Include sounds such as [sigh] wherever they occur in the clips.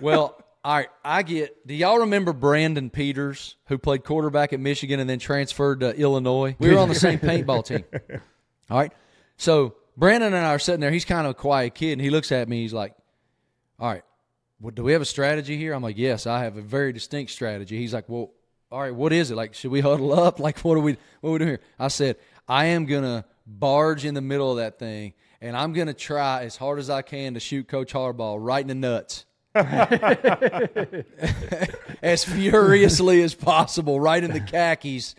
well, all right. I get. Do y'all remember Brandon Peters, who played quarterback at Michigan and then transferred to Illinois? We were on the same paintball team. [laughs] All right. So Brandon and I are sitting there. He's kind of a quiet kid, and he looks at me. He's like, "All right, well, do we have a strategy here?" I'm like, "Yes, I have a very distinct strategy." He's like, "Well, all right, what is it? Like, should we huddle up? [laughs] Like, what are we what are we doing here?" I said, "I am gonna barge in the middle of that thing, and I'm gonna try as hard as I can to shoot Coach Harbaugh right in the nuts." [laughs] as furiously as possible, right in the khakis.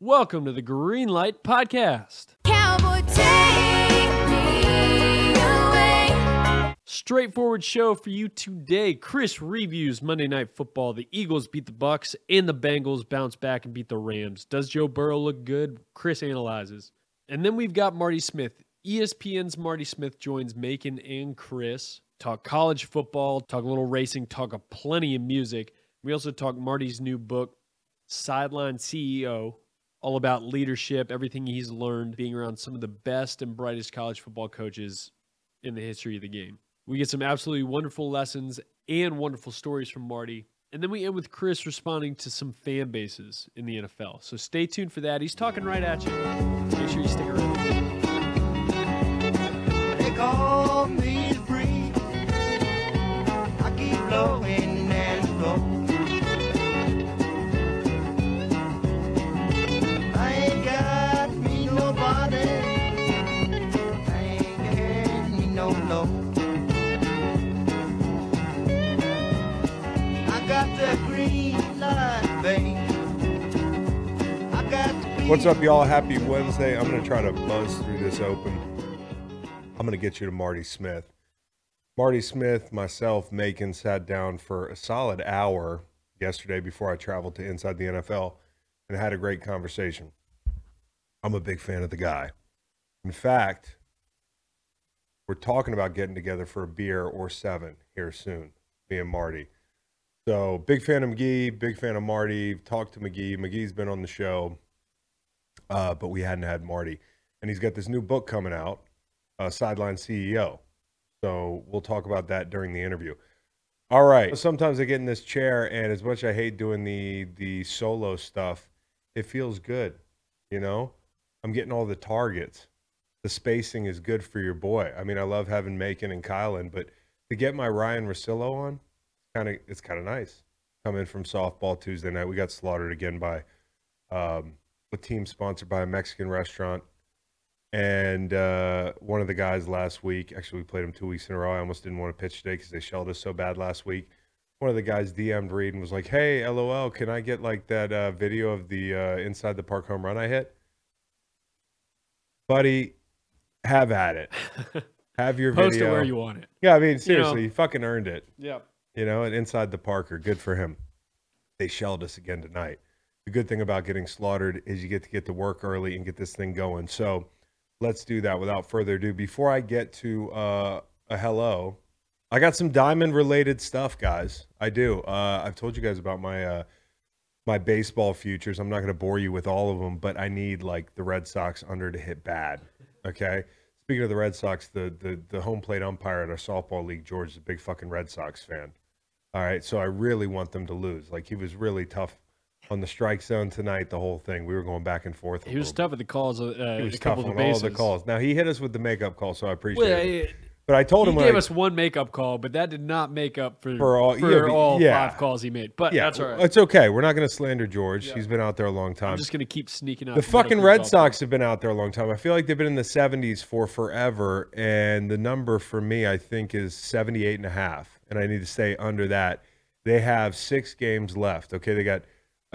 Welcome to the Green Light Podcast. Cowboy, take me away. Straightforward show for you today. Chris reviews Monday Night Football. The Eagles beat the Bucs and the Bengals bounce back and beat the Rams. Does Joe Burrow look good? Chris analyzes. And then we've got Marty Smith. ESPN's Marty Smith joins Macon and Chris. Talk college football, talk a little racing, talk a plenty of music. We also talk Marty's new book, Sideline CEO, all about leadership, everything he's learned being around some of the best and brightest college football coaches in the history of the game. We get some absolutely wonderful lessons and wonderful stories from Marty. And then we end with Chris responding to some fan bases in the NFL. So stay tuned for that. He's talking right at you. Make sure you stick around. What's up, y'all? Happy Wednesday. I'm going to try to buzz through this open. I'm going to get you to Marty Smith. Marty Smith, myself, Macon sat down for a solid hour yesterday before I traveled to Inside the NFL and had a great conversation. I'm a big fan of the guy. In fact, we're talking about getting together for a beer or seven here soon, me and Marty. So, big fan of McGee, big fan of Marty. Talked to McGee. McGee's been on the show uh, but we hadn't had Marty. And he's got this new book coming out, uh, Sideline CEO. So we'll talk about that during the interview. All right. Sometimes I get in this chair, and as much as I hate doing the the solo stuff, it feels good. You know, I'm getting all the targets. The spacing is good for your boy. I mean, I love having Macon and Kylan, but to get my Ryen Russillo on, kind of it's kind of nice. Come in from softball Tuesday night. We got slaughtered again by um, a team sponsored by a Mexican restaurant. And uh, one of the guys last week, actually, we played them two weeks in a row. I almost didn't want to pitch today because they shelled us so bad last week. One of the guys DM'd Reed and was like, "Hey, LOL, can I get like that uh, video of the uh, inside the park home run I hit?" Buddy, have at it. [laughs] Have your Post video. it where you want it. Yeah, I mean, seriously, know. he fucking earned it. Yep. You know, and inside the Parker, good for him. They shelled us again tonight. The good thing about getting slaughtered is you get to get to work early and get this thing going. So let's do that without further ado. Before I get to uh, a hello, I got some diamond related stuff, guys. I do. Uh, I've told you guys about my uh, my baseball futures. I'm not going to bore you with all of them, but I need like the Red Sox under to hit bad. Okay. Speaking of the Red Sox, the the the home plate umpire at our softball league, George, is a big fucking Red Sox fan. All right, so I really want them to lose. Like he was really tough on the strike zone tonight. The whole thing, we were going back and forth. He was tough at the calls. Uh. He was a tough on of all the calls. Now he hit us with the makeup call, so I appreciate Well, it. he, But I told he him he gave I- us one makeup call, but that did not make up for For all- for yeah, but- all yeah. five calls he made. But yeah, that's all right. it's okay. We're not going to slander George. He's been out there a long time. I'm just gonna keep sneaking out. The fucking Red Sox have been out there a long time. I feel like they've been in the 70s for forever, and the number for me, I think, is 78 and a half, and I need to stay under that. They have six games left. Okay, they got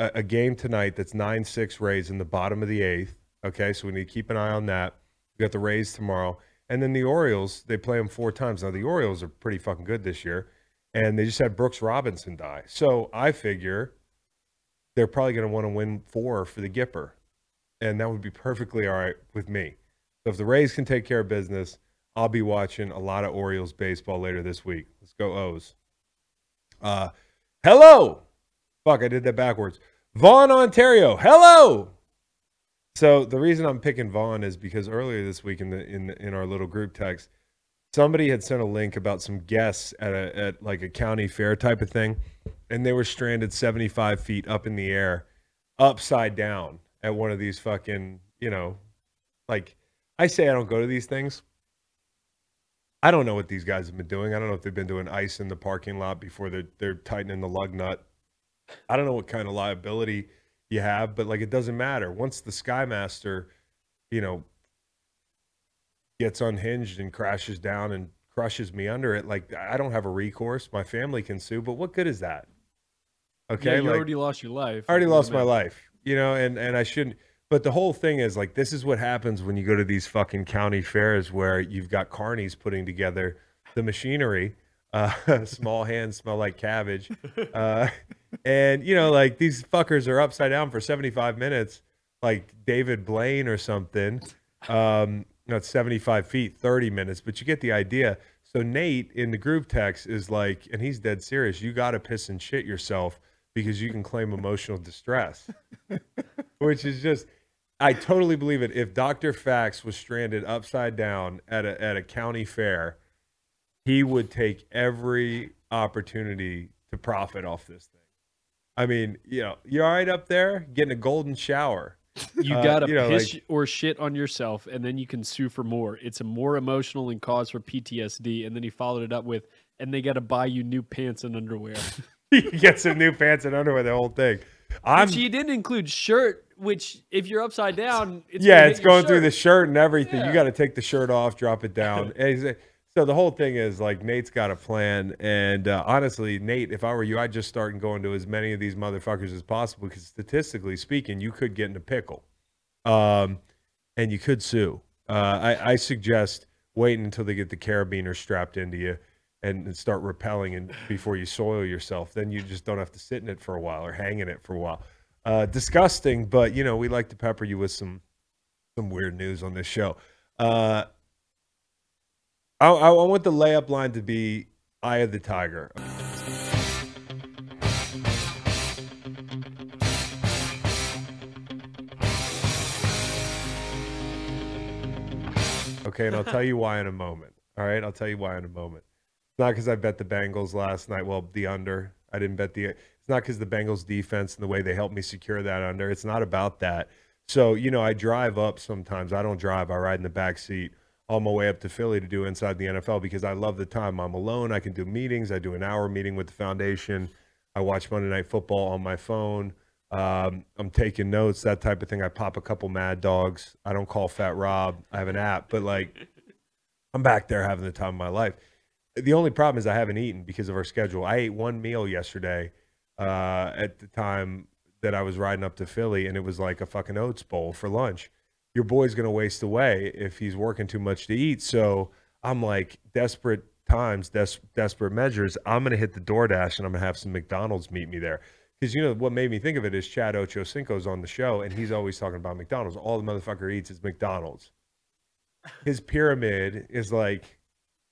a, a game tonight that's 9-6 Rays in the bottom of the eighth. Okay, so we need to keep an eye on that. We got the Rays tomorrow, and then the Orioles. They play them four times now. The Orioles are pretty fucking good this year, and they just had Brooks Robinson die. So I figure they're probably going to want to win four for the Gipper and that would be perfectly all right with me. So if the Rays can take care of business, I'll be watching a lot of Orioles baseball later this week. Let's go O's. Uh, hello. Fuck, I did that backwards. Vaughan, Ontario. Hello. So the reason I'm picking Vaughan is because earlier this week in the in in our little group text, somebody had sent a link about some guests at a at like a county fair type of thing, and they were stranded 75 feet up in the air, upside down at one of these fucking you know, like I say I don't go to these things. I don't know what these guys have been doing. I don't know if they've been doing ice in the parking lot before they're they're tightening the lug nut. I don't know what kind of liability you have, but like it doesn't matter. Once the Skymaster, you know, gets unhinged and crashes down and crushes me under it, like I don't have a recourse. My family can sue, but what good is that? Okay, yeah, you like, already lost your life. I already lost my life, you know, and and I shouldn't. But the whole thing is like this is what happens when you go to these fucking county fairs where you've got carnies putting together the machinery. Uh, [laughs] small hands smell like cabbage, [laughs] uh, and you know, like these fuckers are upside down for seventy five minutes, like David Blaine or something. Um, no, it's seventy five feet, thirty minutes, but you get the idea. So Nate in the group text is like, and he's dead serious. You got to piss and shit yourself because you can claim emotional distress, [laughs] which is just. I totally believe it. If Dr. Fax was stranded upside down at a at a county fair, he would take every opportunity to profit off this thing. I mean, you know, you're all right up there getting a golden shower. You Uh, gotta you know, piss like- or shit on yourself, and then you can sue for more. It's a more emotional and cause for PTSD. And then he followed it up with, "And they got to buy you new pants and underwear." [laughs] he gets some new pants and underwear, the whole thing. I'm Which you didn't include shirt. Which, if you're upside down, it's yeah, it's going through the shirt. shirt and everything. You got to take the shirt off, drop it down. [laughs] So the whole thing is like Nate's got a plan, and uh, honestly, Nate, if I were you, I'd just start and go into as many of these motherfuckers as possible because statistically speaking, you could get in a pickle, um, and you could sue. Uh, I, I suggest waiting until they get the carabiner strapped into you and, and start repelling and before you soil yourself. Then you just don't have to sit in it for a while or hang in it for a while. Uh, disgusting, but you know we like to pepper you with some some weird news on this show. I, I want the layup line to be "Eye of the Tiger." Okay, and I'll tell you why in a moment. All right, I'll tell you why in a moment. It's not because I bet the Bengals last night. Well, the under. I didn't bet the. It's not because the Bengals defense and the way they helped me secure that under. It's not about that. So you know, I drive up sometimes. I don't drive. I ride in the back seat on my way up to Philly to do inside the NFL because I love the time. I'm alone. I can do meetings. I do an hour meeting with the foundation. I watch Monday Night Football on my phone. Um, I'm taking notes, that type of thing. I pop a couple Mad Dogs. I don't call Fat Rob. I have an app, but like, [laughs] I'm back there having the time of my life. The only problem is I haven't eaten because of our schedule. I ate one meal yesterday uh, at the time that I was riding up to Philly, and it was like a fucking oats bowl for lunch. Your boy's gonna waste away if he's working too much to eat. So I'm like, desperate times, des- desperate measures. I'm gonna hit the DoorDash and I'm gonna have some McDonald's meet me there. Because you know what made me think of it is Chad Ochocinco's on the show, and he's always talking about McDonald's. All the motherfucker eats is McDonald's. His pyramid is like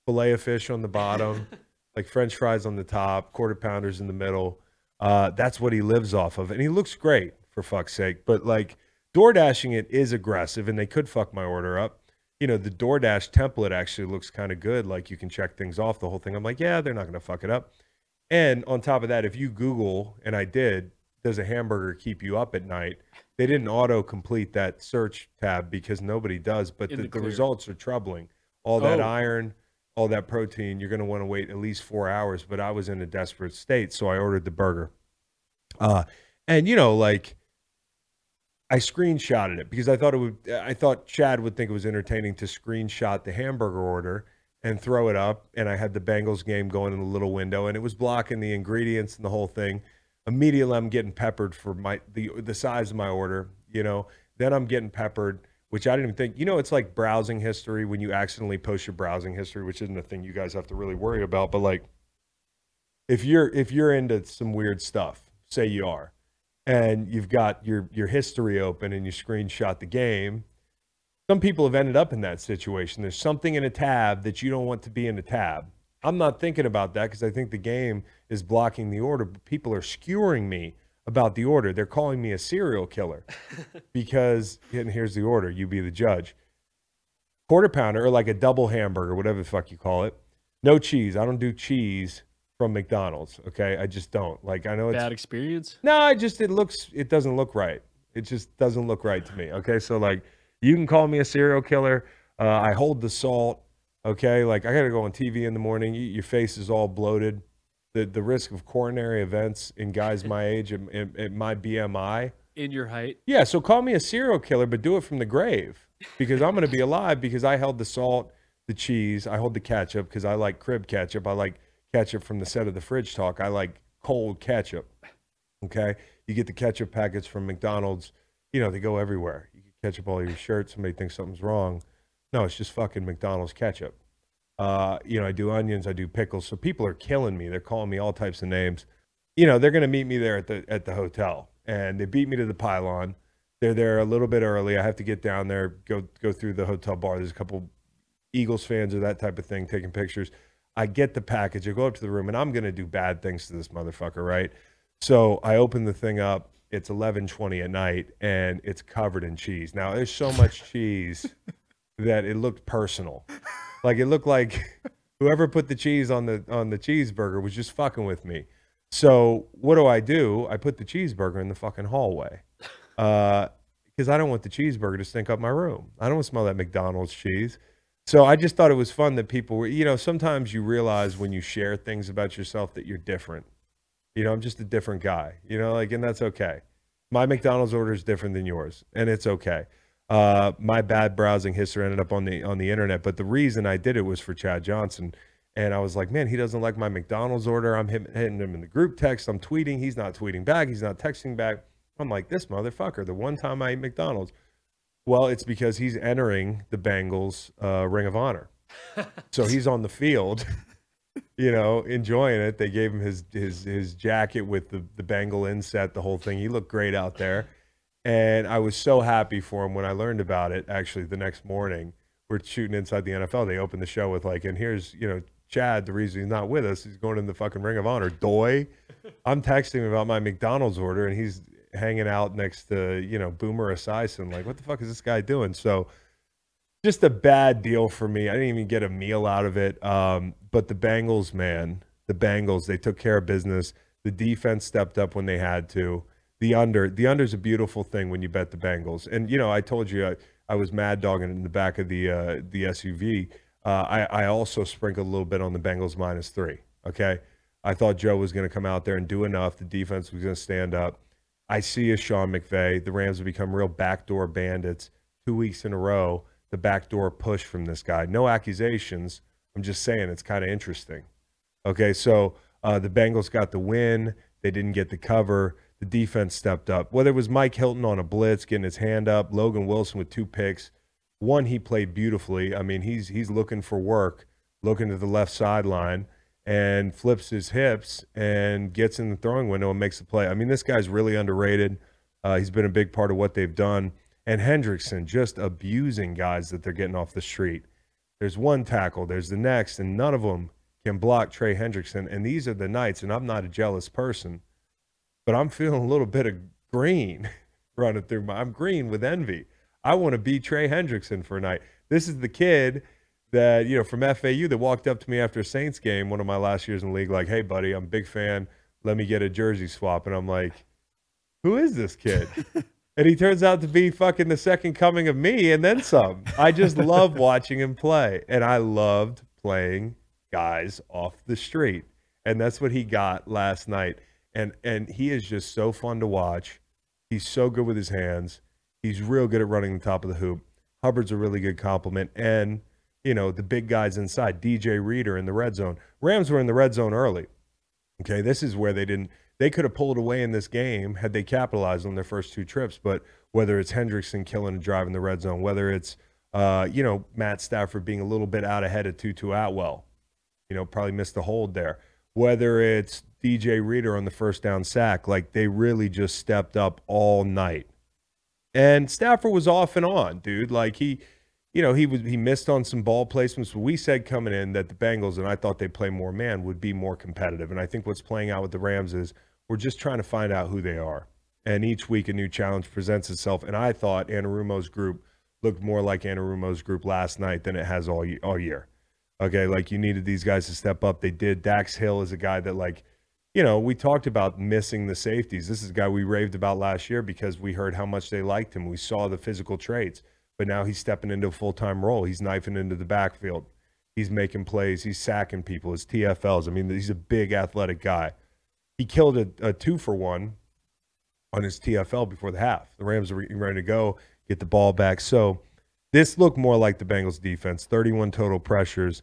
fillet of fish on the bottom, [laughs] like French fries on the top, quarter pounders in the middle. Uh, that's what he lives off of, and he looks great for fuck's sake. But like door dashing it is aggressive, and they could fuck my order up. You know, the DoorDash template actually looks kind of good. Like you can check things off the whole thing. I'm like, yeah, they're not going to fuck it up. And on top of that, if you Google, and I did, does a hamburger keep you up at night? They didn't auto complete that search tab because nobody does, but the, the the results are troubling. All that Oh. iron, all that protein, you're going to want to wait at least four hours. But I was in a desperate state, so I ordered the burger. Uh, and you know, like I screenshotted it because I thought it would. I thought Chad would think it was entertaining to screenshot the hamburger order and throw it up. And I had the Bengals game going in the little window, and it was blocking the ingredients and the whole thing. Immediately, I'm getting peppered for my the the size of my order. You know, then I'm getting peppered, which I didn't even think. You know, it's like browsing history when you accidentally post your browsing history, which isn't a thing you guys have to really worry about. But like, if you're if you're into some weird stuff, say you are, and you've got your your history open and you screenshot the game, some people have ended up in that situation. There's something in a tab that you don't want to be in a tab. I'm not thinking about that because I think the game is blocking the order. But people are skewering me about the order. They're calling me a serial killer [laughs] because and here's the order. You be the judge. quarter pounder or like a double hamburger, whatever the fuck you call it. No cheese. I don't do cheese from McDonald's. Okay, I just don't. Like I know it's Bad experience. no, I just it looks it doesn't look right. It just doesn't look right to me. Okay, so like you can call me a serial killer. Uh, I hold the salt. Okay, like I gotta go on TV in the morning. y- Your face is all bloated. The the risk of coronary events in guys my [laughs] age and, and my BMI. In your height. Yeah, so call me a serial killer, but do it from the grave because I'm to be [laughs] alive because I held the salt, the cheese, I hold the ketchup because I like crib ketchup. I like ketchup from the set of the fridge talk. I like cold ketchup. Okay, you get the ketchup packets from McDonald's. You know they go everywhere. You get ketchup all your shirt. Somebody thinks something's wrong. No, it's just fucking McDonald's ketchup. Uh, you know, I do onions, I do pickles. So people are killing me. They're calling me all types of names. You know, they're going to meet me there at the at the hotel, and they beat me to the pylon. They're there a little bit early. I have to get down there, go go through the hotel bar. There's a couple Eagles fans or that type of thing taking pictures. I get the package. I go up to the room, and I'm going to do bad things to this motherfucker, right? So I open the thing up. It's 11:20 at night, and it's covered in cheese. Now there's so much [laughs] cheese that it looked personal. Like it looked like whoever put the cheese on the on the cheeseburger was just fucking with me. So what do I do? I put the cheeseburger in the fucking hallway. Uh because I don't want the cheeseburger to stink up my room. I don't want to smell that McDonald's cheese. So I just thought it was fun that people were, you know, sometimes you realize when you share things about yourself that you're different. You know, I'm just a different guy, you know, like, and that's okay. My McDonald's order is different than yours, and it's okay. Uh, my bad browsing history ended up on the on the internet, but the reason I did it was for Chad Johnson, and I was like, man, he doesn't like my McDonald's order. I'm hit- hitting him in the group text. I'm tweeting. He's not tweeting back. He's not texting back. I'm like, this motherfucker. The one time I ate McDonald's, well, it's because he's entering the Bengals uh, Ring of Honor, [laughs] so he's on the field. you know, enjoying it. They gave him his his his jacket with the the Bengal inset, the whole thing. He looked great out there, and I was so happy for him when I learned about it. Actually, the next morning, we're shooting inside the NFL. They opened the show with like, and here's you know Chad. The reason he's not with us, he's going in the fucking Ring of Honor. Doy, [laughs] I'm texting him about my McDonald's order, and he's hanging out next to you know Boomer Esiason. Like, what the fuck is this guy doing? So just a bad deal for me. I didn't even get a meal out of it. Um, but the Bengals, man, the Bengals, they took care of business. The defense stepped up when they had to. The under, the under is a beautiful thing when you bet the Bengals. And you know, I told you I, I was mad dogging in the back of the uh, the SUV. Uh, I, I also sprinkled a little bit on the Bengals minus three. Okay, I thought Joe was going to come out there and do enough. The defense was going to stand up. I see a Sean McVay. The Rams have become real backdoor bandits. Two weeks in a row, the backdoor push from this guy. No accusations. I'm just saying it's kind of interesting. Okay, so uh, the Bengals got the win. They didn't get the cover. The defense stepped up. Whether it was Mike Hilton on a blitz, getting his hand up, Logan Wilson with two picks. One, he played beautifully. I mean, he's he's looking for work, looking to the left sideline, and flips his hips and gets in the throwing window and makes the play. I mean, this guy's really underrated. Uh, he's been a big part of what they've done. And Hendrickson just abusing guys that they're getting off the street. There's one tackle, there's the next, and none of them can block Trey Hendrickson. And these are the nights, and I'm not a jealous person, but I'm feeling a little bit of green [laughs] running through my. I'm green with envy. I want to be Trey Hendrickson for a night. This is the kid that you know from FAU that walked up to me after a Saints game, one of my last years in the league, like, "Hey, buddy, I'm a big fan. Let me get a jersey swap." And I'm like, "Who is this kid?" [laughs] and he turns out to be fucking the second coming of me, and then some. I just love [laughs] watching him play, and I loved playing guys off the street, and that's what he got last night. And and he is just so fun to watch. He's so good with his hands. He's real good at running the top of the hoop. Hubbard's a really good compliment, and you know the big guys inside. DJ Reader in the red zone. Rams were in the red zone early. Okay, this is where they didn't. They could have pulled away in this game had they capitalized on their first two trips. But whether it's Hendrickson killing a drive in the red zone, whether it's uh, you know Matt Stafford being a little bit out ahead of Tutu Atwell, you know probably missed the hold there. Whether it's DJ Reader on the first down sack, like they really just stepped up all night. And Stafford was off and on, dude. Like he, you know, he was he missed on some ball placements. We said coming in that the Bengals and I thought they'd play more man would be more competitive. And I think what's playing out with the Rams is we're just trying to find out who they are. And each week a new challenge presents itself. And I thought Anarumo's group looked more like Anarumo's group last night than it has all all year. Okay, like you needed these guys to step up. They did. Dax Hill is a guy that like, you know, we talked about missing the safeties. This is a guy we raved about last year because we heard how much they liked him. We saw the physical traits, but now he's stepping into a full time role. He's knifing into the backfield. He's making plays. He's sacking people. His TFLs. I mean, he's a big athletic guy. He killed a, a two for one on his TFL before the half. The Rams are re- ready to go, get the ball back. So this looked more like the Bengals defense 31 total pressures.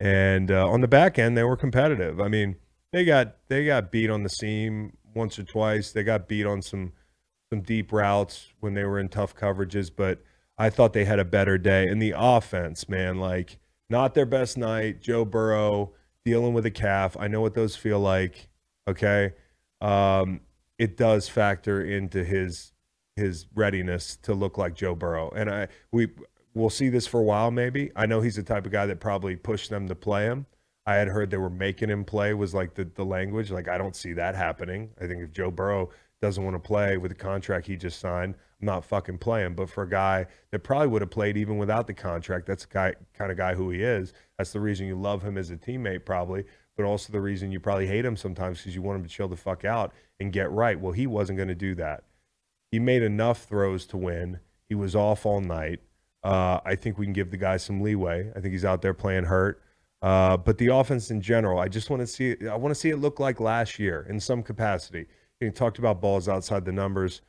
And uh, on the back end, they were competitive. I mean, they got they got beat on the seam once or twice. They got beat on some some deep routes when they were in tough coverages, but I thought they had a better day. And the offense, man, like not their best night. Joe Burrow dealing with a calf. I know what those feel like. Okay. Um, it does factor into his his readiness to look like Joe Burrow. And I we we'll see this for a while maybe. I know he's the type of guy that probably pushed them to play him. I had heard they were making him play was like the, the language. Like I don't see that happening. I think if Joe Burrow doesn't want to play with the contract he just signed, I'm not fucking playing. But for a guy that probably would have played even without the contract, that's the guy kind of guy who he is. That's the reason you love him as a teammate, probably, but also the reason you probably hate him sometimes because you want him to chill the fuck out and get right. Well, he wasn't going to do that. He made enough throws to win. He was off all night. Uh, I think we can give the guy some leeway. I think he's out there playing hurt. Uh, but the offense in general, I just want to see. I want to see it look like last year in some capacity. You talked about balls outside the numbers.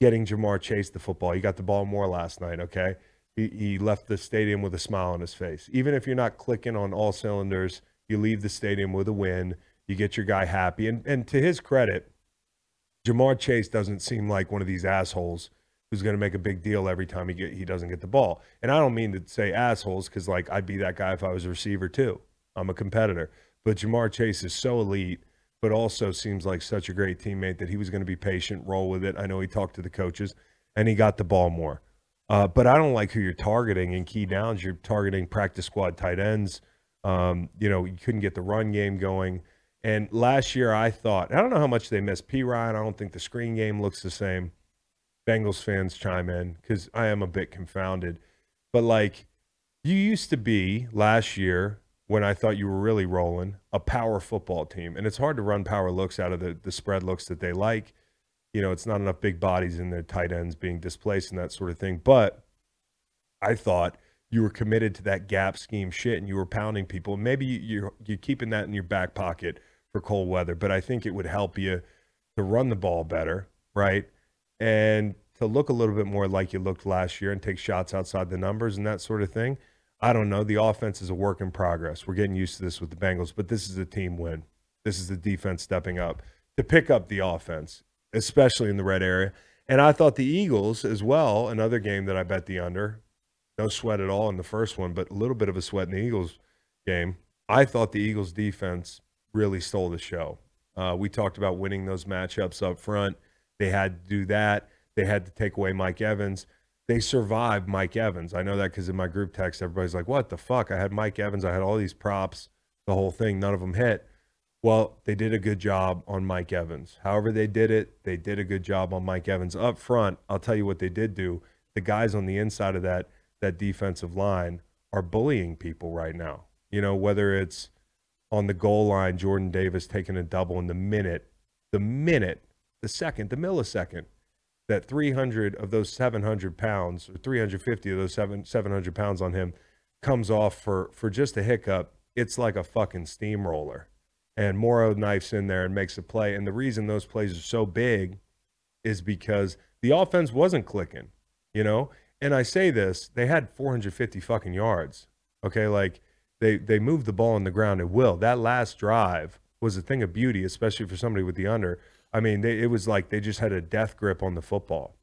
Getting Ja'Marr Chase the football. He got the ball more last night. Okay, he, he left the stadium with a smile on his face. Even if you're not clicking on all cylinders, you leave the stadium with a win. You get your guy happy. And and to his credit, Ja'Marr Chase doesn't seem like one of these assholes who's going to make a big deal every time he get he doesn't get the ball. And I don't mean to say assholes because like I'd be that guy if I was a receiver too. I'm a competitor, but Ja'Marr Chase is so elite, but also seems like such a great teammate that he was going to be patient, roll with it. I know he talked to the coaches, and he got the ball more. Uh, but I don't like who you're targeting in key downs. You're targeting practice squad tight ends. Um, you know, you couldn't get the run game going. And last year, I thought, I don't know how much they missed Perine. I don't think the screen game looks the same. Bengals fans chime in because I am a bit confounded. But like, you used to be last year when I thought you were really rolling a power football team. And it's hard to run power looks out of the, the spread looks that they like. You know, it's not enough big bodies in their tight ends being displaced and that sort of thing. But I thought you were committed to that gap scheme shit and you were pounding people. Maybe you- you're, you're keeping that in your back pocket for cold weather, but I think it would help you to run the ball better, right? And to look a little bit more like you looked last year and take shots outside the numbers and that sort of thing. I don't know. The offense is a work in progress. We're getting used to this with the Bengals, but this is a team win. This is the defense stepping up to pick up the offense, especially in the red area. And I thought the Eagles as well, another game that I bet the under. No sweat at all in the first one, but a little bit of a sweat in the Eagles game. I thought the Eagles defense really stole the show. Uh, we talked about winning those matchups up front. They had to do that. They had to take away Mike Evans. They survived Mike Evans. I know that because in my group text, everybody's like, what the fuck? I had Mike Evans. I had all these props, the whole thing. None of them hit. Well, they did a good job on Mike Evans. However, they did it, they did a good job on Mike Evans. Up front, I'll tell you what they did do. The guys on the inside of that that defensive line are bullying people right now. You know, whether it's on the goal line, Jordan Davis taking a double in the minute, the minute, the second, the millisecond that 300 of those 700 pounds or 350 of those seven, 700 pounds on him comes off for, for just a hiccup, it's like a fucking steamroller. And Morrow knifes in there and makes a play. And the reason those plays are so big is because the offense wasn't clicking, you know? And I say this, they had 450 fucking yards. Okay, like they they moved the ball on the ground at will. That last drive was a thing of beauty, especially for somebody with the under. I mean, they, it was like they just had a death grip on the football,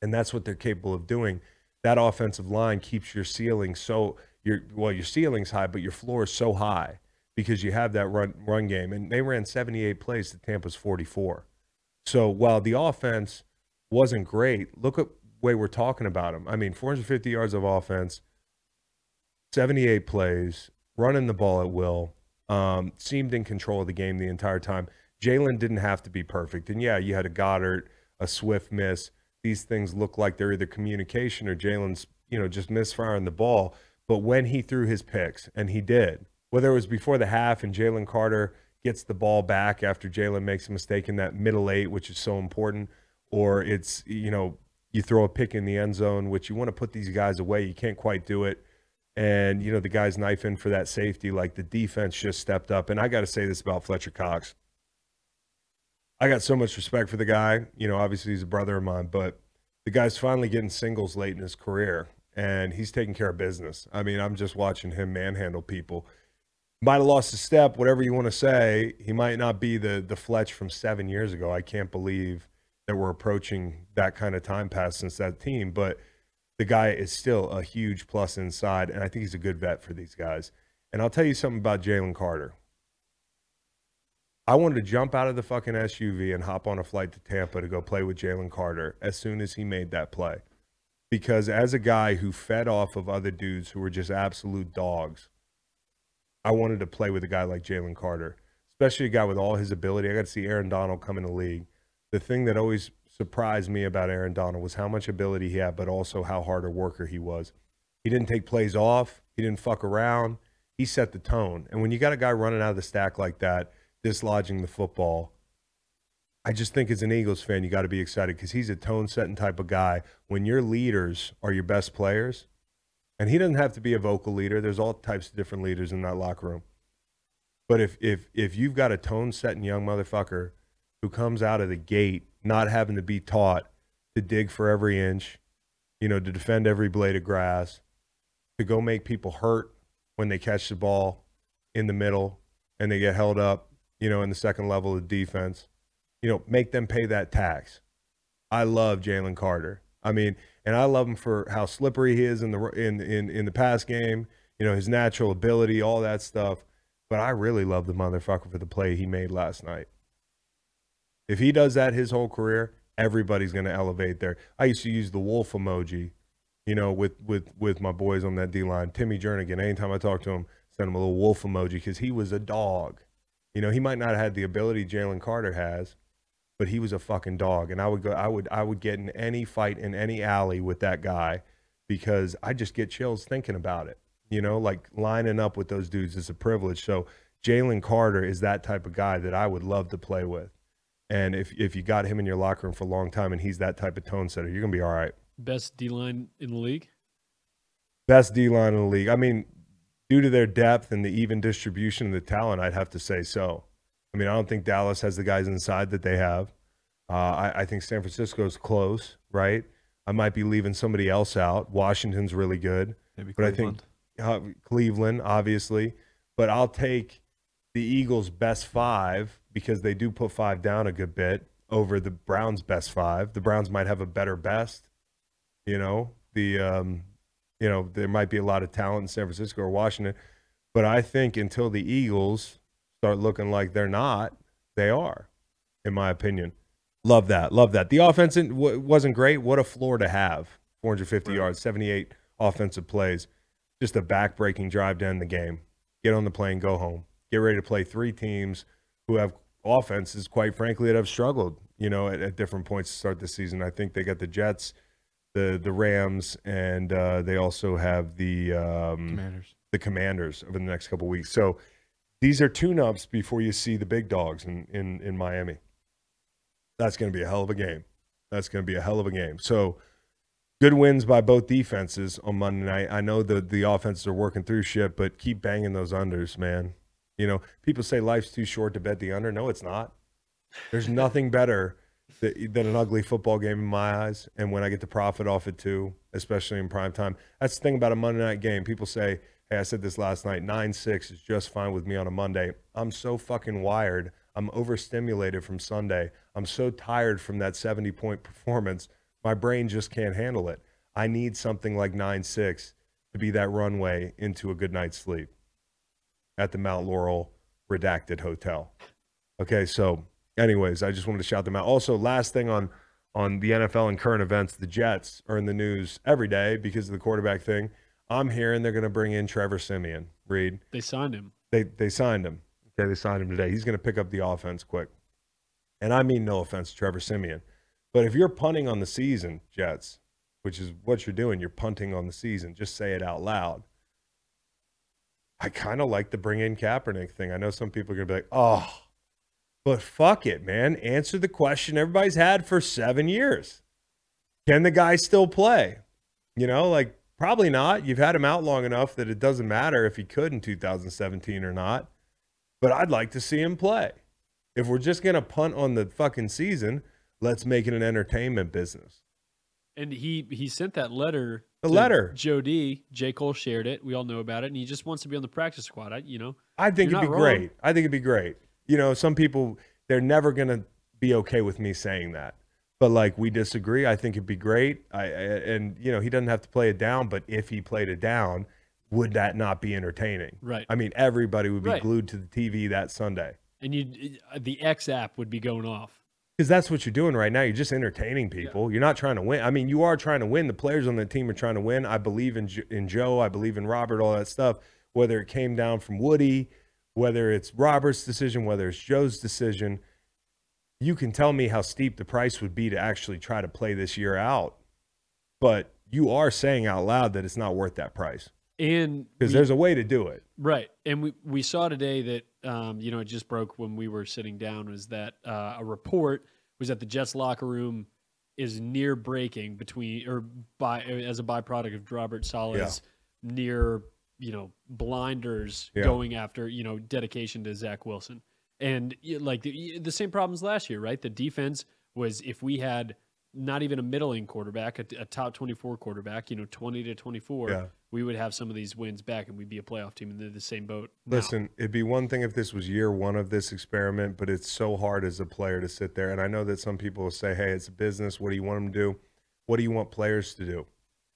and that's what they're capable of doing. That offensive line keeps your ceiling so your well, your ceiling's high, but your floor is so high because you have that run run game. And they ran 78 plays to Tampa's 44. So while the offense wasn't great, look at way we're talking about them. I mean, 450 yards of offense, 78 plays, running the ball at will, um, seemed in control of the game the entire time. Jalen didn't have to be perfect. And yeah, you had a Goedert, a Swift miss. these things look like they're either communication or Jalen's, you know, just misfiring the ball. But when he threw his picks, and he did, whether it was before the half and Jalen Carter gets the ball back after Jalen makes a mistake in that middle eight, which is so important, or it's, you know, you throw a pick in the end zone, which you want to put these guys away. You can't quite do it. And, you know, the guys knife in for that safety. Like the defense just stepped up. And I got to say this about Fletcher Cox. I got so much respect for the guy. You know, obviously he's a brother of mine, but the guy's finally getting singles late in his career and he's taking care of business. I mean, I'm just watching him manhandle people. Might have lost a step, whatever you want to say. He might not be the the Fletch from seven years ago. I can't believe that we're approaching that kind of time pass since that team, but the guy is still a huge plus inside, and I think he's a good vet for these guys. And I'll tell you something about Jalen Carter. I wanted to jump out of the fucking SUV and hop on a flight to Tampa to go play with Jalen Carter as soon as he made that play. Because as a guy who fed off of other dudes who were just absolute dogs, I wanted to play with a guy like Jalen Carter, especially a guy with all his ability. I got to see Aaron Donald come in the league. The thing that always surprised me about Aaron Donald was how much ability he had, but also how hard a worker he was. He didn't take plays off, he didn't fuck around. He set the tone. And when you got a guy running out of the stack like that, dislodging the football, I just think as an Eagles fan, you got to be excited because he's a tone setting type of guy. When your leaders are your best players, and he doesn't have to be a vocal leader, there's all types of different leaders in that locker room. But if if if you've got a tone setting young motherfucker who comes out of the gate not having to be taught to dig for every inch, you know, to defend every blade of grass, to go make people hurt when they catch the ball in the middle and they get held up, you know, in the second level of defense, you know, make them pay that tax. I love Jalen Carter. I mean, and I love him for how slippery he is in the in in in the pass game. You know, his natural ability, all that stuff. But I really love the motherfucker for the play he made last night. If he does that his whole career, everybody's going to elevate there. I used to use the wolf emoji, you know, with with with my boys on that D line. Timmy Jernigan. Anytime I talk to him, send him a little wolf emoji because he was a dog. You know, he might not have had the ability Jalen Carter has, but he was a fucking dog. And I would go, I would, I would get in any fight in any alley with that guy because I just get chills thinking about it. You know, like lining up with those dudes is a privilege. So Jalen Carter is that type of guy that I would love to play with. And if if you got him in your locker room for a long time and he's that type of tone setter, you're gonna be all right. Best D line in the league. Best D line in the league. I mean, due to their depth and the even distribution of the talent, I'd have to say so. I mean, I don't think Dallas has the guys inside that they have. Uh, I, I think San Francisco's close, right? I might be leaving somebody else out. Washington's really good, Maybe but I think uh, Cleveland, obviously. But I'll take the Eagles' best five because they do put five down a good bit over the Browns' best five. The Browns might have a better best, you know. The um, you know there might be a lot of talent in San Francisco or Washington, but I think until the Eagles start looking like they're not, they are, in my opinion. Love that, love that. The offense in- w- wasn't great. What a floor to have: 450 yards, 78 offensive plays, just a back-breaking drive to end the game. Get on the plane, go home. Get ready to play three teams who have offenses, quite frankly, that have struggled. You know, at, at different points to start the season. I think they got the Jets, the the Rams, and uh, they also have the um, Commanders. the Commanders over the next couple weeks. So these are tune-ups before you see the big dogs in in, in Miami. That's going to be a hell of a game. That's going to be a hell of a game. So good wins by both defenses on Monday night. I know the the offenses are working through shit, but keep banging those unders, man. You know, people say life's too short to bet the under. No, it's not. There's nothing better than an ugly football game in my eyes. And when I get to profit off it too, especially in prime time. That's the thing about a Monday night game. People say, hey, I said this last night, 9 6 is just fine with me on a Monday. I'm so fucking wired. I'm overstimulated from Sunday. I'm so tired from that 70 point [laughs] performance. My brain just can't handle it. I need something like 9 6 to be that runway into a good night's sleep at the Mount Laurel Redacted Hotel. Okay, so anyways, I just wanted to shout them out. Also, last thing on on the NFL and current events, the Jets are in the news every day because of the quarterback thing. I'm hearing they're going to bring in Trevor Siemian. Reed, They signed him. they they signed him. Okay, they signed him today. He's going to pick up the offense quick. And I mean no offense to Trevor Siemian, But if you're punting on the season, Jets, which is what you're doing, you're punting on the season. Just say it out loud. I kind of like the bring in Kaepernick thing. I know some people are gonna be like, "Oh, but fuck it, man. Answer the question everybody's had for seven years. Can the guy still play? You know, like probably not. You've had him out long enough that it doesn't matter if he could in 2017 or not. But I'd like to see him play. If we're just gonna punt on the fucking season, let's make it an entertainment business. And he he sent that letter. The letter. Joe D. J. Cole shared it. We all know about it, and he just wants to be on the practice squad. I, you know, I think it'd be wrong. great. I think it'd be great. You know, some people they're never gonna be okay with me saying that, but like we disagree. I think it'd be great. I, I and you know he doesn't have to play it down, but if he played it down, would that not be entertaining? Right. I mean, everybody would be Right. glued to the TV that Sunday and you uh, the X app would be going off. because that's what you're doing right now. You're just entertaining people. You're not trying to win. I mean, you are trying to win. The players on the team are trying to win. I believe in Jo- in Joe. I believe in Robert. All that stuff. Whether it came down from Woody, whether it's Robert's decision, whether it's Joe's decision, you can tell me how steep the price would be to actually try to play this year out. But you are saying out loud that it's not worth that price And because there's a way to do it. Right, and we we saw today that um, you know it just broke when we were sitting down was that uh, a report was that the Jets locker room is near breaking between or by as a byproduct of Robert Saleh's near you know blinders Yeah. going after you know dedication to Zach Wilson and like the, the same problems last year, right? The defense was if we had not even a middling quarterback, a, a top twenty four quarterback, you know, twenty to twenty four Yeah. we would have some of these wins back and we'd be a playoff team and they're the same boat. now. Listen, it'd be one thing if this was year one of this experiment, but it's so hard as a player to sit there. And I know that some people will say, hey, it's a business. What do you want them to do? What do you want players to do?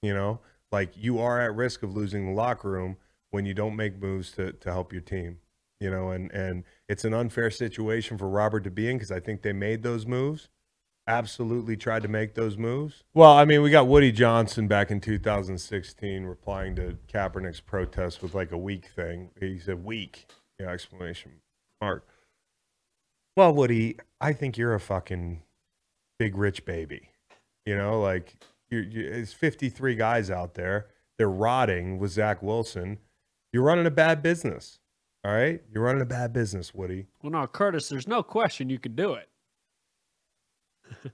You know, like you are at risk of losing the locker room when you don't make moves to, to help your team. You know, and, and it's an unfair situation for Robert to be in because I think they made those moves. Absolutely tried to make those moves. Well, I mean, we got Woody Johnson back in 2016 replying to Kaepernick's protest with like a weak thing. He said weak, know, exclamation mark. Well, Woody, I think you're a fucking big rich baby. You know, like you're, you it's 53 guys out there. They're rotting with Zach Wilson. You're running a bad business. All right, you're running a bad business, Woody. Well, no, Curtis, there's no question you could do it. [laughs]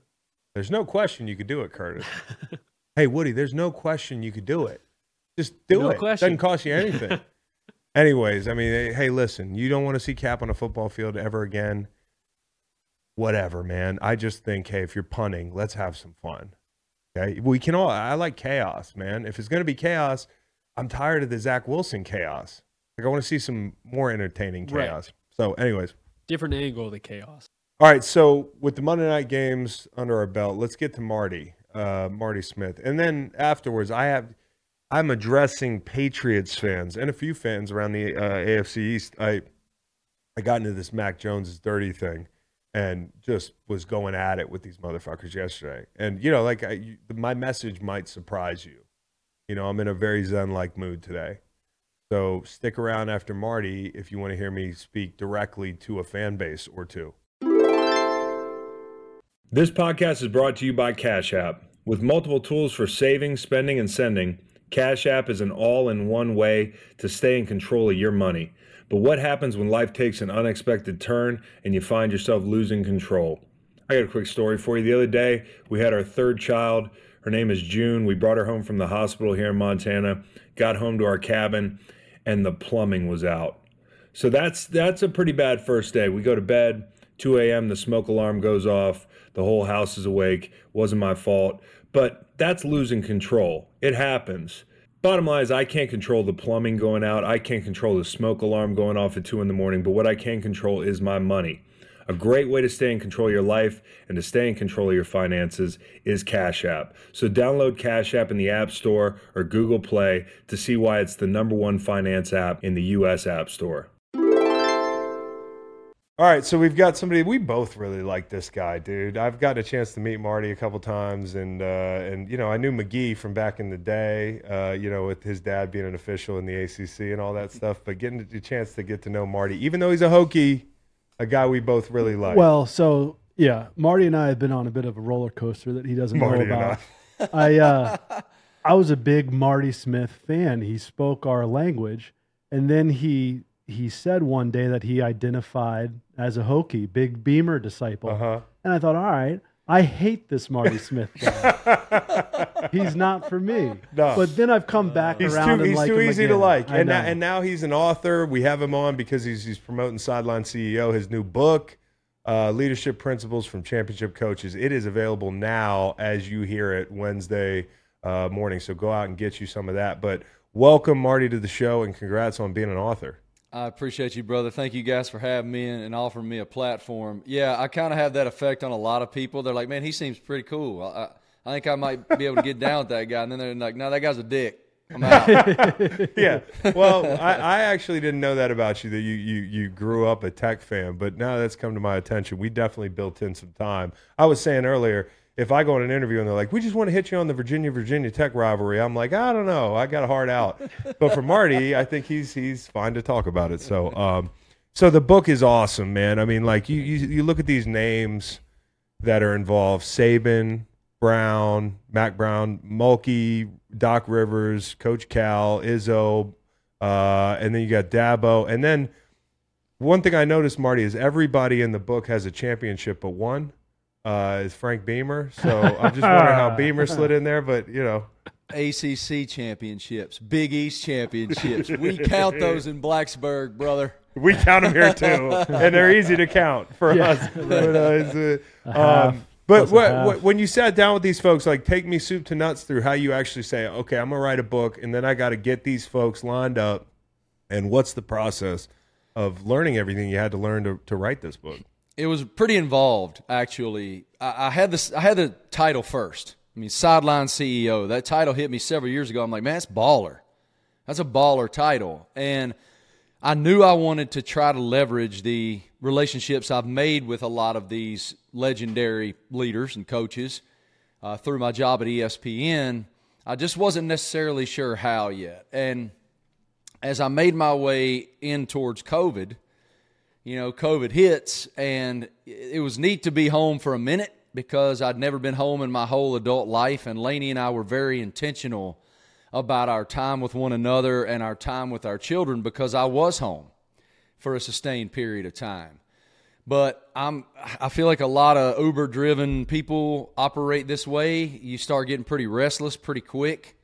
There's no question you could do it, Curtis. [laughs] hey, Woody, there's no question you could do it. Just do No it. question. Doesn't cost you anything. [laughs] Anyways, I mean, hey, hey, listen, you don't want to see Cap on a football field ever again. Whatever, man. I just think, hey, if you're punting, let's have some fun. Okay, we can all. I like chaos, man. If it's going to be chaos, I'm tired of the Zach Wilson chaos. Like I want to see some more entertaining Right. chaos. So, anyways, Different angle of the chaos. all right, so with the Monday night games under our belt, let's get to Marty, uh, Marty Smith, and then afterwards, I have, I'm addressing Patriots fans and a few fans around the uh, AFC East. I, I got into this Mac Jones's dirty thing, and just was going at it with these motherfuckers yesterday. And you know, like I, you, my message might surprise you. You know, I'm in a very zen-like mood today. So stick around after Marty if you want to hear me speak directly to a fan base or two. This podcast is brought to you by Cash App. With multiple tools for saving, spending, and sending, Cash App is an all in one way to stay in control of your money. But what happens when life takes an unexpected turn and you find yourself losing control? I got a quick story for you. The other day, we had our third child. Her name is June. We brought her home from the hospital here in Montana, got home to our cabin, and the plumbing was out. So that's that's a pretty bad first day. We go to bed, 2 a.m. The smoke alarm goes off. The whole house is awake. Wasn't my fault, but that's losing control. It happens. Bottom line is, I can't control the plumbing going out. I can't control the smoke alarm going off at two in the morning. But what I can control is my money. A great way to stay in control of your life and to stay in control of your finances is Cash App. So download Cash App in the App Store or Google Play to see why it's the number one finance app in the US App Store. All right, so we've got somebody we both really like this guy, dude. I've got a chance to meet Marty a couple times, and uh, and you know I knew McGee from back in the day, uh, you know, with his dad being an official in the ACC and all that stuff. But getting the chance to get to know Marty, even though he's a Hokie, a guy we both really like. Well, so Yeah, Marty and I have been on a bit of a roller coaster that he doesn't Marty know about. I uh, I was a big Marty Smith fan. He spoke our language, and then he he said one day that he identified as a Hokie, big Beamer disciple. Uh-huh. And I thought, all right, I hate this Marty Smith guy. [laughs] he's not for me. No. But then I've come back He's around. too he's like too easy to like, I and now, and now he's an author. We have him on because he's he's promoting Sideline CEO, his new book, uh, Leadership Principles from Championship Coaches. It is available now as you hear it Wednesday uh, morning. So go out and get you some of that. But welcome Marty to the show, and congrats on being an author. I appreciate you, brother. Thank you guys for having me and, offering me a platform. Yeah, I kind of have that effect on a lot of people. They're like, man, he seems pretty cool. I, I, I think I might be able to get down with that guy. And then they're like, no, that guy's a dick. I'm out. [laughs] yeah. Well, I, I actually didn't know that about you that you, you you grew up a tech fan, but now that's come to my attention. We definitely built in some time. I was saying earlier, if I go on an interview and they're like, "We just want to hit you on the Virginia Virginia Tech rivalry," I'm like, I don't know, I got a heart out. [laughs] But for Marty, I think he's he's fine to talk about it. So, um, so the book is awesome, man. I mean, like you you, you look at these names that are involved: Saban, Brown, Mack Brown, Mulkey, Doc Rivers, Coach Cal, Izzo, uh, and then you got Dabo. And then one thing I noticed, Marty, is everybody in the book has a championship, but one uh, is Frank Beamer. So I'm just wondering how [laughs] Beamer slid in there, but you know, ACC championships, Big East championships. We count those in Blacksburg, brother. we count them here too, and they're easy to count for us. [laughs] But, uh, it's, uh, um, but plus a what, what, when you sat down with these folks, like take me soup to nuts through how you actually say, okay, I'm gonna write a book, and then I got to get these folks lined up, and what's the process of learning everything you had to learn to, to write this book? It was pretty involved, actually. I, I had this. I had the title first. I mean, sideline CEO. That title hit me several years ago. I'm like, man, that's baller. That's a baller title, and I knew I wanted to try to leverage the relationships I've made with a lot of these legendary leaders and coaches uh, through my job at ESPN. I just wasn't necessarily sure how yet, and as I made my way in towards COVID, you know, COVID hits, and it was neat to be home for a minute because I'd never been home in my whole adult life. And Laney and I were very intentional about our time with one another and our time with our children because I was home for a sustained period of time. But I'm I feel like a lot of Uber driven people operate this way. You start getting pretty restless pretty quick.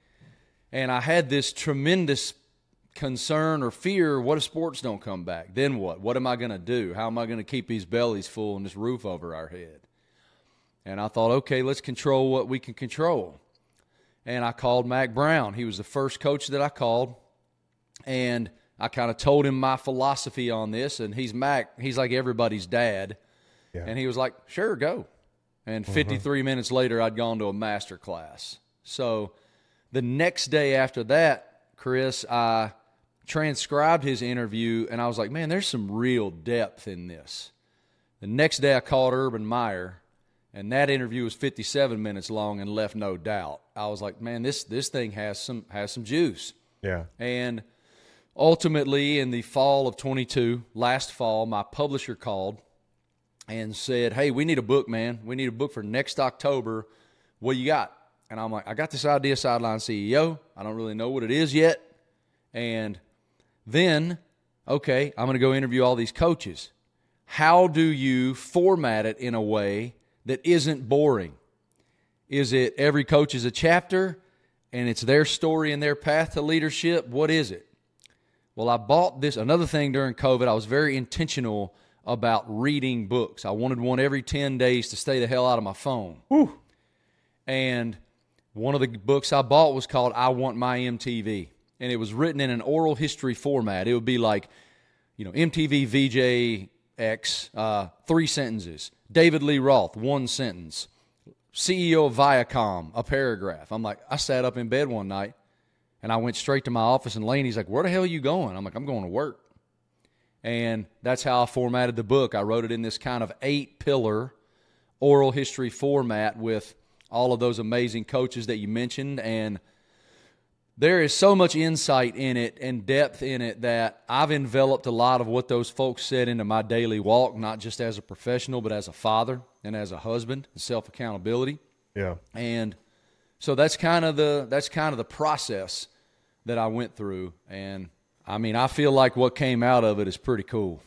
And I had this tremendous concern or fear what if sports don't come back? Then what? What am I going to do? How am I going to keep these bellies full and this roof over our head? And I thought, okay, let's control what we can control. And I called Mack Brown. He was the first coach that I called. And I kind of told him my philosophy on this. And he's Mack, he's like everybody's dad. Yeah. And he was like, sure, go. And mm-hmm. 53 minutes later, I'd gone to a master class. So the next day after that, Chris, I transcribed his interview and I was like, man, there's some real depth in this. The next day, I called Urban Meyer, and that interview was 57 minutes long and left no doubt. I was like, man, this this thing has some has some juice. Yeah. And ultimately, in the fall of 22, last fall, my publisher called and said, Hey, we need a book, man. We need a book for next October. What you got? And I'm like, I got this idea, Sideline CEO. I don't really know what it is yet. And then, okay, I'm going to go interview all these coaches. How do you format it in a way that isn't boring? Is it every coach is a chapter and it's their story and their path to leadership? What is it? Well, I bought this. Another thing during COVID, I was very intentional about reading books. I wanted one every 10 days to stay the hell out of my phone. And one of the books I bought was called I Want My MTV. And it was written in an oral history format. It would be like, you know, MTV VJX, uh, three sentences. David Lee Roth, one sentence. CEO of Viacom, a paragraph. I'm like, I sat up in bed one night and I went straight to my office and Laney's like, Where the hell are you going? I'm like, I'm going to work. And that's how I formatted the book. I wrote it in this kind of eight pillar oral history format with all of those amazing coaches that you mentioned. And there is so much insight in it and depth in it that I've enveloped a lot of what those folks said into my daily walk, not just as a professional, but as a father and as a husband, and self accountability. Yeah. And so that's kind of the that's kind of the process that I went through. And I mean, I feel like what came out of it is pretty cool.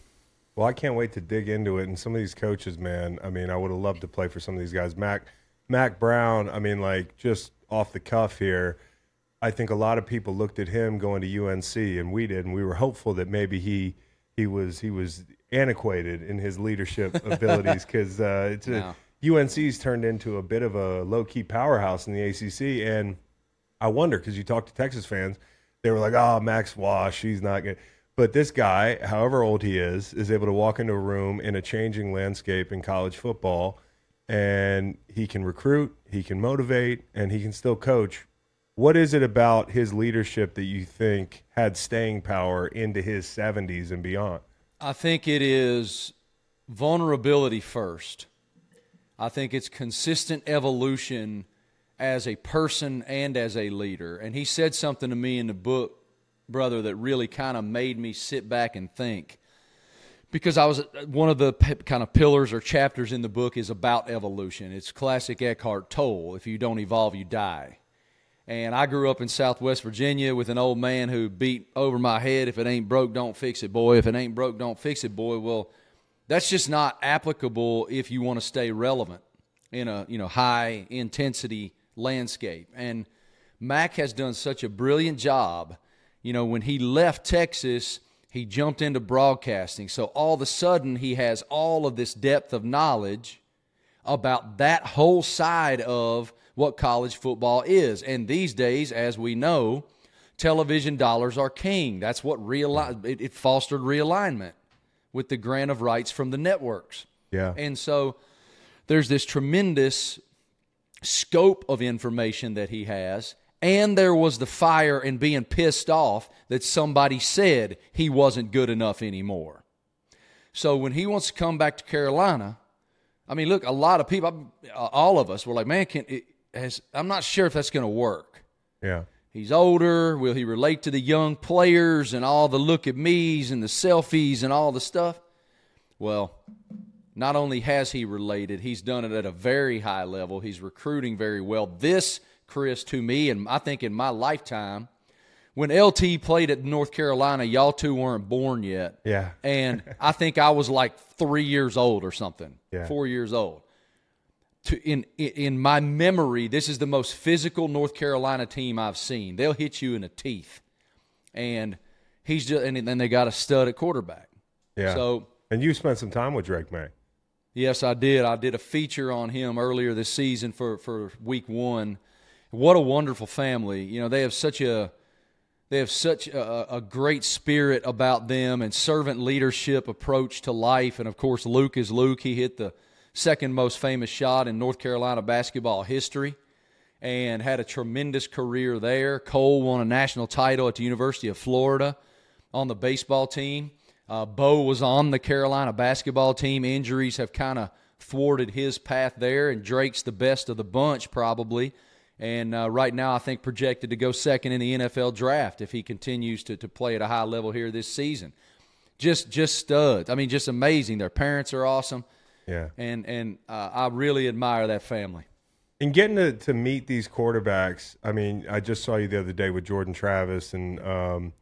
Well, I can't wait to dig into it. And some of these coaches, man, I mean, I would have loved to play for some of these guys. Mack, Mack Brown, I mean, like just off the cuff here, I think a lot of people looked at him going to UNC, and we did, and we were hopeful that maybe he he was he was antiquated in his leadership [laughs] abilities because uh, it's a, UNC's turned into a bit of a low key powerhouse in the ACC, and I wonder because you talk to Texas fans, they were like, "Oh, Max Wash, he's not good." But this guy, however old he is, is able to walk into a room in a changing landscape in college football, and he can recruit, he can motivate, and he can still coach. What is it about his leadership that you think had staying power into his 70s and beyond? I think it is vulnerability first. I think it's consistent evolution as a person and as a leader. And he said something to me in the book, brother, that really kind of made me sit back and think. Because I was one of the kind of pillars or chapters in the book is about evolution. It's classic Eckhart Tolle. If you don't evolve, you die. And I grew up in Southwest Virginia with an old man who beat over my head. If it ain't broke, don't fix it, boy. If it ain't broke, don't fix it, boy. Well, that's just not applicable if you want to stay relevant in a you know high intensity landscape. And Mack has done such a brilliant job. You know, when he left Texas, he jumped into broadcasting. So all of a sudden, he has all of this depth of knowledge about that whole side of what college football is. And these days, as we know, television dollars are king. That's what reali- it, it fostered realignment with the grant of rights from the networks. Yeah. And so there's this tremendous scope of information that he has. And there was the fire and being pissed off that somebody said he wasn't good enough anymore. So when he wants to come back to Carolina, I mean, look, a lot of people, uh, all of us, were like, man, can has, I'm not sure if that's going to work. Yeah. He's older. Will he relate to the young players and all the look at me's and the selfies and all the stuff? Well, not only has he related, he's done it at a very high level. He's recruiting very well. This, Chris, to me, and I think in my lifetime, when LT played at North Carolina, y'all two weren't born yet. Yeah. And I think I was like three years old or something, Yeah. four years old. To, in in- my memory, this is the most physical North Carolina team I've seen. They'll hit you in the teeth, and he's just and then they got a stud at quarterback. Yeah. So and you spent some time with Drake Maye. Yes, I did. I did a feature on him earlier this season for, for week one. What a wonderful family. You know, they have such a they have such a, a great spirit about them and servant leadership approach to life. And of course, Luke is Luke. He hit the second most famous shot in North Carolina basketball history and had a tremendous career there. Cole won a national title at the University of Florida on the baseball team. Uh, Bo was on the Carolina basketball team. Injuries have kind of thwarted his path there, and Drake's the best of the bunch probably. And uh, right now, I think projected to go second in the NFL draft if he continues to, to play at a high level here this season. Just just studs. I mean, just amazing. Their parents are awesome, Yeah. and and uh, I really admire that family. And getting to, to meet these quarterbacks, I mean, I just saw you the other day with Jordan Travis, and um,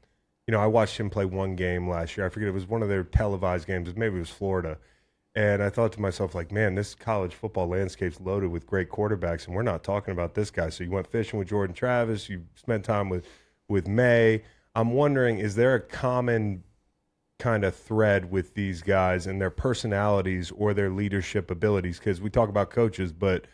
you know, I watched him play one game last year. I forget it was one of their televised games. Maybe it was Florida, and I thought to myself, like, man, this college football landscape's loaded with great quarterbacks, and we're not talking about this guy. So you went fishing with Jordan Travis, you spent time with with Maye. I'm wondering, is there a common kind of thread with these guys and their personalities or their leadership abilities? Because we talk about coaches, but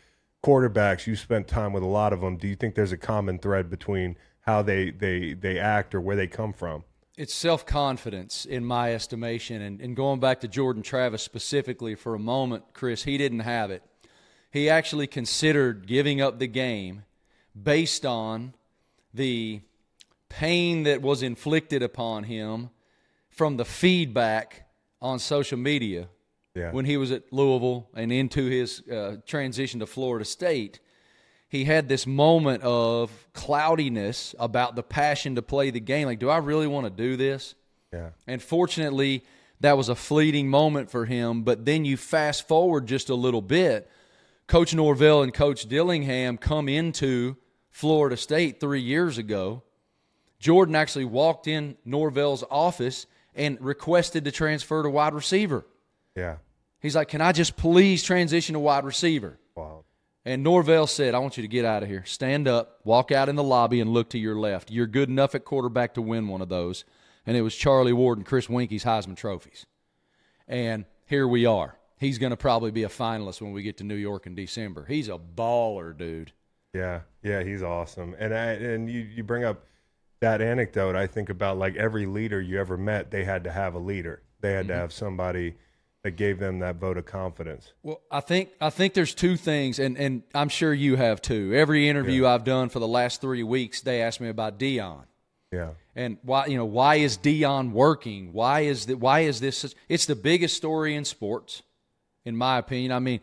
quarterbacks, you spent time with a lot of them. Do you think there's a common thread between how they they they act or where they come from? It's self confidence, in my estimation. And, and going back to Jordan Travis specifically for a moment, Chris, he didn't have it. He actually considered giving up the game based on the pain that was inflicted upon him from the feedback on social media Yeah. when he was at Louisville and into his uh, transition to Florida State. he had this moment of cloudiness about the passion to play the game. Like, do I really want to do this? Yeah. And fortunately, that was a fleeting moment for him. But then you fast forward just a little bit. Coach Norvell and Coach Dillingham come into Florida State three years ago. Jordan actually walked in Norvell's office and requested to transfer to wide receiver. Yeah. He's like, Can I just please transition to wide receiver? Wow. And Norvell said, I want you to get out of here. Stand up, walk out in the lobby, and look to your left. You're good enough at quarterback to win one of those. And it was Charlie Ward and Chris Weinke's Heisman trophies. And here we are. He's going to probably be a finalist when we get to New York in December. He's a baller, dude. Yeah, yeah, he's awesome. And I, and you you bring up that anecdote. I think about like every leader you ever met, they had to have a leader. They had to mm-hmm. have somebody that gave them that vote of confidence. Well, I think I think there's two things, and, and I'm sure you have too. Every interview I've done for the last three weeks, they ask me about Deion. Yeah, and why you know why is Deion working? Why is that? Why is this? such- It's the biggest story in sports, in my opinion. I mean,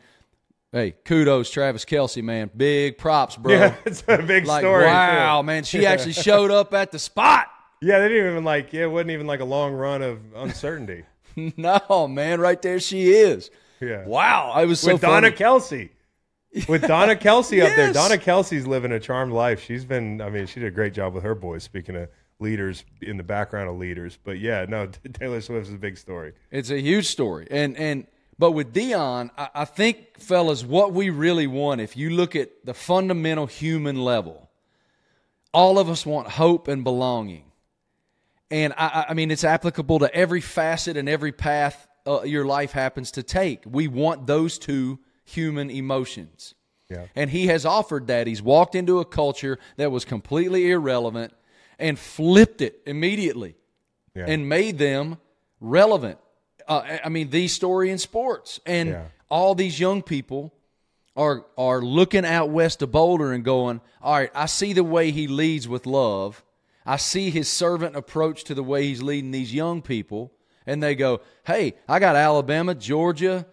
hey, kudos, Travis Kelce, man, big props, bro. yeah, [laughs] it's a big like story. wow, too. man, she actually showed up at the spot. Yeah, they didn't even like. Yeah, it wasn't even like a long run of uncertainty. [laughs] no, man, right there she is. Yeah. Wow, I was so with Donna funny. Kelce. With Donna [laughs] Kelce up there. Donna Kelce's living a charmed life. She's been, I mean, she did a great job with her boys, speaking of leaders in the background of leaders. But yeah, no, Taylor Swift's a big story. It's a huge story. And and but with Deion, I, I think, fellas, what we really want, if you look at the fundamental human level, all of us want hope and belonging. And I, I- mean, it's applicable to every facet and every path uh, your life happens to take. We want those two human emotions. Yeah. And he has offered that. He's walked into a culture that was completely irrelevant and flipped it immediately Yeah. and made them relevant. Uh, I- mean, the story in sports, and Yeah. all these young people are are looking out west of Boulder and going, "All right, I see the way he leads with love. I see his servant approach to the way he's leading these young people." And they go, "Hey, I got Alabama, Georgia,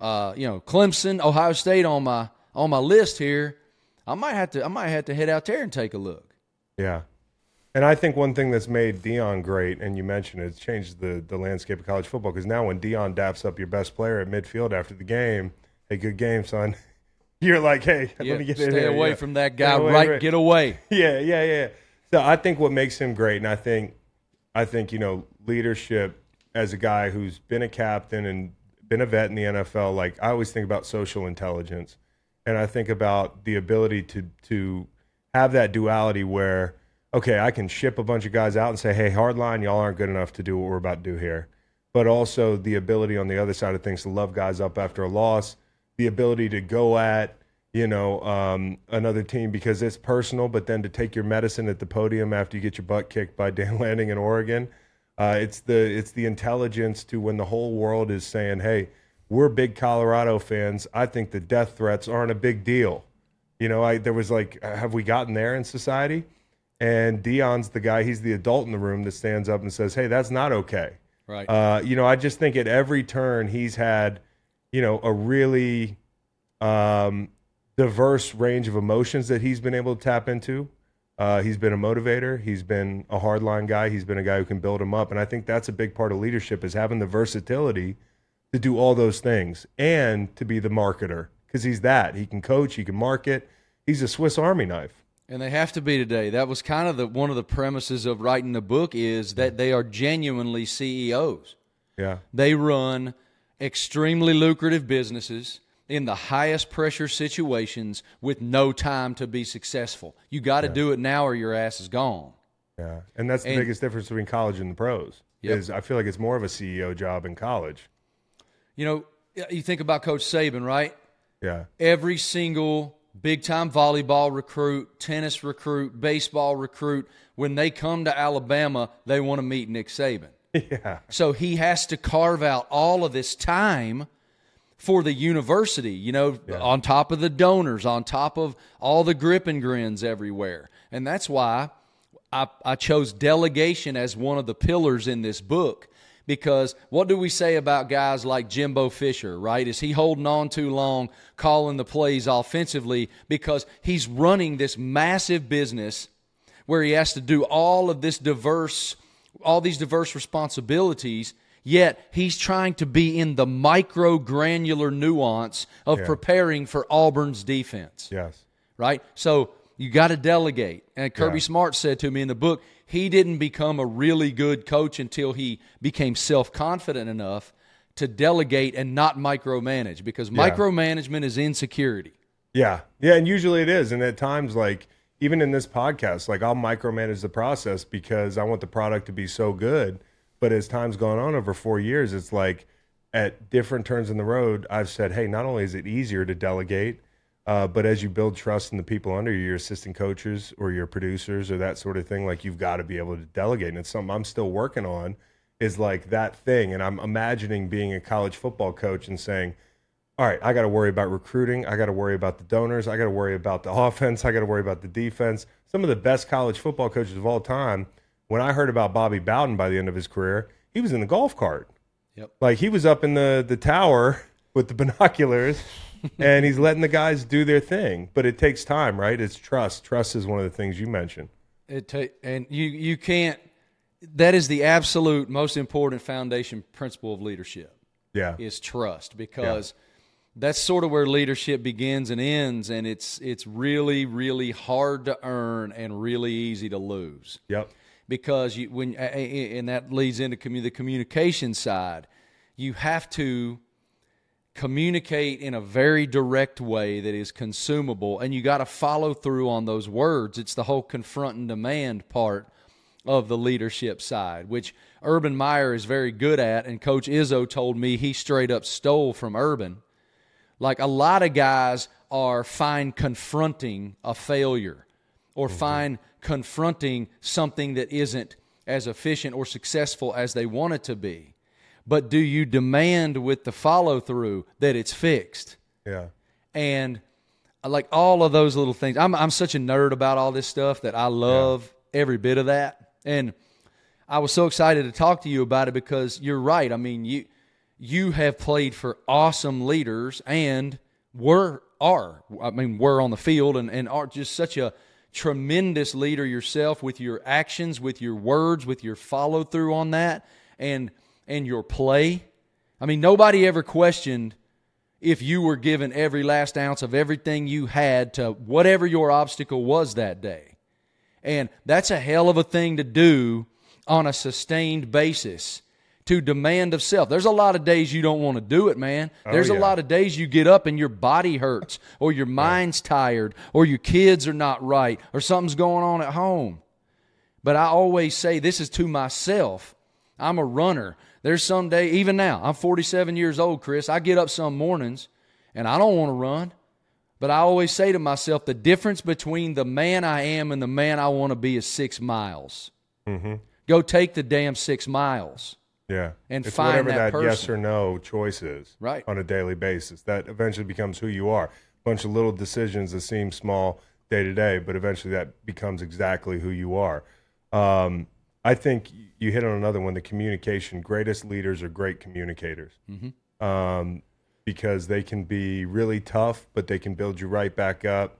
uh, you know, Clemson, Ohio State on my on my list here. I might have to I might have to head out there and take a look." Yeah. And I think one thing that's made Deion great, and you mentioned it, it's changed the, the landscape of college football because now when Deion daps up your best player at midfield after the game, hey, good game, son. [laughs] You're like, hey, Yeah, let me get stay in here. away Yeah. from that guy. away, right, get away. [laughs] Yeah, yeah, yeah. So I think what makes him great, and I think, I think you know, leadership as a guy who's been a captain and been a vet in the NFL. Like I always think about social intelligence, and I think about the ability to to have that duality where, okay, I can ship a bunch of guys out and say, hey, hardline, y'all aren't good enough to do what we're about to do here, but also the ability on the other side of things to love guys up after a loss, the ability to go at you know, um, another team because it's personal, but then to take your medicine at the podium after you get your butt kicked by [laughs] Dan Lanning in Oregon, uh, it's the it's the intelligence to when the whole world is saying, "Hey, we're big Colorado fans. I think the death threats aren't a big deal." You know, I there was like, have we gotten there in society? And Deion's the guy. He's the adult in the room that stands up and says, "Hey, that's not okay." Right. Uh, you know, I just think at every turn he's had, you know, a really um, diverse range of emotions that he's been able to tap into. Uh, he's been a motivator. He's been a hardline guy. He's been a guy who can build him up, and I think that's a big part of leadership is having the versatility to do all those things and to be the marketer because he's that. He can coach. He can market. He's a Swiss Army knife. And they have to be today. That was kind of the one of the premises of writing the book is that they are genuinely CEOs. Yeah, They run extremely lucrative businesses in the highest pressure situations with no time to be successful. You got to do it now or your ass is gone. yeah, and that's the And- biggest difference between college and the pros. Yep. Is I feel like it's more of a CEO job in college. You know, you think about Coach Saban, right? Yeah, every single big time volleyball recruit, tennis recruit, baseball recruit, when they come to Alabama, they want to meet Nick Saban. [laughs] yeah, So he has to carve out all of this time for the university, you know, on top of the donors, on top of all the grip and grins everywhere. And that's why I, I chose delegation as one of the pillars in this book Because what do we say about guys like Jimbo Fisher, right? Is he holding on too long, calling the plays offensively because he's running this massive business where he has to do all of this diverse all these diverse responsibilities yet he's trying to be in the micro granular nuance of Yeah. preparing for Auburn's defense Yes. right? So you got to delegate. And Kirby Yeah. Smart said to me in the book, he didn't become a really good coach until he became self confident enough to delegate and not micromanage because micromanagement is insecurity. Yeah. Yeah. And usually it is. And at times, like, even in this podcast, like, I'll micromanage the process because I want the product to be so good. But as time's gone on over four years, it's like at different turns in the road, I've said, hey, not only is it easier to delegate, uh, but as you build trust in the people under you, your assistant coaches or your producers or that sort of thing, like, you've got to be able to delegate. And it's something I'm still working on is like that thing. And I'm imagining being a college football coach and saying, all right, I got to worry about recruiting. I got to worry about the donors. I got to worry about the [laughs] offense. I got to worry about the defense. Some of the best college football coaches of all time. When I heard about Bobby Bowden by the end of his career, he was in the golf cart. Yep. Like he was up in the the tower [laughs] with the binoculars, and he's letting the guys do their thing. But it takes time, right? It's trust. Trust is one of the things you mentioned. It ta- and you you can't that is the absolute most important foundation principle of leadership. Yeah. is trust because that's sort of where leadership begins and ends and it's it's really really hard to earn and really easy to lose Yep. because you when and that leads into commu- the communication side you have to communicate in a very direct way that is consumable and you got to follow through on those words. It's the whole confront and demand part of the leadership side which urban meyer is very good at and coach izzo told me he straight up stole from urban. Like a lot of guys are fine confronting a failure or mm-hmm. fine confronting something that isn't as efficient or successful as they want it to be. But do you demand with the follow through that it's fixed? Yeah. and uh, like all of those little things. I'm I'm such a nerd about all this stuff that I love every bit of that. And I was so excited to talk to you about it because you're right. I mean, you you have played for awesome leaders and were are I mean were on the field and and are just such a tremendous leader yourself with your actions, with your words, with your follow through on that and and your play. I mean, nobody ever questioned if you were given every last ounce of everything you had to whatever your obstacle was that day. And that's a hell of a thing to do on a sustained basis to demand of self. There's a lot of days you don't want to do it, man. Oh, There's a yeah. lot of days you get up and your body hurts or your mind's tired or your kids are not right or something's going on at home. But I always say this is to myself. I'm a runner. There's some day, even now, I'm 47 years old, Chris. I get up some mornings and I don't want to run. But I always say to myself, the difference between the man I am and the man I want to be is six miles. Go take the damn six miles. Yeah. And it's find whatever that that, yes or no choice is Right. on a daily basis. That eventually becomes who you are. A bunch of little decisions that seem small day to day, but eventually that becomes exactly who you are. Um, I think you hit on another one the communication. Greatest leaders are great communicators um, because they can be really tough, but they can build you right back up.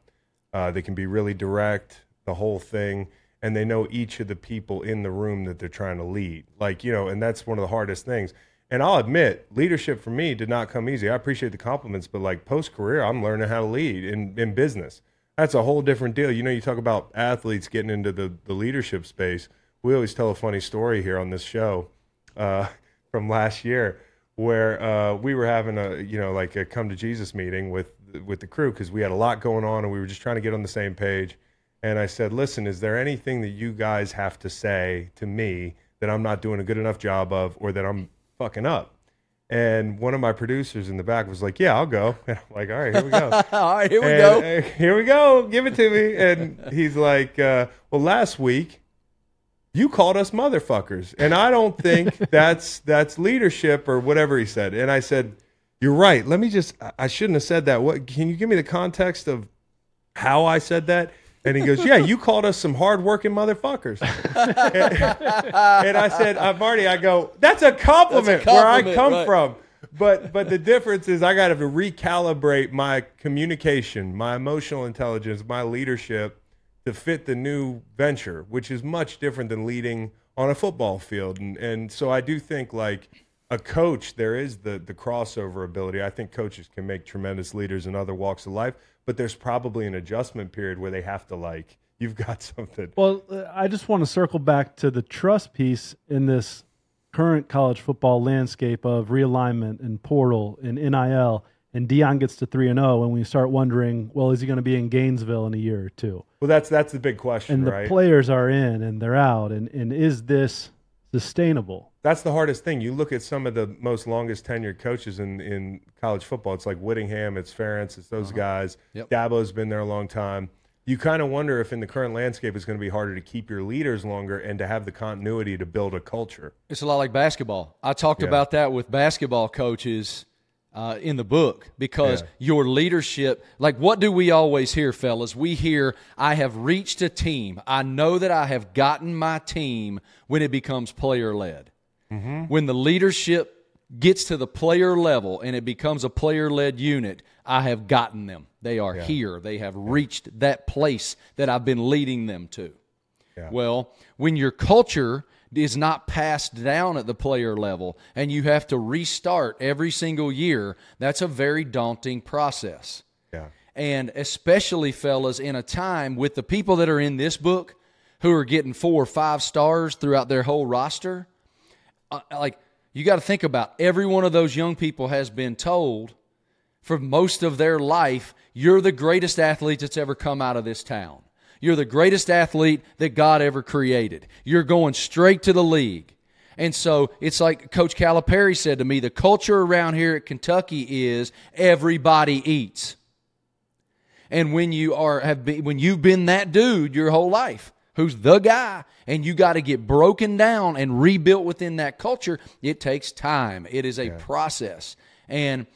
Uh, they can be really direct, the whole thing, and they know each of the people in the room that they're trying to lead. Like, you know, and that's one of the hardest things. And I'll admit, leadership for me did not come easy. I appreciate the compliments, but like post career, I'm learning how to lead in, in business. That's a whole different deal. You know, you talk about athletes getting into the, the leadership space. We always tell a funny story here on this show uh, [laughs] from last year where uh, we were having a you know like a come to Jesus meeting with with the crew because we had a lot going on and we were just trying to get on the same page. And I said, "Listen, is there anything that you guys have to say to me that I'm not doing a good enough job of, or that I'm fucking up?" And one of my producers in the back was like, "Yeah, I'll go." [laughs] And I'm like, "All right, here we go." [laughs] All right, here we And, go. uh, here we go. Give it to me. And he's like, uh, well, last week you called us motherfuckers, and I don't think [laughs] that's that's leadership or whatever he said. And I said, you're right. Let me just. I- shouldn't have said that. What? Can you give me the context of how I said that? And he goes, "Yeah, you called us some hardworking motherfuckers." [laughs] and I said, "Marty, I go, that's a compliment, where I come right. from." But but the difference is I got to recalibrate my communication, my emotional intelligence, my leadership to fit the new venture, which is much different than leading on a football field. And and so I do think like a coach, there is the the crossover ability. I think coaches can make tremendous leaders in other walks of life, but there's probably an adjustment period where they have to like [laughs] you've got something. Well, uh, I just want to circle back to the trust piece in this current college football landscape of realignment and portal and NIL. And Deion gets to three and zero, and we start wondering, well, is he going to be in Gainesville in a year or two? Well, that's that's the big question, And the players are in and they're out, and and is this sustainable? That's the hardest thing. You look at some of the most longest tenured coaches in, in college football. It's like Whittingham, it's Ferentz, it's those uh-huh. guys. Yep. Dabo's been there a long time. You kind of wonder if in the current landscape it's going to be harder to keep your leaders longer and to have the continuity to build a culture. It's a lot like basketball. I talked Yeah. about that with basketball coaches uh, in the book because Yeah. your leadership, like what do we always hear, fellas? We hear, I have reached a team. I know that I have gotten my team when it becomes player led. When the leadership gets to the player level and it becomes a player led unit, I have gotten them. They are here. They have reached that place that I've been leading them to. Well, when your culture is not passed down at the player level and you have to restart every single year, that's a very daunting process. Yeah. And especially, fellas, in a time with the people that are in this book who are getting four or five stars throughout their whole roster, uh, like, you got to think about every one of those young people has been told for most of their life, you're the greatest athlete that's ever come out of this town. You're the greatest athlete that God ever created. You're going straight to the league. And so it's like Coach Calipari said to me the culture around here at Kentucky is everybody eats. And when you are have been, when you've been that dude your whole life, who's the guy, and you got to get broken down and rebuilt within that culture, it takes time. It is a process. And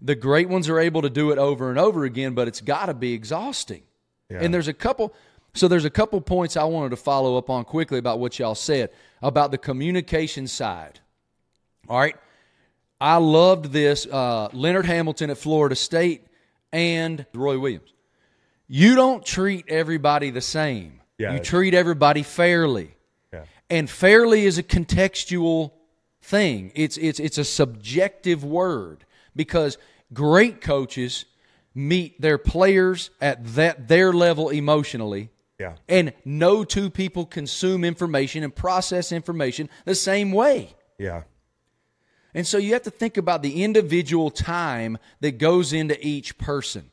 the great ones are able to do it over and over again, but it's got to be exhausting. And there's a couple so there's a couple points I wanted to follow up on quickly about what y'all said about the communication side. All right. I loved this. Uh, Leonard Hamilton at Florida State and Roy Williams. You don't treat everybody the same. Yeah. You treat everybody fairly. Yeah. And fairly is a contextual thing. It's it's it's a subjective word because great coaches meet their players at that their level emotionally. Yeah. And no two people consume information and process information the same way. Yeah. And so you have to think about the individual time that goes into each person.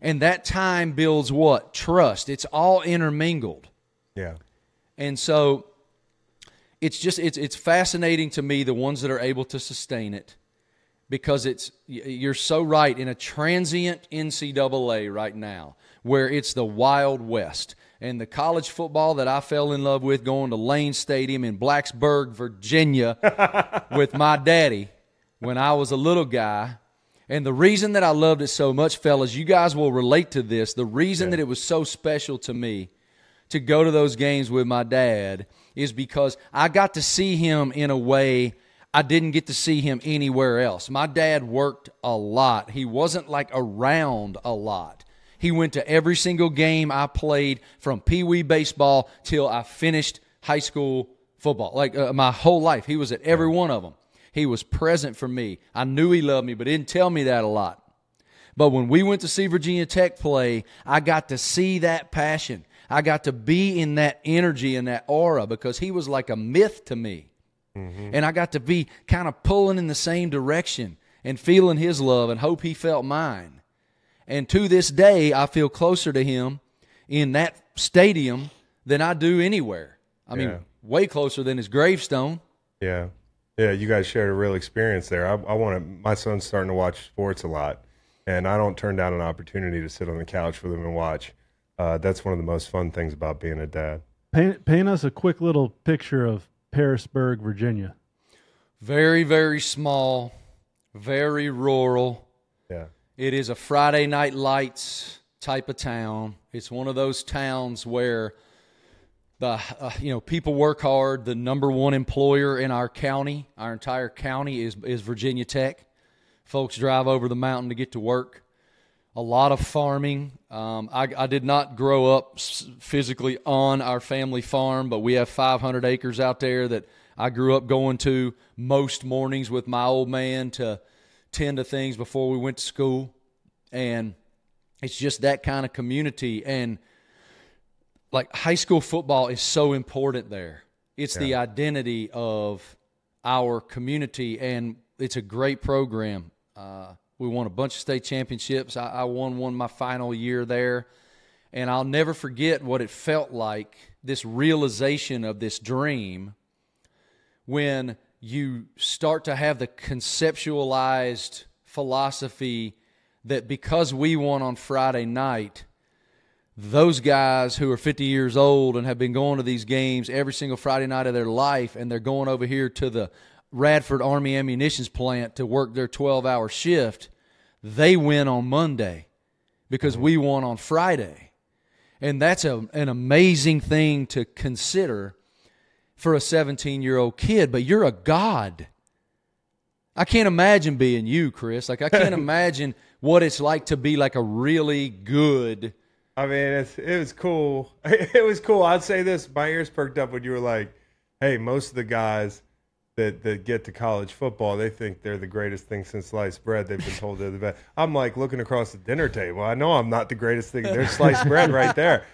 And that time builds what? Trust. It's all intermingled. Yeah. And so it's just it's it's fascinating to me the ones that are able to sustain it because it's you're so right in a transient NCAA right now where it's the wild west and the college football that I fell in love with going to Lane Stadium in Blacksburg, Virginia [laughs] with my daddy when I was a little guy. And the reason that I loved it so much, fellas, you guys will relate to this. The reason that it was so special to me to go to those games with my dad is because I got to see him in a way I didn't get to see him anywhere else. My dad worked a lot. He wasn't like around a lot. He went to every single game I played from Pee Wee baseball till I finished high school football. Like uh, my whole life, he was at every one of them. He was present for me. I knew he loved me, but didn't tell me that a lot. But when we went to see Virginia Tech play, I got to see that passion. I got to be in that energy and that aura because he was like a myth to me. And I got to be kind of pulling in the same direction and feeling his love and hope he felt mine. And to this day, I feel closer to him in that stadium than I do anywhere. I mean, Yeah. way closer than his gravestone. Yeah. Yeah, you guys shared a real experience there. I, I want to. My son's starting to watch sports a lot, and I don't turn down an opportunity to sit on the couch with him and watch. Uh, that's one of the most fun things about being a dad. Paint, paint us a quick little picture of Pearisburg, Virginia. Very, very small, very rural. It is a Friday night lights type of town. It's one of those towns where the uh, you know people work hard. The number one employer in our county, our entire county, is is Virginia Tech. Folks drive over the mountain to get to work. A lot of farming. Um, I, I did not grow up physically on our family farm, but we have 500 acres out there that I grew up going to most mornings with my old man to tend to things before we went to school. And it's just that kind of community. And like high school football is so important there. It's the identity of our community, and it's a great program. Uh, we won a bunch of state championships. I, I won one my final year there, and I'll never forget what it felt like this realization of this dream when you start to have the conceptualized philosophy that because we won on Friday night, those guys who are 50 years old and have been going to these games every single Friday night of their life, and they're going over here to the Radford Army Ammunitions plant to work their 12 hour shift, they win on Monday because we won on Friday. And that's a, an amazing thing to consider for a 17 year old kid, but you're a god. I can't imagine being you, Chris. Like, I can't [laughs] imagine what it's like to be like a really good. I mean, it's, it was cool. [laughs] It was cool. I'd say this: my ears perked up when you were like, "Hey, most of the guys that that get to college football, they think they're the greatest thing since sliced bread. They've been told they're the best." I'm like looking across the dinner table. I know I'm not the greatest thing. There's sliced bread right there.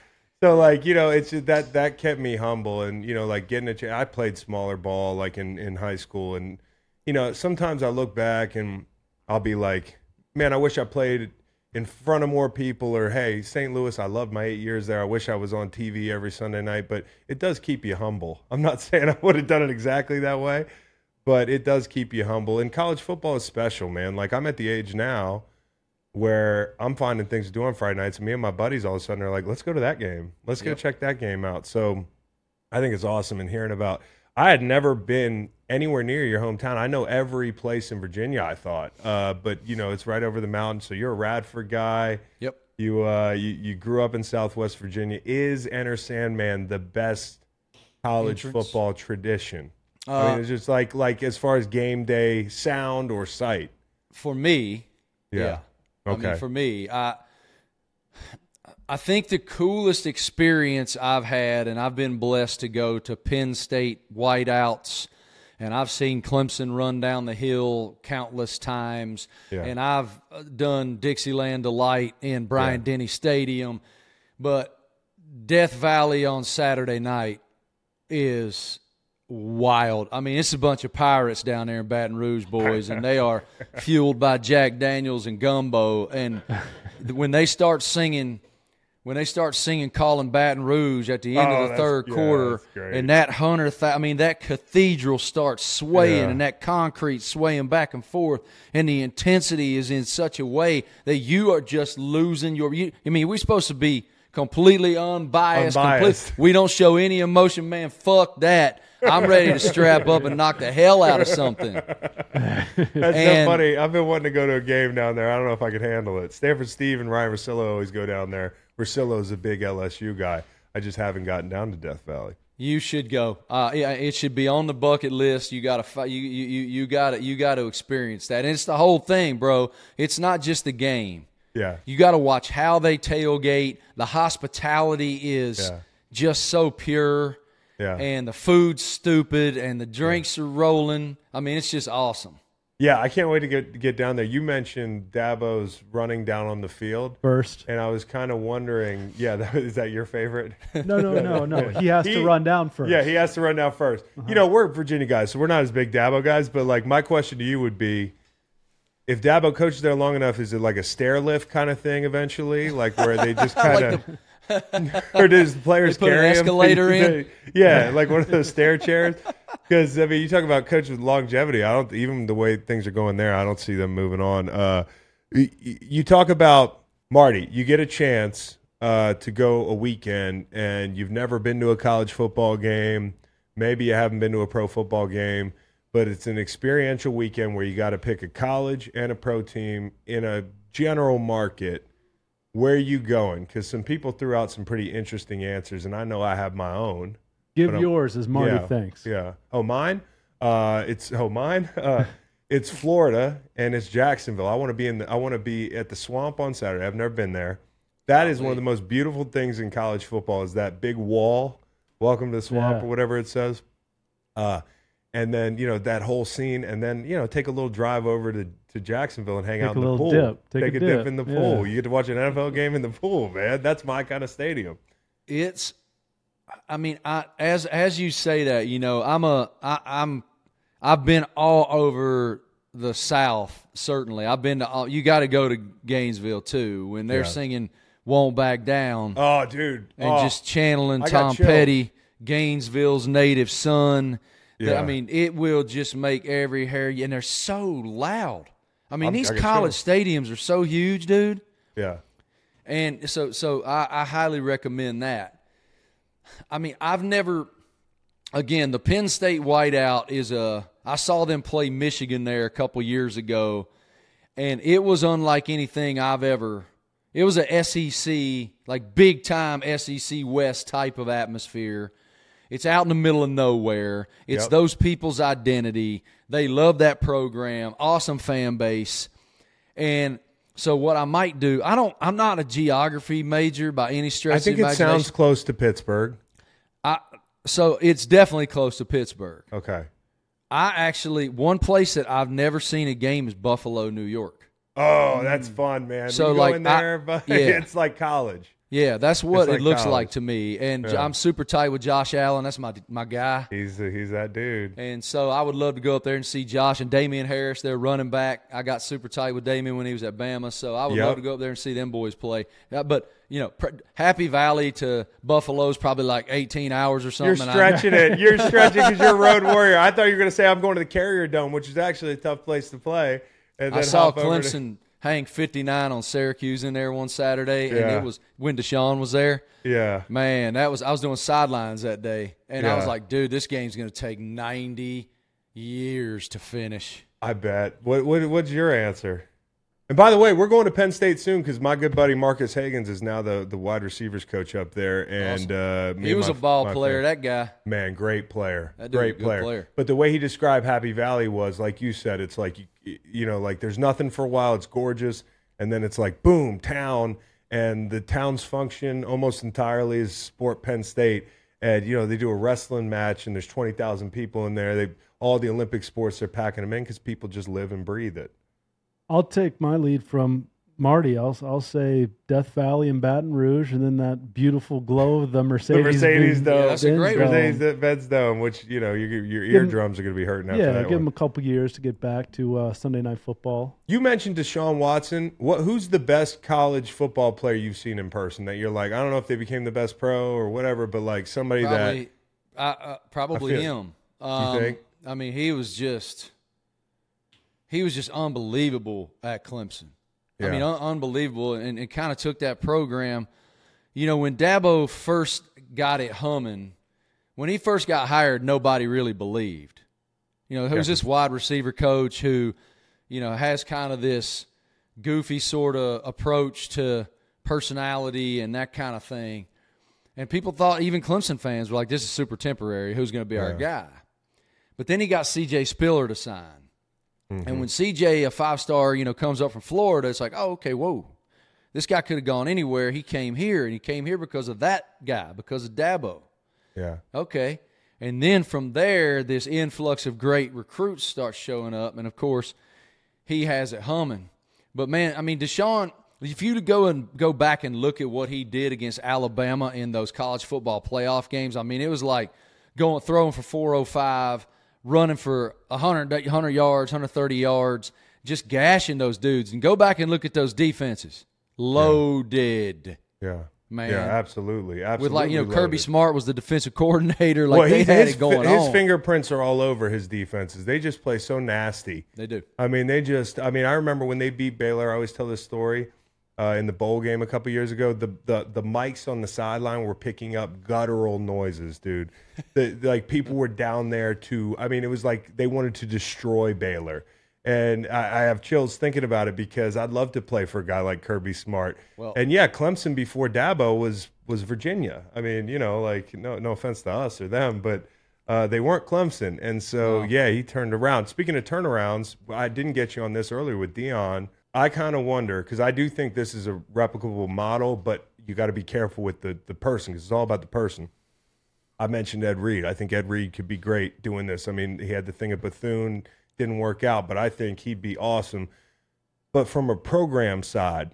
So like you know, it's that that kept me humble, and you know, like getting a chance. I played smaller ball like in in high school, and you know, sometimes I look back and I'll be like, man, I wish I played in front of more people or hey st louis i loved my eight years there. I wish i was on tv every sunday night. But it does keep you humble. [laughs] I'm not saying i would have done it exactly that way but it does keep you humble. And college football is special man. Like i'm at the age now where i'm finding things to do on friday nights and me and my buddies all of a sudden are like let's go to that game let's go check that game out so i think it's awesome and hearing about i had never been anywhere near your hometown i know every place in virginia i thought uh, but you know it's right over the mountain so you're a radford guy Yep. you uh you, you grew up in Southwest Virginia. Is Enter Sandman the best college Entrance? football tradition? I Uh, mean, it's just like like as far as game day sound or sight. for me, Yeah. yeah. I mean, for me, I I think the coolest experience I've had, and I've been blessed to go to Penn State whiteouts, and I've seen Clemson run down the hill countless times, Yeah. and I've uh, done Dixieland Delight in Bryant Denny Stadium, but Death Valley on Saturday night is wild. I mean, it's a bunch of pirates down there in Baton Rouge, boys, and they are [laughs] fueled by Jack Daniels and gumbo. And [laughs] when they start singing, when they start singing "Calling Baton Rouge" at the end Oh, of the third yeah, quarter, and that hundred, thou- I mean, that cathedral starts swaying, Yeah. and that concrete swaying back and forth, and the intensity is in such a way that you are just losing your. You, I mean, we're supposed to be completely unbiased. Unbiased. complete- we don't show any emotion, man. Fuck that. I'm ready to strap up and knock the hell out of something. That's so funny. I've been wanting to go to a game down there. I don't know if I could handle it. Stanford Steve and Ryen Russillo always go down there. Russillo's a big LSU guy. I just haven't gotten down to Death Valley. You should go. Uh, yeah, it should be on the bucket list. You gotta, you, you, you, gotta, you gotta experience that. And it's the whole thing, bro. It's not just the game. Yeah. You got to watch how they tailgate. The hospitality is Yeah. just so pure, Yeah. and the food's stupid, and the drinks are rolling. I mean, it's just awesome. Yeah, I can't wait to get to get down there. You mentioned Dabo's running down on the field. First. And I was kind of wondering, yeah, [laughs] that, is that your favorite? No, no, no, no. [laughs] He has He- to run down first. Yeah, he has to run down 1st You uh-huh. know, we're Virginia guys, so we're not as big Dabo guys. But like, my question to you would be, if Dabo coaches there long enough, is it like a stair lift kind of thing eventually, like where they just [laughs] kind of, or does the players They put an carry 'em? escalator in? [laughs] yeah, like one of those stair chairs. Because I mean, you talk about coaches with longevity. I don't even the way things are going there. I don't see them moving on. Uh, y- y- you talk about Marty. You get a chance uh, to go a weekend, and you've never been to a college football game. Maybe you haven't been to a pro football game, but it's an experiential weekend where you got to pick a college and a pro team in a general market. Where are you going? Because some people threw out some pretty interesting answers, and I know I have my own. Give yours as Marty yeah, thinks. Yeah. Oh, mine. Uh, it's oh mine. [laughs] Uh, it's Florida and it's Jacksonville. I want to be in. The, I want to be at the Swamp on Saturday. I've never been there. That is one of the most beautiful things in college football. Is that big wall? Welcome to the Swamp Yeah. or whatever it says. Uh, and then you know that whole scene, and then you know take a little drive over to, to Jacksonville and hang Take out a in the little pool. dip. Take a a dip dip. in the Yeah. pool. You get to watch an NFL game in the pool, man. That's my kind of stadium. it's i mean i as as you say that you know i'm a I, i'm i've been all over the south certainly i've been to all you got to go to gainesville too when they're Yeah. singing won't back down Oh, dude. and Oh. just channeling I tom petty gainesville's native son That- Yeah. i mean it will just make every hair and they're so loud i mean I'm- these I college stadiums are so huge dude yeah. and so so I, I highly recommend that. I mean, I've never again the Penn State whiteout is a I saw them play Michigan there a couple years ago, and it was unlike anything I've ever. It was a SEC like big time SEC West type of atmosphere. It's out in the middle of nowhere. It's Yep. those people's identity. They love that program. Awesome fan base. And so what I might do, I don't I'm not a geography major by any stretch I think it sounds close to Pittsburgh. I, so it's definitely close to Pittsburgh. Okay. I actually one place that I've never seen a game is Buffalo, New York. Oh, that's fun, man. So, like, in I- there, [laughs] but yeah. it's like college. Yeah, that's what It's it looks college. like to me. And Yeah. I'm super tight with Josh Allen. That's my my guy. He's he's that dude. And so I would love to go up there and see Josh and Damien Harris. They're running back. I got super tight with Damien when he was at Bama, so I would Yep. love to go up there and see them boys play. Uh, but you know, Happy Valley to Buffalo is probably like 18 hours or something. You're stretching [laughs] it. You're stretching because you're a road warrior. I thought you were going to say I'm going to the Carrier Dome, which is actually a tough place to play. And I saw Clemson hang 59 on Syracuse in there one Saturday, and it was when Deshaun was there. yeah. Man, that was I was doing sidelines that day, and I was like, dude, this game's going to take 90 years to finish. I bet. What, what what's your answer? And by the way, we're going to Penn State soon because my good buddy Marques Hagans is now the, the wide receivers coach up there, and uh, me He and was my- a ball player, fam- that guy. Man, great player. Great player. player. But the way he described Happy Valley was like you said, it's like you, you know, like there's nothing for a while, it's gorgeous, and then it's like boom, town, and the town's function almost entirely is sport Penn State. And you know, they do a wrestling match and there's 20,000 people in there. They all the Olympic sports they're packing them in cuz people just live and breathe it. I'll take my lead from Marty. I'll I'll say Death Valley and Baton Rouge, and then that beautiful glow of the Mercedes. The Mercedes Benz- Dome. Yeah, that's a great Dome. Mercedes Benz Dome, which you know your your Give 'em- eardrums are going to be hurting after Yeah, that Yeah, give one. them a couple years to get back to uh, Sunday Night Football. You mentioned Deshaun Watson. What? Who's the best college football player you've seen in person? That you're like, I don't know if they became the best pro or whatever, but like somebody Probably, uh, uh, probably I feel- him. Um, think? I mean, he was just he was just unbelievable at Clemson. I mean, un- unbelievable, and it kind of took that program. You know, when Dabo first got it humming, when he first got hired, nobody really believed. You know, who's this wide receiver coach who, you know, has kind of this goofy sort of approach to personality and that kind of thing. And people thought, even Clemson fans were like, this is super temporary. Who's going to be our guy? But then he got CJ Spiller to sign. And mm-hmm. when CJ, a five star, you know, comes up from Florida, it's like, oh, okay, whoa. This guy could have gone anywhere. He came here, and he came here because of that guy, because of Dabo. yeah, Okay. And then from there, this influx of great recruits starts showing up. And of course, he has it humming. But man, I mean, Deshaun, if you to go and go back and look at what he did against Alabama in those college football playoff games, I mean, it was like going throwing for 405, running for 100, 100 yards, 130 yards, just gashing those dudes. And go back and look at those defenses. Loaded. yeah, Man. yeah, absolutely, absolutely. With like, you know, Kirby. Smart was the defensive [laughs] coordinator. Like well, they he's, had his, it going his on. fingerprints are all over his defenses. They just play so nasty. They do. I mean, they just. I mean, I remember when they beat Baylor. I always tell this story uh, in the bowl game a couple years ago. The the the mics on the sideline were picking up guttural noises, dude. [laughs] The, like people were down there to. I mean, it was like they wanted to destroy Baylor. And I, I have chills thinking about it because I'd love to play for a guy like Kirby Smart. Well- and yeah, Clemson before Dabo was was Virginia. I mean, you know, like no no offense to us or them, but uh, they weren't Clemson. And so yeah, he turned around. Speaking of turnarounds, I didn't get you on this earlier with Deion. I kind of wonder because I do think this is a replicable model, but you got to be careful with the the person because it's all about the person. I mentioned Ed Reed. I think Ed Reed could be great doing this. I mean, he had the thing at Bethune, didn't work out, but I think he'd be awesome. But from a program side,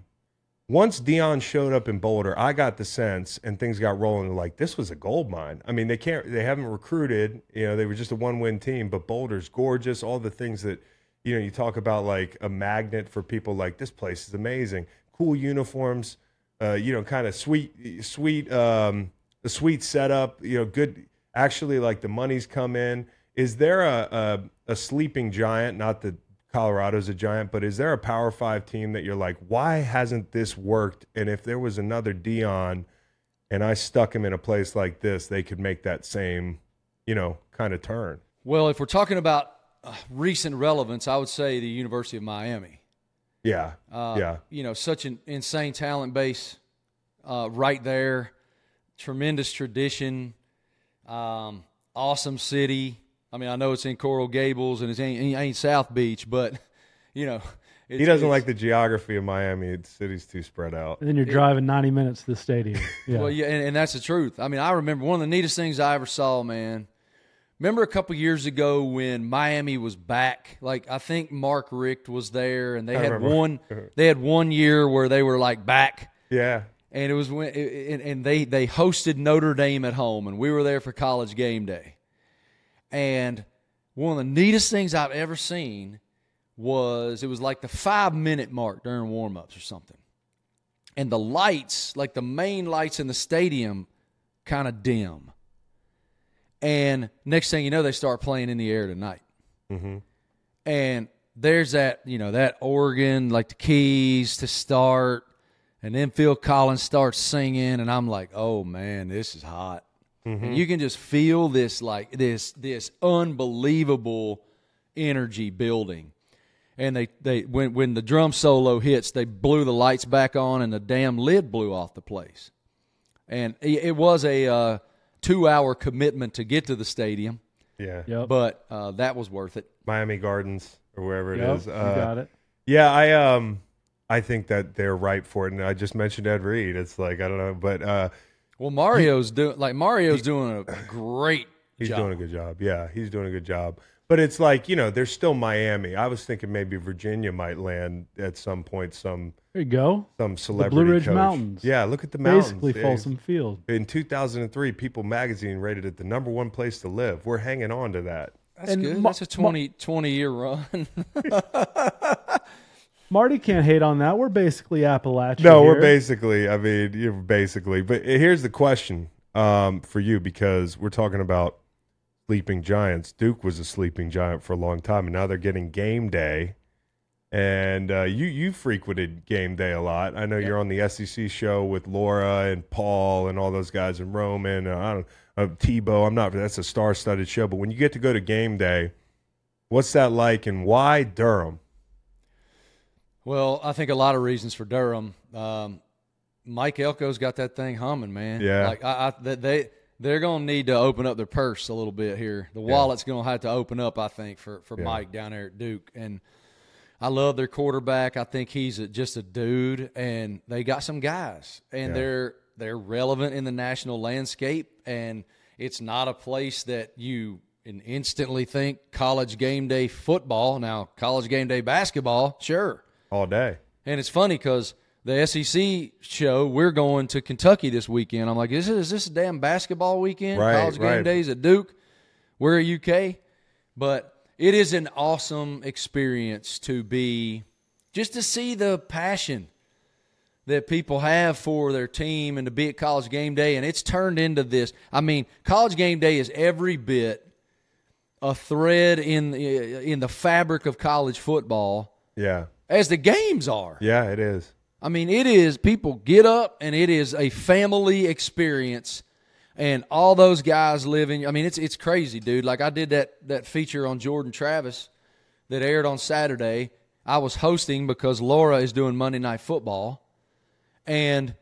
once Deion showed up in Boulder, I got the sense and things got rolling like this was a gold mine. I mean, they can't they haven't recruited, you know, they were just a one-win team, but Boulder's gorgeous, all the things that you know, you talk about like a magnet for people like this place is amazing. Cool uniforms, uh, you know, kind of sweet sweet um a sweet setup, you know, good actually like the money's come in. Is there a a, a sleeping giant, not that Colorado's a giant, but is there a Power Five team that you're like, why hasn't this worked? And if there was another Deion, and I stuck him in a place like this, they could make that same, you know, kind of turn. Well, if we're talking about recent relevance, I would say the University of Miami. Yeah, Uh, yeah, You know, such an insane talent base uh, right there. Tremendous tradition. Um, awesome city. I mean, I know it's in Coral Gables and it ain't, it ain't South Beach, but, [laughs] you know. It's, he doesn't it's- like the geography of Miami. The city's too spread out. And then you're driving 90 minutes to the stadium. [laughs] Yeah. Well, yeah, and, and that's the truth. I mean, I remember one of the neatest things I ever saw, man. Remember a couple years ago when Miami was back? Like I think Mark Richt was there, and they I had remember. one. Uh-huh. They had one year where they were like back, Yeah, and it was when and, and they they hosted Notre Dame at home, and we were there for college game day. And one of the neatest things I've ever seen was it was like the five minute mark during warmups or something, and the lights, like the main lights in the stadium, kind of dim. And next thing you know, they start playing in the air tonight. And there's that, you know, that organ, like the keys to start. And then Phil Collins starts singing, and I'm like, oh man, this is hot. And you can just feel this, like this, this unbelievable energy building. And they, they when when the drum solo hits, they blew the lights back on, and the damn lid blew off the place. And it, it was a uh, two hour commitment to get to the stadium, yeah. Yep. but uh, that was worth it. Miami Gardens or wherever it Yep, is. you Uh, got it. Yeah, I um I think that they're ripe for it. And I just mentioned Ed Reed. It's like I don't know, but uh Well, Mario's doing like Mario's doing a great [clears throat] he's job. doing a good job. Yeah, he's doing a good job. But it's like, you know, there's still Miami. I was thinking maybe Virginia might land at some point some There you go. some celebrity Blue Ridge coach. Mountains. Yeah, look at the mountains. Basically, Yeah, Folsom Field. In 2003, People Magazine rated it the number one place to live. We're hanging on to that. That's And good. Ma- That's a 20, 20 year run. [laughs] Marty can't hate on that. We're basically Appalachian. No, we're basically. I mean, you're basically. But here's the question um, for you because we're talking about sleeping giants. Duke was a sleeping giant for a long time, and now they're getting game day. And uh, you you frequented game day a lot. I know you're on the SEC show with Laura and Paul and all those guys and Roman. Uh, I don't uh, Tebow. I'm not. That's a star-studded show. But when you get to go to game day, what's that like, and why Durham? well, I think a lot of reasons for Durham. Um, Mike Elko's got that thing humming, man. Yeah. Like I, I they they're gonna need to open up their purse a little bit here. The wallet's gonna have to open up, I think, for for Yeah. Mike down there at Duke. And I love their quarterback. I think he's a, just a dude, and they got some guys, and Yeah. they're they're relevant in the national landscape, and it's not a place that you in- instantly think college game day football. Now, college game day basketball, sure. All day. And it's funny because the SEC show, we're going to Kentucky this weekend. I'm like, is, this- is this a damn basketball weekend? Right, College game right. days at Duke. We're at UK. But it is an awesome experience to be, just to see the passion that people have for their team and to be at college game day. And it's turned into this. I mean, college game day is every bit a thread in the, in the fabric of college football Yeah. as the games are. Yeah, it is. I mean, it is people get up and it is a family experience, and all those guys living. I mean, it's it's crazy, dude. Like I did that that feature on Jordan Travis that aired on Saturday. I was hosting because Laura is doing Monday Night Football, and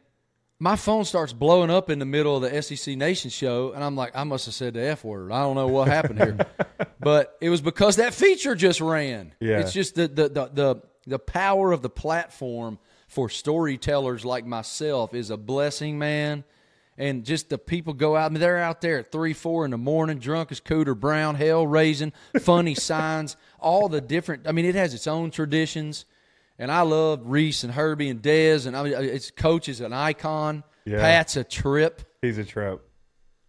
my phone starts blowing up in the middle of the SEC Nation show, and I'm like, I must have said the F word. I don't know what happened here, [laughs] but it was because that feature just ran. Yeah. it's just the the the the, the power of the platform for storytellers like myself is a blessing, man. And just the people go out, I mean, they're out there at three, four in the morning, drunk as Cooter Brown, hell raising, funny [laughs] signs, all the different. I mean, it has its own traditions. And I love Rece and Herbie and Dez, and I mean, uh, it's coach is an icon. Yeah. Pat's a trip. He's a trip.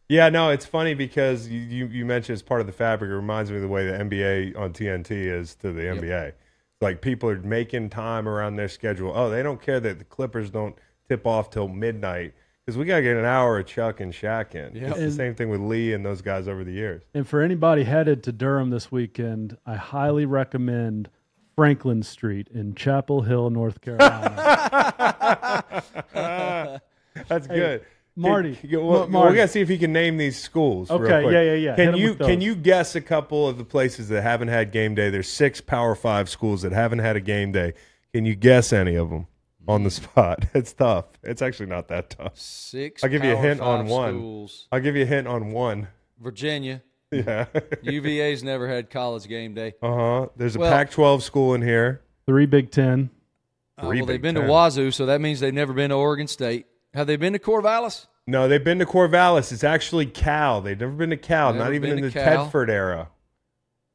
Yeah, no, it's funny because you, you, you mentioned it's part of the fabric. It reminds me of the way the NBA on TNT is to the NBA. Like people are making time around their schedule. Oh, they don't care that the Clippers don't tip off till midnight because we got to get an hour of Chuck and Shaq in. It's the same thing with Lee and those guys over the years. And for anybody headed to Durham this weekend, I highly recommend Franklin Street in Chapel Hill, North Carolina. [laughs] [laughs] That's good. Marty, Can- can- well, Marty. we got to see if he can name these schools. real Okay, quick. yeah, yeah, yeah. Hit you can you guess a couple of the places that haven't had game day? There's six Power Five schools that haven't had a game day. Can you guess any of them on the spot? [laughs] It's tough. It's actually not that tough. Six. I'll give you a hint on one. Schools. I'll give you a hint on one. Virginia. [laughs] Yeah. UVA's never had college game day. uh huh. There's a Well- Pac-12 school in here. Three Big Ten. Uh, Three well, they've been Ten. to Wazoo, so that means they've never been to Oregon State. Have they been to Corvallis? No, they've been to Corvallis. It's actually Cal. They've never been to Cal. Never not even in the Cal. Tedford era.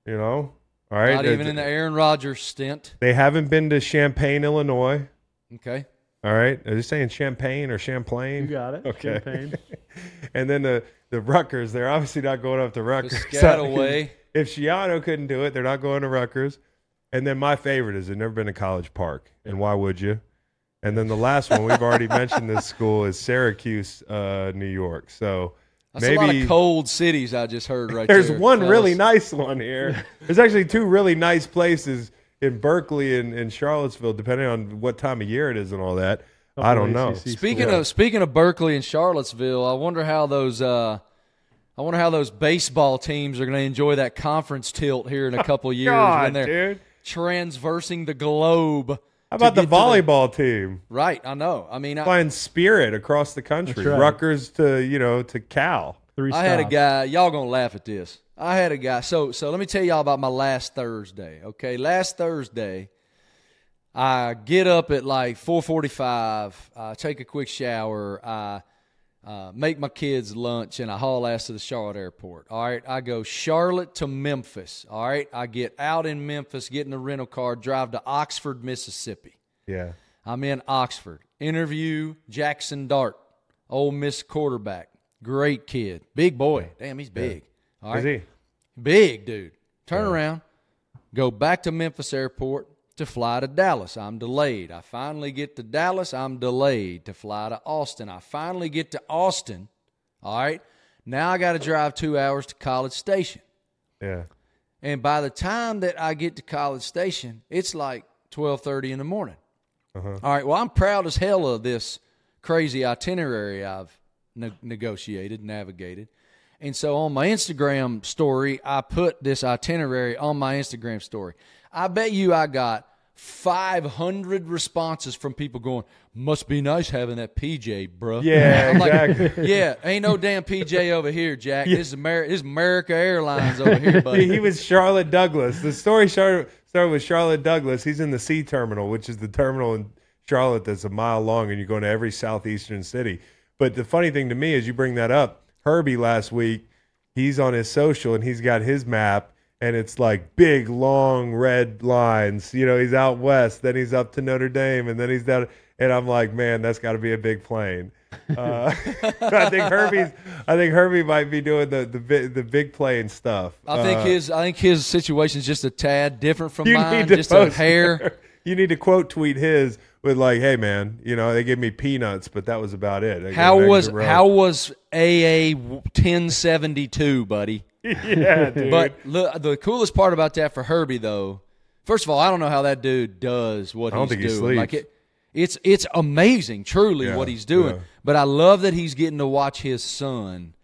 You know. All right. Not They- even in the Aaron Rodgers stint. They haven't been to Champaign, Illinois. Okay. All right. Are you saying Champagne or Champlain? You got it. Okay. Champagne. [laughs] and then the the Rutgers. They're obviously not going up to Rutgers. Piscataway. [laughs] if Schiano couldn't do it, they're not going to Rutgers. And then my favorite is they've never been to College Park. And why would you? And then the last one we've already mentioned this school is Syracuse, uh, New York. So That's a lot maybe of cold cities I just heard right [laughs] there's there. There's one fellas. really nice one here. There's actually two really nice places in Berkeley and, and Charlottesville, depending on what time of year it is and all that. I don't know. ACC Speaking Yeah. of speaking of Berkeley and Charlottesville, I wonder how those uh, I wonder how those baseball teams are going to enjoy that conference tilt here in a [laughs] couple years God, when they're dude. transversing the globe. How about the get to the- volleyball team Right, I know. I mean, I, flying Spirit across the country, That's right. Rutgers to you know to Cal? Three I had a guy. Y'all gonna laugh at this. I had a guy. So so let me tell y'all about my last Thursday. Okay, last Thursday, I get up at like four forty-five. I take a quick shower. I uh, make my kids lunch, and I haul ass to the Charlotte airport. All right, I go Charlotte to Memphis. All right, I get out in Memphis, get in the rental car, drive to Oxford, Mississippi. Yeah. I'm in Oxford. Interview Jackson Dart, Ole Miss quarterback. Great kid. Big boy. Damn, he's big. All Is he? Big dude. Turn around, go back to Memphis Airport to fly to Dallas. I'm delayed. I finally get to Dallas. I'm delayed to fly to Austin. I finally get to Austin. All right. Now I got to drive two hours to College Station. Yeah. And by the time that I get to College Station, it's like twelve thirty in the morning. Uh-huh. All right. Well, I'm proud as hell of this crazy itinerary I've ne- negotiated, navigated, and so on my Instagram story, I put this itinerary on my Instagram story. I bet you I got 500 responses from people going, "Must be nice having that PJ, bruh." Yeah, [laughs] I'm like, exactly. [laughs] yeah, ain't no damn PJ over here, Jack. This is America. This is America Airlines over here, buddy. [laughs] he was Charlotte Douglas. The story started, started with Charlotte Douglas. He's in the C terminal, which is the terminal in Charlotte that's a mile long, and you're going to every southeastern city. But the funny thing to me is you bring that up. Herbie last week, he's on his social and he's got his map, and it's like big, long red lines. You know, he's out west, then he's up to Notre Dame, and then he's down. And I'm like, man, that's got to be a big plane. Uh, [laughs] I think Herbie's. I think Herbie might be doing the the big, the big plane stuff. I think Uh, his I think his situation's just a tad different from mine. Just a hair. [laughs] You need to quote tweet his with like, "Hey man, you know they gave me peanuts, but that was about it." They How was how was AA ten seventy two, buddy? [laughs] yeah, dude. But look, the coolest part about that for Herbie though, first of all, I don't know how that dude does what I don't he's think he doing. sleeps. Like it, it's it's amazing, truly, Yeah, what he's doing. yeah. But I love that he's getting to watch his son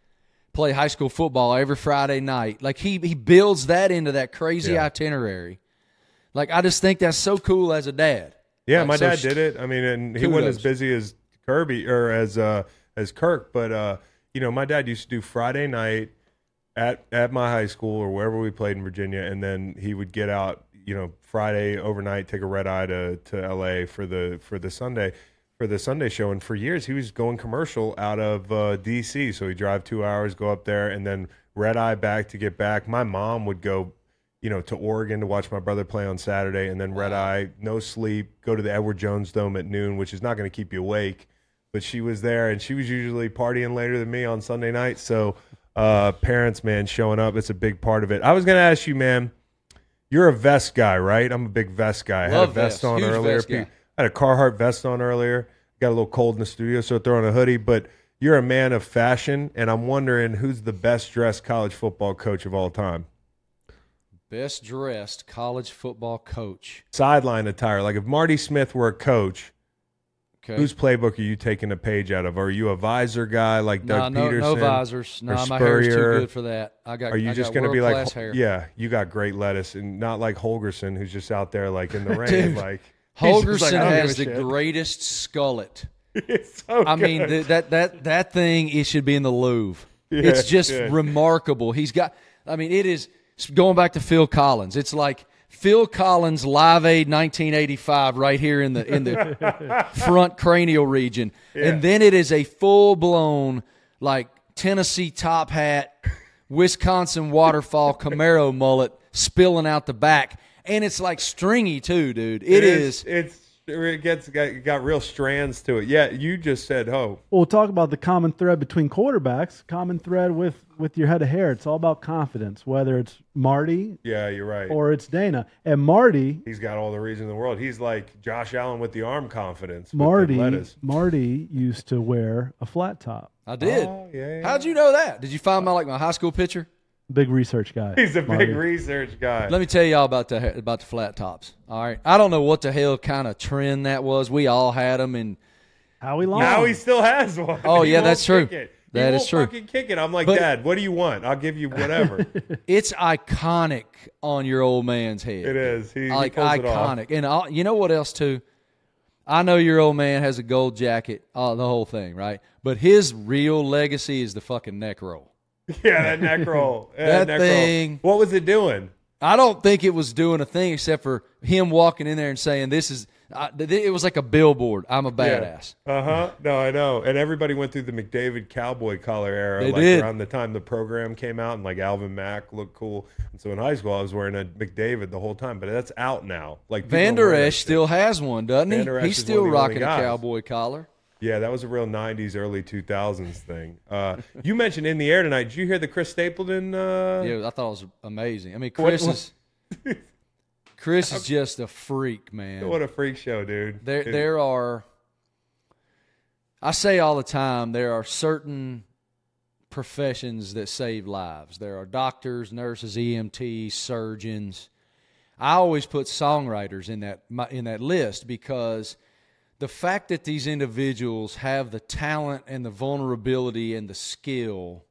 play high school football every Friday night. Like he he builds that into that crazy Yeah. itinerary. Like I just think that's so cool as a dad. Yeah, Like, my so dad did it. I mean, and he wasn't as busy as Kirby or as uh, as Kirk, but uh, you know, my dad used to do Friday night at at my high school or wherever we played in Virginia, and then he would get out, you know, Friday overnight, take a red eye to to L.A. for the for the Sunday for the Sunday show, and for years he was going commercial out of uh, D.C. So he'd drive two hours, go up there, and then red eye back to get back. My mom would go you know, to Oregon to watch my brother play on Saturday, and then red eye, no sleep, go to the Edward Jones Dome at noon, which is not going to keep you awake. But she was there, and she was usually partying later than me on Sunday night. So, uh, parents, man, showing up, it's a big part of it. I was going to ask you, man, you're a vest guy, right? I'm a big vest guy. I had a vest vests. on Huge earlier. vest guy. I had a Carhartt vest on earlier. Got a little cold in the studio, so throw on a hoodie. But you're a man of fashion, and I'm wondering who's the best dressed college football coach of all time. Best dressed college football coach. sideline attire. Like if Marty Smith were a coach, Okay. whose playbook are you taking a page out of? Are you a visor guy like no, Doug no, Peterson? no visors. or No, my hair is too good for that. I got. Are you I just going to be like, hair. yeah, you got great lettuce, and not like Holgorsen, who's just out there like in the [laughs] rain, Dude, like [laughs] Holgorsen like, has the shit. [laughs] greatest skullet. So I mean, th- that that that thing it should be in the Louvre. Yeah, it's just good. remarkable. He's got. I mean, it is going back to Phil Collins. It's like Phil Collins Live Aid 1985 right here in the in the [laughs] front cranial region, and then it is a full blown like Tennessee top hat, Wisconsin waterfall [laughs] Camaro mullet spilling out the back, and it's like stringy too, dude. It is. It's it gets got, got real strands to it. Yeah, you just said, "Oh, Well, we'll talk about the common thread between quarterbacks. Common thread with with your head of hair. It's all about confidence. Whether it's Marty yeah, you're right." or it's Dana, and Marty, He's got all the reason in the world. He's like Josh Allen with the arm confidence. Marty. Marty used to wear a flat top. I did. Oh, yeah, yeah. How'd you know that? Did you find my like my high school picture? Big research guy. He's a big research guy. Let me tell y'all about the about the flat tops. All right, I don't know what the hell kind of trend that was. We all had them, and Howie Long. Now he still has one. Oh, He yeah, won't that's true. kick it. He That is won't true. Fucking kick it. I'm like, But- Dad, what do you want? I'll give you whatever. [laughs] it's iconic on your old man's head. it is. He, he like pulls it off. iconic. And i you know what else too? I know your old man has a gold jacket, uh, the whole thing, right? But his real legacy is the fucking neck roll. [laughs] Yeah, that neck roll. Yeah, That neck roll. thing- What was it doing? I don't think it was doing a thing except for him walking in there and saying, "This is." I, it was like a billboard. I'm a badass. Uh huh. No, I know. And everybody went through the McDavid cowboy collar era, They like did. around the time the program came out, and like Alvin Mack looked cool. And so in high school, I was wearing a McDavid the whole time, but that's out now. Like people Van don't Der Esch still has one, doesn't he? Van Der Esch He's still one of the only rocking a cowboy collar. Yeah, that was a real '90s, early 2000s thing. Uh, you mentioned in the air tonight. Did you hear the Chris Stapleton? Uh, Yeah, I thought it was amazing. I mean, Chris what- is Chris is [laughs] just a freak, man. What a freak show, dude! There, It- there are. I say all the time, there are certain professions that save lives. There are doctors, nurses, EMTs, surgeons. I always put songwriters in that in that list because the fact that these individuals have the talent and the vulnerability and the skill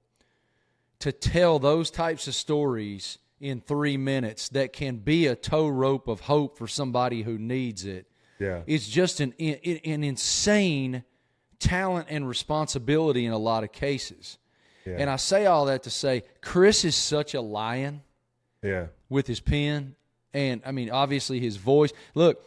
to tell those types of stories in three minutes that can be a tow rope of hope for somebody who needs it yeah, it's just an an an insane talent and responsibility in a lot of cases. Yeah. And I say all that to say Chris is such a lion yeah, with his pen and I mean obviously his voice. Look,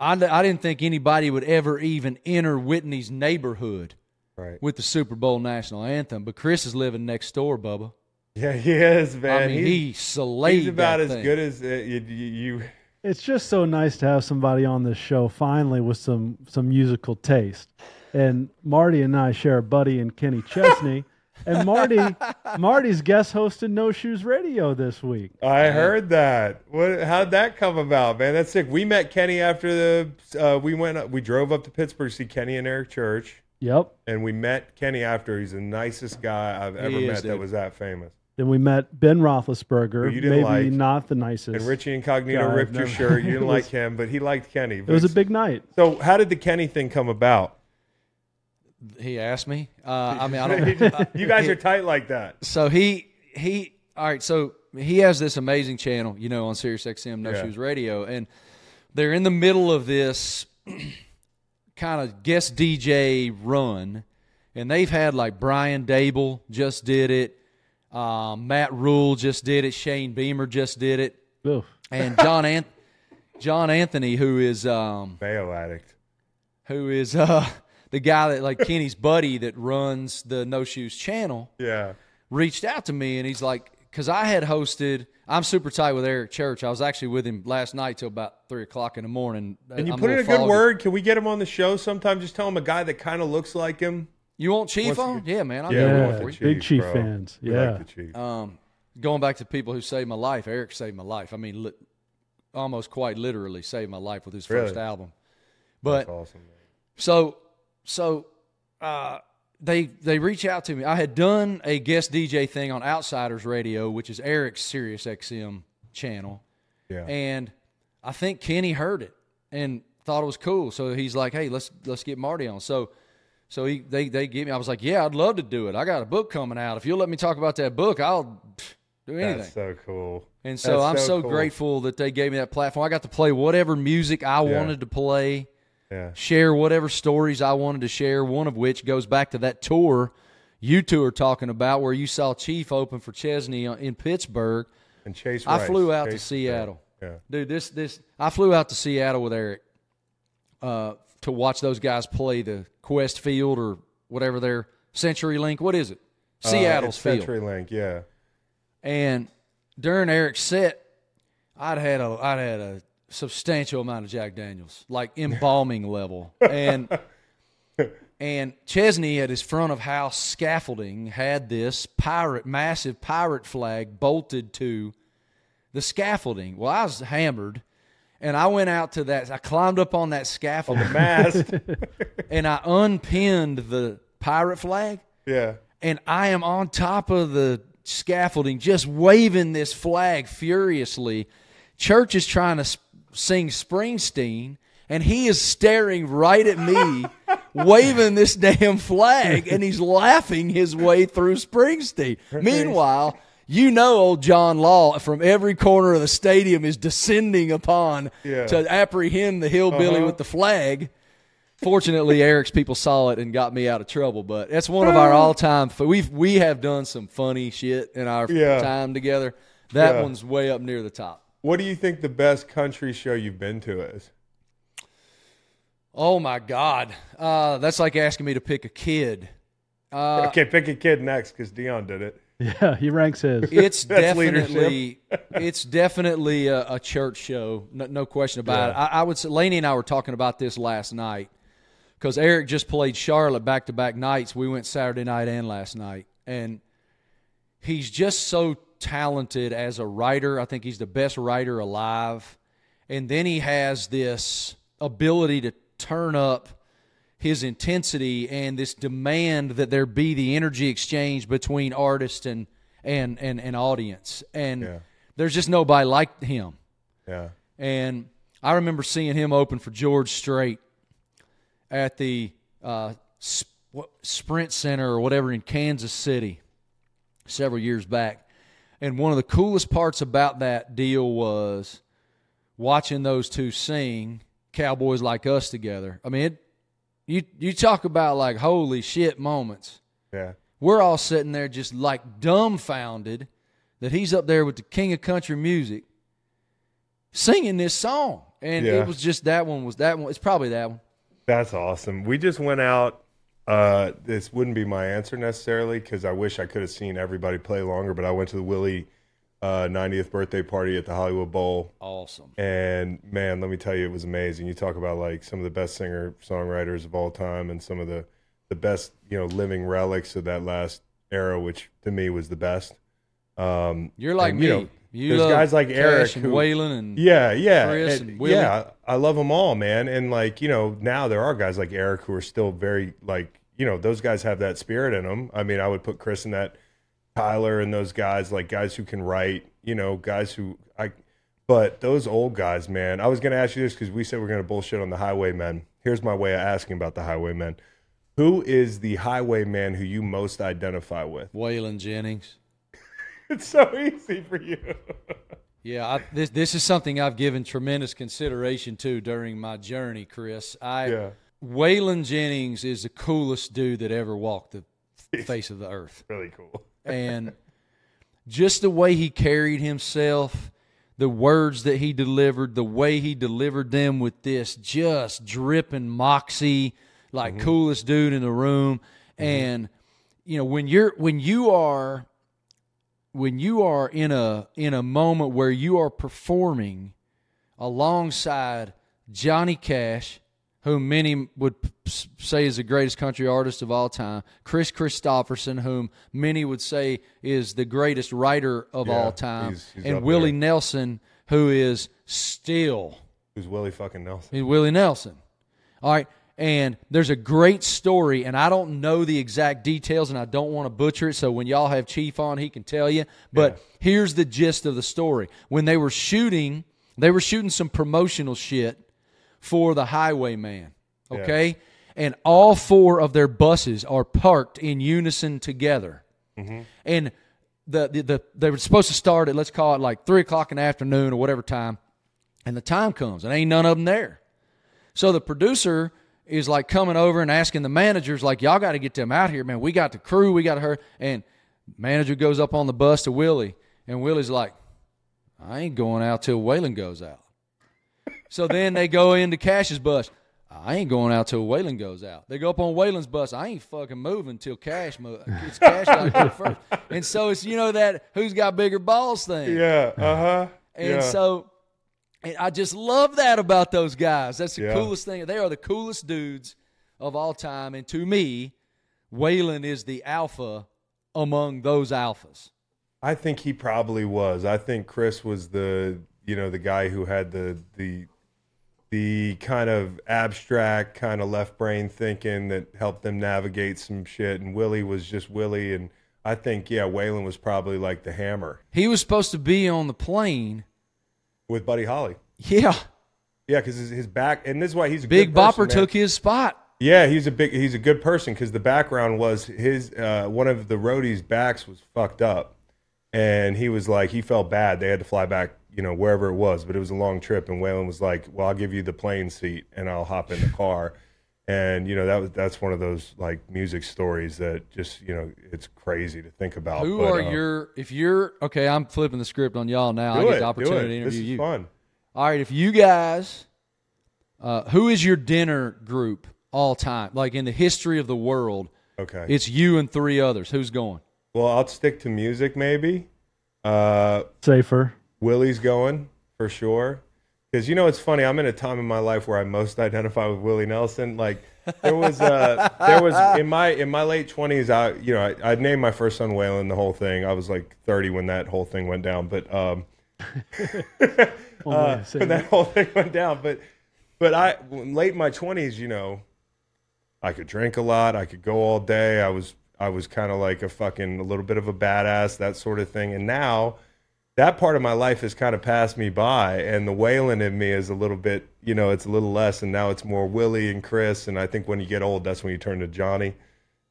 I, I didn't think anybody would ever even enter Whitney's neighborhood right. with the Super Bowl national anthem, but Chris is living next door, Bubba. Yeah, [laughs] he is, man. I mean, he's, he slayed he's about that as thing. good as uh, you, you, you. It's just so nice to have somebody on this show finally with some some musical taste. And Marty and I share a buddy in Kenny Chesney. [laughs] and Marty [laughs] Marty's guest hosted No Shoes Radio this week. I heard that. What? How'd that come about, man? That's sick. We met Kenny after the. Uh, we went. We drove up to Pittsburgh to see Kenny and Eric Church, Yep. and we met Kenny after. He's the nicest guy I've ever He is, met that was that famous. Then we met Ben Roethlisberger. Who you didn't maybe like. not the nicest. And Richie Incognito God, ripped your no. shirt. You [laughs] didn't It like him, but he liked Kenny. It was a big night. So, how did the Kenny thing come about? He asked me. Uh, I [laughs] mean, I don't. you guys are tight like that. so he he all right, so he has this amazing channel, you know, on Sirius XM No Yeah. Shoes Radio, and they're in the middle of this [clears throat] kind of guest DJ run, and they've had like Brian Dable just did it, um, Matt Rhule just did it, Shane Beamer just did it, Oof. and John Anth- John Anthony, who is um, Mayo addict. who is uh, the guy that like Kenny's buddy that runs the No Shoes channel Yeah. reached out to me and he's like, because I had hosted, I'm super tight with Eric Church. I was actually with him last night till about three o'clock in the morning. And you I'm put in a good foggy. word. Can we get him on the show sometime? Just tell him a guy that kind of looks like him. You want Chief What's the- on? Yeah, man. I'll Yeah, do we for you. Big Chief bro. fans. Yeah. like the Chiefs. Um, going back to people who saved my life, Eric saved my life. I mean, li- almost quite literally saved my life with his first album. But That's awesome. Man. So, so uh, they they reach out to me. I had done a guest DJ thing on Outsiders Radio, which is Eric's Sirius XM channel, Yeah. and I think Kenny heard it and thought it was cool. So he's like, "Hey, let's let's get Marty on." So. So he, they they gave me. I was like, "Yeah, I'd love to do it. I got a book coming out. If you'll let me talk about that book, I'll do anything." That's so cool. And so That's I'm so, cool. grateful that they gave me that platform. I got to play whatever music I Yeah. wanted to play Yeah. share whatever stories I wanted to share. One of which goes back to that tour you two are talking about, where you saw Chief open for Chesney in Pittsburgh. And Chase. I flew out to Seattle, Yeah. dude. This this I flew out to Seattle with Eric uh, to watch those guys play the Qwest Field or whatever their CenturyLink. What is it? Uh, Seattle's it's field. CenturyLink. Yeah. And during Eric's set, I'd had a I'd had a substantial amount of Jack Daniels, like [laughs] embalming level. And and Chesney at his front of house scaffolding had this pirate massive pirate flag bolted to the scaffolding. Well, I was hammered and I went out to that I climbed up on that scaffolding mast [laughs] and I unpinned the pirate flag yeah. and I am on top of the scaffolding, just waving this flag furiously. Church is trying to sing Springsteen, and he is staring right at me, [laughs] waving this damn flag, and he's laughing his way through Springsteen. Meanwhile, you know old John Law from every corner of the stadium is descending upon Yeah. to apprehend the hillbilly Uh-huh. with the flag. Fortunately, Eric's people saw it and got me out of trouble. But that's one of our [laughs] all-time. We've we have done some funny shit in our Yeah. time together. That Yeah. one's way up near the top. What do you think the best country show you've been to is? Oh my God, uh, that's like asking me to pick a kid. Uh, okay, pick a kid next because Deion did it. [laughs] Yeah, he ranks his. [laughs] It's definitely it's definitely a, a church show, no, no question about it. I, I would say Laney and I were talking about this last night because Eric just played Charlotte back to back nights. We went Saturday night and last night, and he's just so talented as a writer. I think he's the best writer alive, and then he has this ability to turn up his intensity and this demand that there be the energy exchange between artist and and and, and audience and Yeah. there's just nobody like him Yeah. and i remember seeing him open for george strait at the uh, Sp- sprint center or whatever in kansas city several years back and one of the coolest parts about that deal was watching those two sing cowboys like us together i mean it, you you talk about like holy shit moments. Yeah. We're all sitting there just like dumbfounded that he's up there with the king of country music singing this song. And Yeah. it was just that one was that one. It's probably that one. That's awesome. We just went out. Uh, this wouldn't be my answer necessarily because I wish I could have seen everybody play longer, but I went to the Willie uh, 90th birthday party at the Hollywood Bowl. Awesome. And man, let me tell you, it was amazing. You talk about like some of the best singer songwriters of all time and some of the, the best, you know, living relics of that last era, which to me was the best. Um, You're like and, me. you know, you there's guys like Cash Eric and who- Waylon and yeah, yeah, Chris and- and Willie. yeah. I love them all, man. And like you know, now there are guys like Eric who are still very like you know those guys have that spirit in them. I mean, I would put Chris in that, Tyler and those guys like guys who can write. You know, guys who I. But those old guys, man. I was going to ask you this because we said we're going to bullshit on the Highwaymen. Here's my way of asking about the Highwaymen. Who is the Highwayman who you most identify with? Waylon Jennings. It's so easy for you. Yeah, I, this this is something I've given tremendous consideration to during my journey, Chris. I Yeah. Waylon Jennings is the coolest dude that ever walked the [laughs] face of the earth. really cool. and just the way he carried himself, the words that he delivered, the way he delivered them with this just dripping moxie, like mm-hmm. coolest dude in the room. Mm-hmm. And you know, when you're when you are when you are in a in a moment where you are performing alongside Johnny Cash, whom many would say is the greatest country artist of all time, Kris Kristofferson, whom many would say is the greatest writer of Yeah, all time, he's- he's and Willie there. Nelson, who is still Who's Willie fucking Nelson? He's Willie Nelson. All right. And there's a great story, and I don't know the exact details, and I don't want to butcher it. So when y'all have Chief on, he can tell you. But here's the gist of the story: when they were shooting, they were shooting some promotional shit for the Highwayman. Okay, and all four of their buses are parked in unison together, mm-hmm. and the, the the they were supposed to start at let's call it like three o'clock in the afternoon or whatever time, and the time comes and ain't none of them there. So the producer is like coming over and asking the managers, like, y'all got to get them out here, man. We got the crew, we got her. And manager goes up on the bus to Willie, and Willie's like, I ain't going out till Waylon goes out. So then they go into Cash's bus. I ain't going out till Waylon goes out. They go up on Waylon's bus. I ain't fucking moving till Cash moves. [laughs] It's Cash to [laughs] first. And so it's you know that who's got bigger balls thing. Yeah. Uh huh. And yeah. so, and I just love that about those guys. That's the Yeah. coolest thing. They are the coolest dudes of all time. And to me, Waylon is the alpha among those alphas. I think he probably was. I think Kris was the you know the guy who had the the the kind of abstract kind of left brain thinking that helped them navigate some shit, and Willie was just Willie. And I think yeah, Waylon was probably like the hammer He was supposed to be on the plane. With Buddy Holly. Yeah. Yeah, because his, his back, and this is why he's a Big good person, Bopper man. took his spot. Yeah, he's a big he's a good person because the background was his uh, one of the roadies' backs was fucked up, and he was like he felt bad. They had to fly back, you know, wherever it was, but it was a long trip. And Waylon was like, "Well, I'll give you the plane seat, and I'll hop in the car." And you know that was that's one of those like music stories that just you know it's crazy to think about. Who but, are uh, your, if you're, okay, I'm flipping the script on y'all now. I get it, the opportunity to interview This is you. fun. All right, if you guys, uh, who is your dinner group all time? Like in the history of the world, Okay. it's you and three others. Who's going? well, I'll stick to music maybe. Uh, Safer. Willie's going for sure. Because you know it's funny, I'm in a time in my life where I most identify with Willie Nelson. Like there was, uh, there was in my in my late twenties, I you know I, I named my first son Waylon. The whole thing. I was like 30 when that whole thing went down. But um, [laughs] uh, say when that whole thing went down. But but I late in my twenties, you know, I could drink a lot. I could go all day. I was I was kind of like a fucking a little bit of a badass, that sort of thing. And now that part of my life has kind of passed me by, and the Waylon in me is a little bit, you know, it's a little less, and now it's more Willie and Kris. And I think when you get old, that's when you turn to Johnny,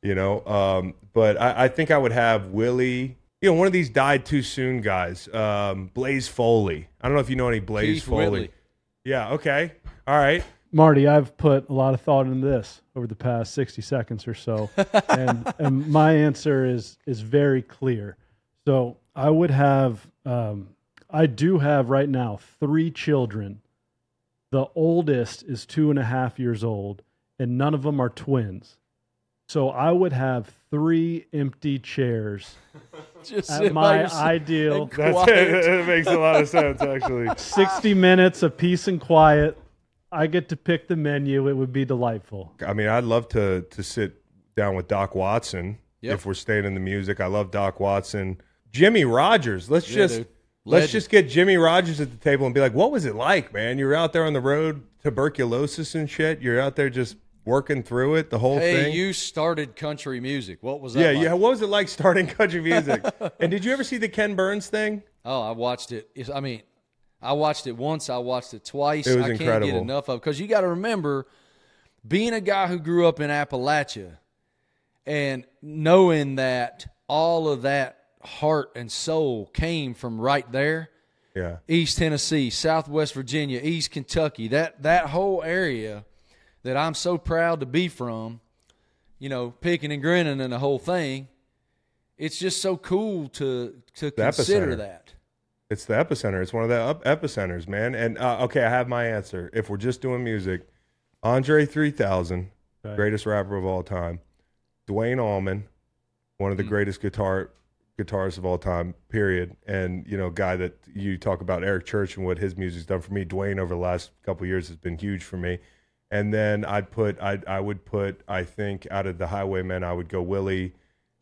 you know. Um, but I, I think I would have Willie. You know, one of these died too soon guys. Um, Blaze Foley. I don't know if you know any Blaze Keith Foley. Whitley. Yeah. Okay. All right. Marty, I've put a lot of thought into this over the past 60 seconds or so. and, [laughs] and my answer is is very clear. So I would have um, I do have right now three children. The oldest is two and a half years old, and none of them are twins. So I would have three empty chairs [laughs] Just at my ideal and [laughs] quiet. that makes a lot of sense, actually. [laughs] 60 minutes of peace and quiet. I get to pick the menu. It would be delightful. I mean, I'd love to to sit down with Doc Watson Yep. if we're staying in the music. I love Doc Watson. Jimmie Rodgers. Let's Yeah, just dude. let's just get Jimmie Rodgers at the table and be like, "What was it like, man? You're out there on the road, tuberculosis and shit. You're out there just working through it, the whole Hey, thing." you started country music. What was that? yeah, like? yeah. What was it like starting [laughs] country music? [laughs] and did you ever see the Ken Burns thing? Oh, I watched it. It's- I mean, I watched it once. I watched it twice. It was I can't get enough of because you got to remember, being a guy who grew up in Appalachia, and knowing that all of that heart and soul came from right there. Yeah. East Tennessee, Southwest Virginia, East Kentucky, that that whole area that I'm so proud to be from, you know, picking and grinning and the whole thing. It's just so cool to to consider epicenter. that. It's the epicenter. It's one of the up- epicenters, man. And uh, okay, I have my answer. If we're just doing music, Andre 3000, Okay. greatest rapper of all time. Duane Allman, one of the greatest guitar guitarists of all time, period. And you know, guy that you talk about Eric Church and what his music's done for me. Duane over the last couple of years has been huge for me. And then I'd put I I would put I think out of the Highwaymen I would go Willie,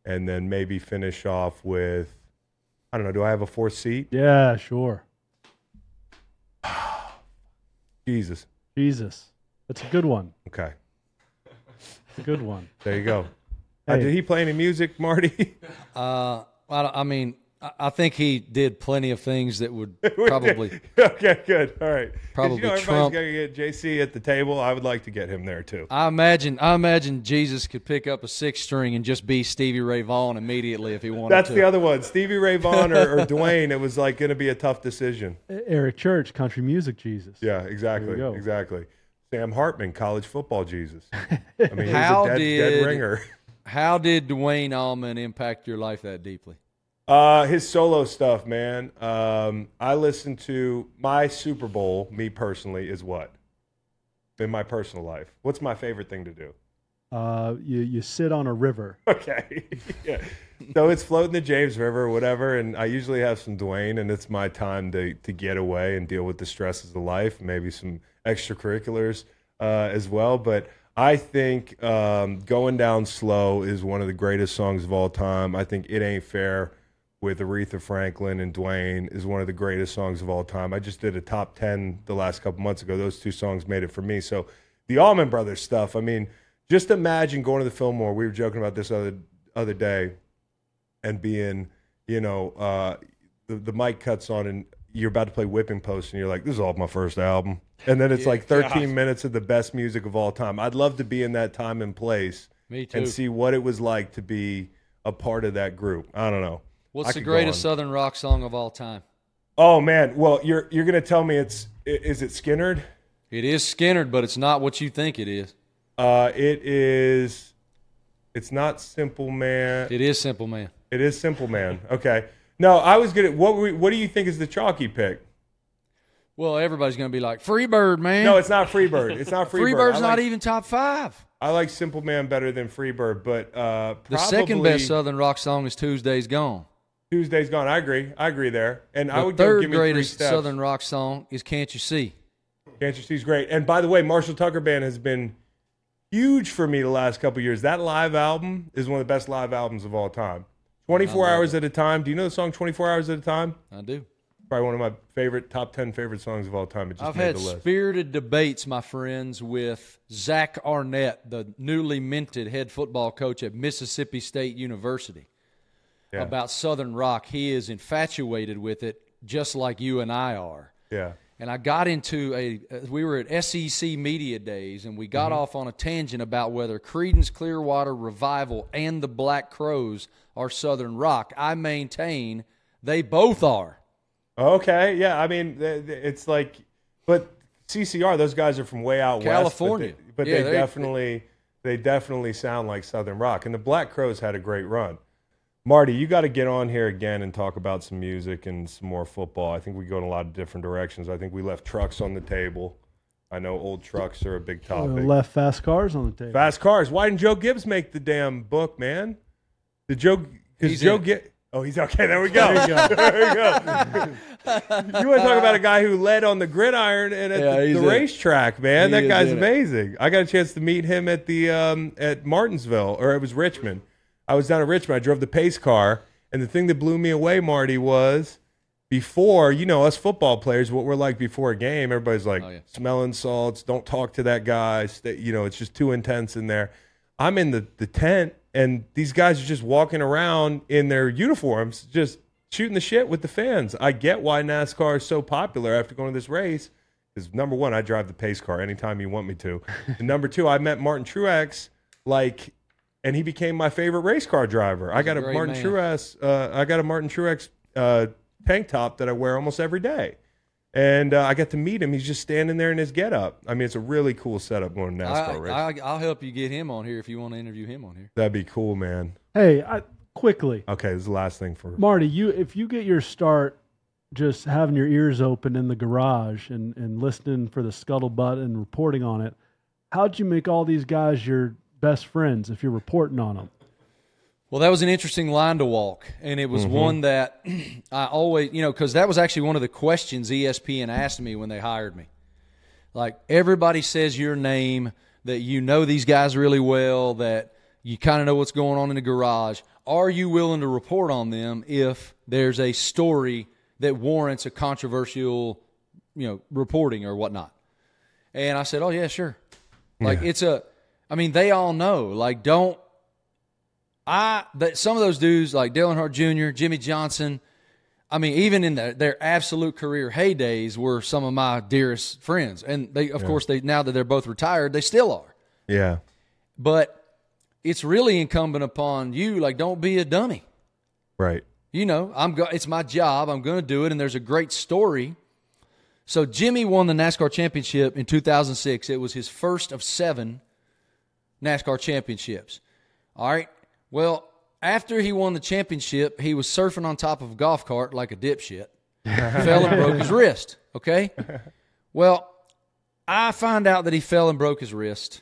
and then maybe finish off with I don't know. Do I have a fourth seat? Yeah, sure. [sighs] Jesus. Jesus. That's a good one. Okay. It's a good one. There you go. Uh, did he play any music, Marty? [laughs] Uh, I, I mean, I, I think he did plenty of things that would [laughs] probably. [laughs] okay, good. All right. Probably you know, everybody's Trump. got to get JC at the table. I would like to get him there too. I imagine. I imagine Jesus could pick up a six string and just be Stevie Ray Vaughan immediately if he wanted to That's to. the other one. Stevie Ray Vaughan or, or [laughs] Duane. It was like going to be a tough decision. Eric Church, country music Jesus. Yeah, exactly. There you go. Exactly. Sam Hartman, college football Jesus. I mean, he's How a dead, dead did- ringer. How did Duane Allman impact your life that deeply? Uh, his solo stuff, man. Um, I listen to my Super Bowl. Me personally is what in my personal life. What's my favorite thing to do? Uh, you you sit on a river. [laughs] Okay. [laughs] yeah. So it's floating the James River or whatever, and I usually have some Duane, and it's my time to to get away and deal with the stresses of life, maybe some extracurriculars uh, as well. But I think um, "Going Down Slow" is one of the greatest songs of all time. I think "It Ain't Fair" with Aretha Franklin and Duane is one of the greatest songs of all time. I just did a top ten the last couple months ago. Those two songs made it for me. So the Allman Brothers stuff. I mean, just imagine going to the Fillmore. We were joking about this other other day, and being, you know, uh, the the mic cuts on, and you're about to play Whipping Post, and you're like, "This is all my first album," and then it's like 13 minutes of the best music of all time. I'd love to be in that time and place Me too. and see what it was like to be a part of that group. I don't know. What's I the greatest. Southern rock song of all time? Oh man, well you're you're gonna tell me it's is it Skynyrd? It is Skynyrd, but it's not what you think it is. Uh, it is. It's not Simple Man. It is Simple Man. It is Simple Man. Okay. No, I was gonna. What we, What do you think is the chalky pick? Well, everybody's going to be like Freebird, man. No, it's not Freebird. It's not [laughs] Freebird. Freebird's I not like, even top five. I like Simple Man better than Freebird, but uh, The second best Southern rock song is Tuesday's Gone. Tuesday's gone. I agree. I agree there. And I The would go third give greatest. Southern rock song is Can't You See? Can't you See is great. And by the way, Marshall Tucker Band has been huge for me the last couple years. That live album is one of the best live albums of all time. 24 love hours at a time. Do you know the song 24 hours at a time? I do. Probably one of my favorite top 10 favorite songs of all time. It just I've made had the list. spirited debates, my friends, with Zach Arnett, the newly minted head football coach at Mississippi State University, Yeah. about Southern rock. He is infatuated with it, just like you and I are. yeah. And I got into a, uh, we were at SEC Media Days, and we got Mm-hmm. off on a tangent about whether Creedence Clearwater Revival and the Black Crowes are Southern rock. I maintain they both are. Okay. Yeah. I mean, th- th- it's like, but CCR, those guys are from way out California. west. But they, but Yeah, they they- definitely, they definitely sound like Southern rock. And the Black Crowes had a great run. Marty, you got to get on here again and talk about some music and some more football. I think we go in a lot of different directions. I think we left trucks on the table. I know old trucks are a big topic. left fast cars on the table. Fast cars. Why didn't Joe Gibbs make the damn book, man? Did Joe? Because Joe in get. Oh, he's okay. There we go. There [laughs] we go. you want to talk about a guy who led on the gridiron and at Yeah, the, the racetrack, man? He that guy's in it. amazing. I got a chance to meet him at the um, at Martinsville, or it was Richmond. I was down at Richmond. I drove the pace car, and the thing that blew me away, Marty, was before you know us football players, what we're like before a game. Everybody's like Oh, yeah. smelling salts. Don't talk to that guy. Stay, you know, it's just too intense in there. I'm in the, the tent, and these guys are just walking around in their uniforms, just shooting the shit with the fans. I get why NASCAR is so popular after going to this race. Because number one, I drive the pace car anytime you want me to. [laughs] and number two, I met Martin Truex like and he became my favorite race car driver. I got a great Martin man. Truex. Uh, I got a Martin Truex uh, tank top that I wear almost every day, and uh, I got to meet him. He's just standing there in his getup. I mean, it's a really cool setup going to NASCAR race. I, I, I'll help you get him on here if you want to interview him on here. That'd be cool, man. Hey, I, quickly, Okay, this is the last thing for Marty, you if you get your start just having your ears open in the garage and, and listening for the scuttlebutt and reporting on it, how'd you make all these guys your best friends if you're reporting on them? Well, that was an interesting line to walk, and it was mm-hmm. one that [clears throat] I always, you know, because that was actually one of the questions ESPN asked me when they hired me. Like everybody says your name, that you know these guys really well, that you kind of know what's going on in the garage. Are you willing to report on them if there's a story that warrants a controversial, you know, reporting or whatnot? And I said, "Oh yeah, sure." Like it's a, I mean, they all know. Like, don't I that some of those dudes like Dale Earnhardt Jr., Jimmie Johnson. I mean, even in their, their absolute career heydays, were some of my dearest friends, and they, of course, they now that they're both retired, they still are. yeah, But it's really incumbent upon you. Like, don't be a dummy. right. You know, I'm go- it's my job. I'm going to do it, and there's a great story. So Jimmie won the NASCAR championship in 2006. It was his first of seven NASCAR championships. All right. Well, after he won the championship, he was surfing on top of a golf cart like a dipshit. [laughs] fell and broke his wrist. Okay. Well, I find out that he fell and broke his wrist,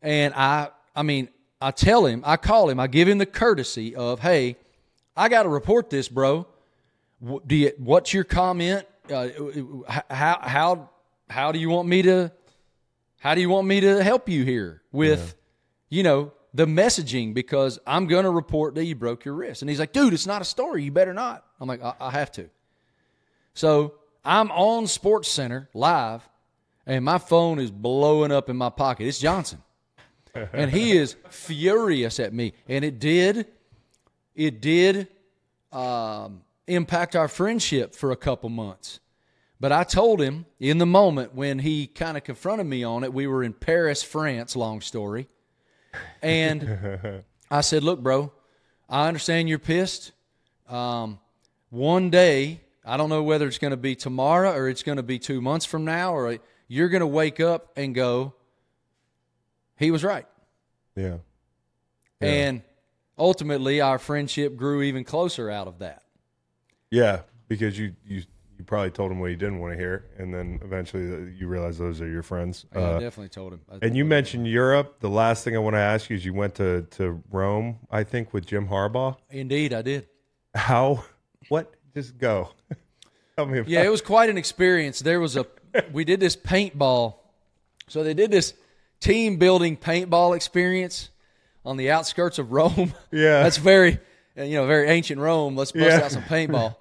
and I, I mean, I tell him, I call him, I give him the courtesy of, hey, I got to report this, bro. Wh- Do you, what's your comment? Uh, how how how do you want me to how do you want me to help you here with you know the messaging because I'm going to report that you broke your wrist. And he's like, dude, it's not a story. You better not. I'm like, I, I have to. So I'm on Sports Center live, and my phone is blowing up in my pocket. It's Johnson, [laughs] and he is furious at me. And it did, it did um, impact our friendship for a couple months. But I told him in the moment when he kind of confronted me on it, we were in Paris, France, long story. And I said, Look, bro, I understand you're pissed. Um, one day, I don't know whether it's going to be tomorrow or it's going to be two months from now, or you're going to wake up and go, He was right. Yeah. And ultimately, our friendship grew even closer out of that. Yeah, because you you you probably told him what he didn't want to hear, and then eventually uh, you realize those are your friends. I Uh, definitely told him. I- and you mentioned Europe. The last thing I want to ask you is you went to to Rome, I think, with Jim Harbaugh. Indeed, I did. How? What? Just go. [laughs] Tell me about Yeah, it was quite an experience. There was a [laughs] we did this paintball. So they did this team building paintball experience on the outskirts of [laughs] Rome. Yeah. That's very you know, very ancient Rome. Let's bust Yeah. out some paintball.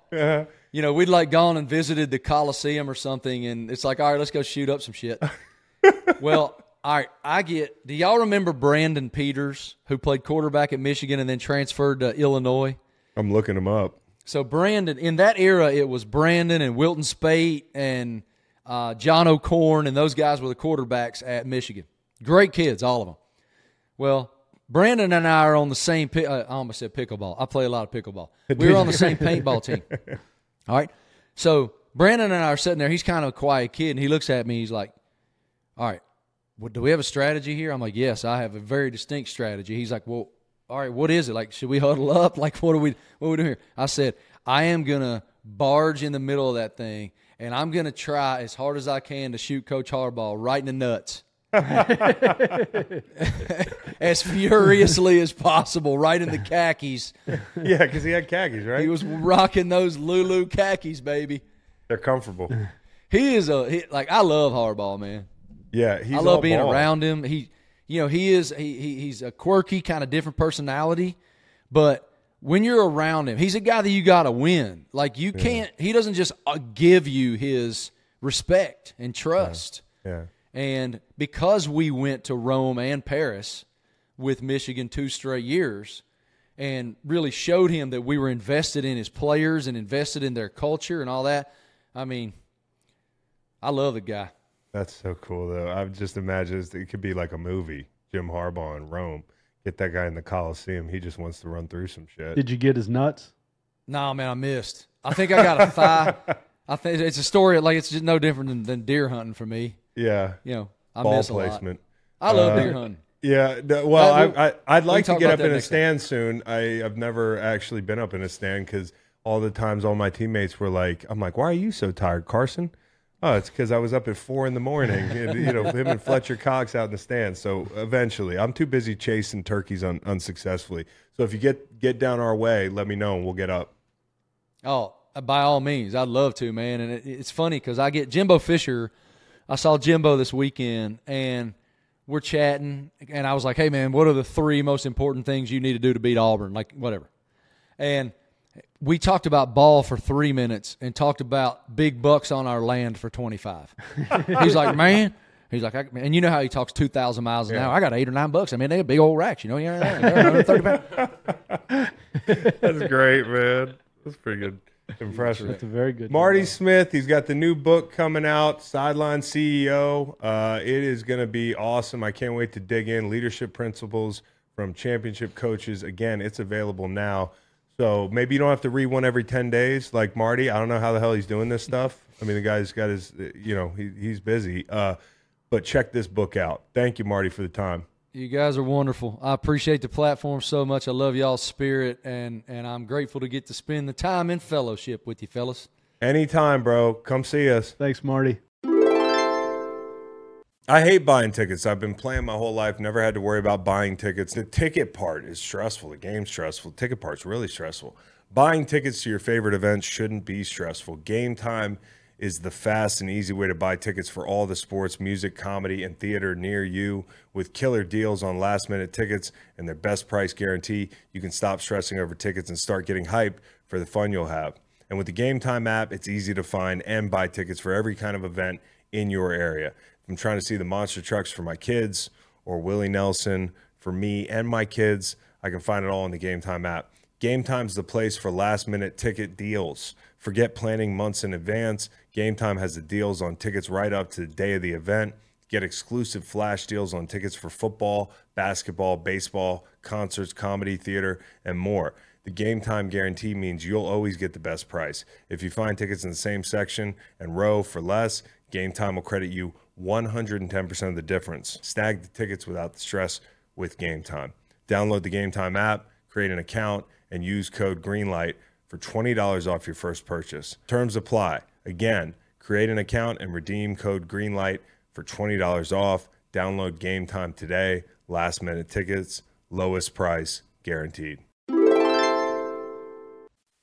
You know, we'd like gone and visited the Coliseum or something and it's like, all right, let's go shoot up some shit. [laughs] well, all right, I get do y'all remember Brandon Peters, who played quarterback at Michigan and then transferred to Illinois? I'm looking him up. So Brandon, in that era, it was Brandon and Wilton Speight and uh, John O'Korn, and those guys were the quarterbacks at Michigan. Great kids, all of them. Well, Brandon and I are on the same. Uh, I almost said pickleball. I play a lot of pickleball. [laughs] We were on the same paintball team. [laughs] All right. So Brandon and I are sitting there. He's kind of a quiet kid, and he looks at me. He's like, "All right, well, do we have a strategy here?" I'm like, "Yes, I have a very distinct strategy." He's like, "Well, all right, what is it? Like, should we huddle up? [laughs] Like, what are we what are we doing here?" I said, "I am gonna barge in the middle of that thing, and I'm gonna try as hard as I can to shoot Coach Harbaugh right in the nuts." [laughs] as furiously as possible, right in the khakis. Yeah, because he had khakis, right? He was rocking those Lulu khakis, baby. They're comfortable. He is a he, like I love Harbaugh, man. Yeah, he's I love all being ball. around him. He, you know, he is he, he he's a quirky kind of different personality, but when you're around him, he's a guy that you got to win. Like you can't. He doesn't just uh, give you his respect and trust. Yeah, And because we went to Rome and Paris with Michigan two straight years and really showed him that we were invested in his players and invested in their culture and all that, I mean, I love the guy. that's so cool though. I've just imagine it could be like a movie. Jim Harbaugh in Rome. Get that guy in the Coliseum. He just wants to run through some shit. Did you get his nuts? No, man, I missed. I think I got a thigh. [laughs] I think it's a story like it's just no different than, than deer hunting for me. Yeah. You know, I Ball miss a lot. placement. I love Uh, deer hunting. Yeah, well, I, I, I'd like to get up in a next time. stand soon. I, I've never actually been up in a stand because all the times all my teammates were like, I'm like, why are you so tired, Carson? Oh, it's because I was up at four in the morning. and, you know, him and Fletcher Cox out in the stand. So eventually, I'm too busy chasing turkeys un, unsuccessfully. So if you get get down our way, let me know and we'll get up. Oh, by all means, I'd love to, man. And it, it's funny because I get Jimbo Fisher. I saw Jimbo this weekend, and we're chatting, and I was like, "Hey, man, what are the three most important things you need to do to beat Auburn?" Like, whatever. And we talked about ball for three minutes and talked about big bucks on our land for twenty five. [laughs] He's like, "Man." He's like, I, and you know how he talks two thousand miles an hour. I got eight or nine bucks. I mean, they're big old racks, you know. Yeah, 130 pounds. [laughs] That's great, man. That's pretty good. [laughs] Impressive. That's a very good. Marty Smith, he's got the new book coming out, Sideline CEO. Uh, it is going to be awesome. I can't wait to dig in. Leadership principles from championship coaches. Again, it's available now. So maybe you don't have to read one every 10 days like Marty. I don't know how the hell he's doing this stuff. I mean, the guy's got his, you know, he, he's busy. Uh, but check this book out. Thank you, Marty, for the time. You guys are wonderful. I appreciate the platform so much. I love y'all's spirit, and and I'm grateful to get to spend the time in fellowship with you, fellas. Anytime, bro. Come see us. Thanks, Marty. I hate buying tickets. I've been playing my whole life, never had to worry about buying tickets. The ticket part is stressful. The game's stressful. The ticket part's really stressful. Buying tickets to your favorite events shouldn't be stressful. Game time is the fast and easy way to buy tickets for all the sports, music, comedy, and theater near you. With killer deals on last minute tickets and their best price guarantee, you can stop stressing over tickets and start getting hyped for the fun you'll have. And with the Game Time app, it's easy to find and buy tickets for every kind of event in your area. If I'm trying to see the monster trucks for my kids or Willie Nelson for me and my kids, I can find it all in the Game Time app. Game Time's the place for last minute ticket deals. Forget planning months in advance. Game Time has the deals on tickets right up to the day of the event. Get exclusive flash deals on tickets for football, basketball, baseball, concerts, comedy, theater, and more. The game time guarantee means you'll always get the best price. If you find tickets in the same section and row for less, Game Time will credit you 110% of the difference. Snag the tickets without the stress with Game Time. Download the Game Time app, create an account, and use code GREENLIGHT for $20 off your first purchase. Terms apply. Again, create an account and redeem code GREENLIGHT for $20 off. Download Game Time today. Last minute tickets, lowest price guaranteed.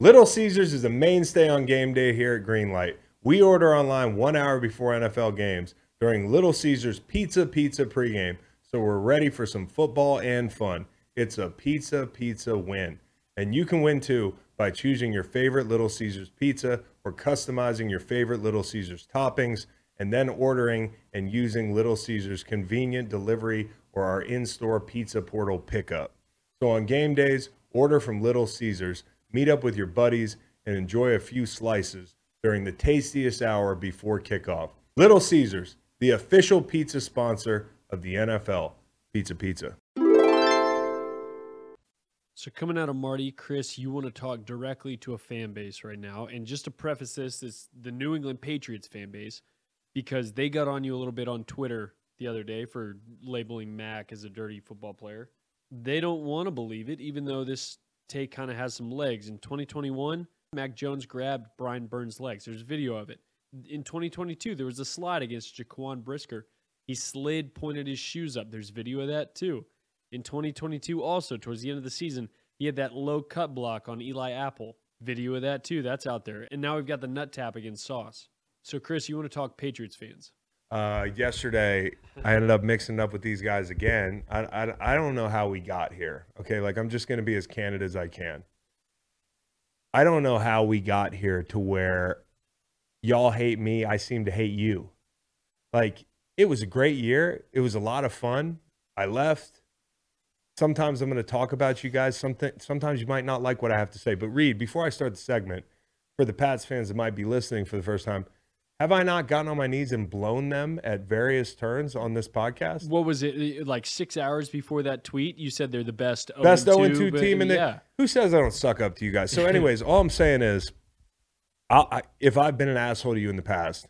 Little Caesars is a mainstay on game day here at Greenlight. We order online one hour before NFL games during Little Caesars Pizza Pizza pregame, so we're ready for some football and fun. It's a pizza pizza win. And you can win too by choosing your favorite Little Caesars pizza or customizing your favorite Little Caesars toppings and then ordering and using Little Caesars convenient delivery or our in-store pizza portal pickup. So on game days, order from Little Caesars, meet up with your buddies, and enjoy a few slices during the tastiest hour before kickoff. Little Caesars, the official pizza sponsor of the NFL. Pizza Pizza. So coming out of Marty, Chris, you want to talk directly to a fan base right now, and just to preface this, is the New England Patriots fan base because they got on you a little bit on Twitter the other day for labeling Mac as a dirty football player. They don't want to believe it, even though this take kind of has some legs. In 2021, Mac Jones grabbed Brian Burns' legs. There's video of it. In 2022, there was a slide against Jaquan Brisker. He slid, pointed his shoes up. There's video of that too. In 2022, also towards the end of the season, he had that low cut block on Eli Apple. Video of that too. That's out there. And now we've got the nut tap against Sauce. So, Chris, you want to talk Patriots fans? Uh, yesterday, I ended up mixing up with these guys again. I, I, I don't know how we got here. Okay, like I'm just going to be as candid as I can. I don't know how we got here to where y'all hate me. I seem to hate you. Like, it was a great year. It was a lot of fun. I left. Sometimes I'm going to talk about you guys. Something, sometimes you might not like what I have to say. But, Reed, before I start the segment, for the Pats fans that might be listening for the first time, Have I not gotten on my knees and blown them at various turns on this podcast? What was it uh, like six hours before that tweet? You said they're the best Best 0 2 2 team in the. yeah. Who says I don't suck up to you guys? So, [laughs] anyways, all I'm saying is, I'll, I, if I've been an asshole to you in the past,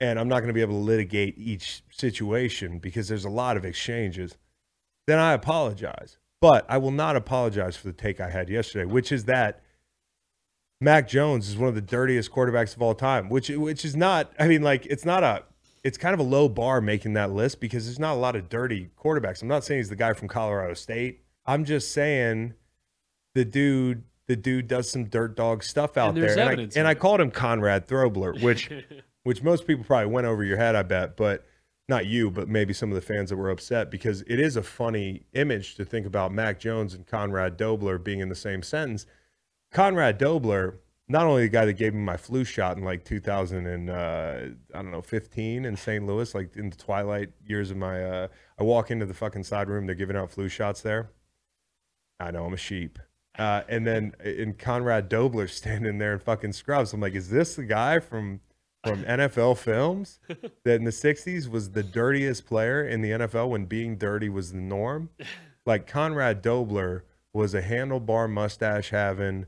and I'm not going to be able to litigate each situation because there's a lot of exchanges, then I apologize. But I will not apologize for the take I had yesterday, which is that Mac Jones is one of the dirtiest quarterbacks of all time, which which is not. I mean, like it's not a. It's kind of a low bar making that list because there's not a lot of dirty quarterbacks. I'm not saying he's the guy from Colorado State. I'm just saying the dude. The dude does some dirt dog stuff out there's there, and, I, and I called him Conrad Throbler, which [laughs] which most people probably went over your head, I bet, but not you, but maybe some of the fans that were upset because it is a funny image to think about Mac Jones and Conrad Dobler being in the same sentence. Conrad Dobler, not only the guy that gave me my flu shot in like 2000 and uh, I don't know 15 in St. Louis, like in the twilight years of my, uh, I walk into the fucking side room, they're giving out flu shots there. I know I'm a sheep. Uh, and then in Conrad Dobler [laughs] standing there in fucking scrubs, I'm like, is this the guy from from NFL films [laughs] that in the 60s was the dirtiest player in the NFL when being dirty was the norm? Like Conrad Dobler was a handlebar mustache having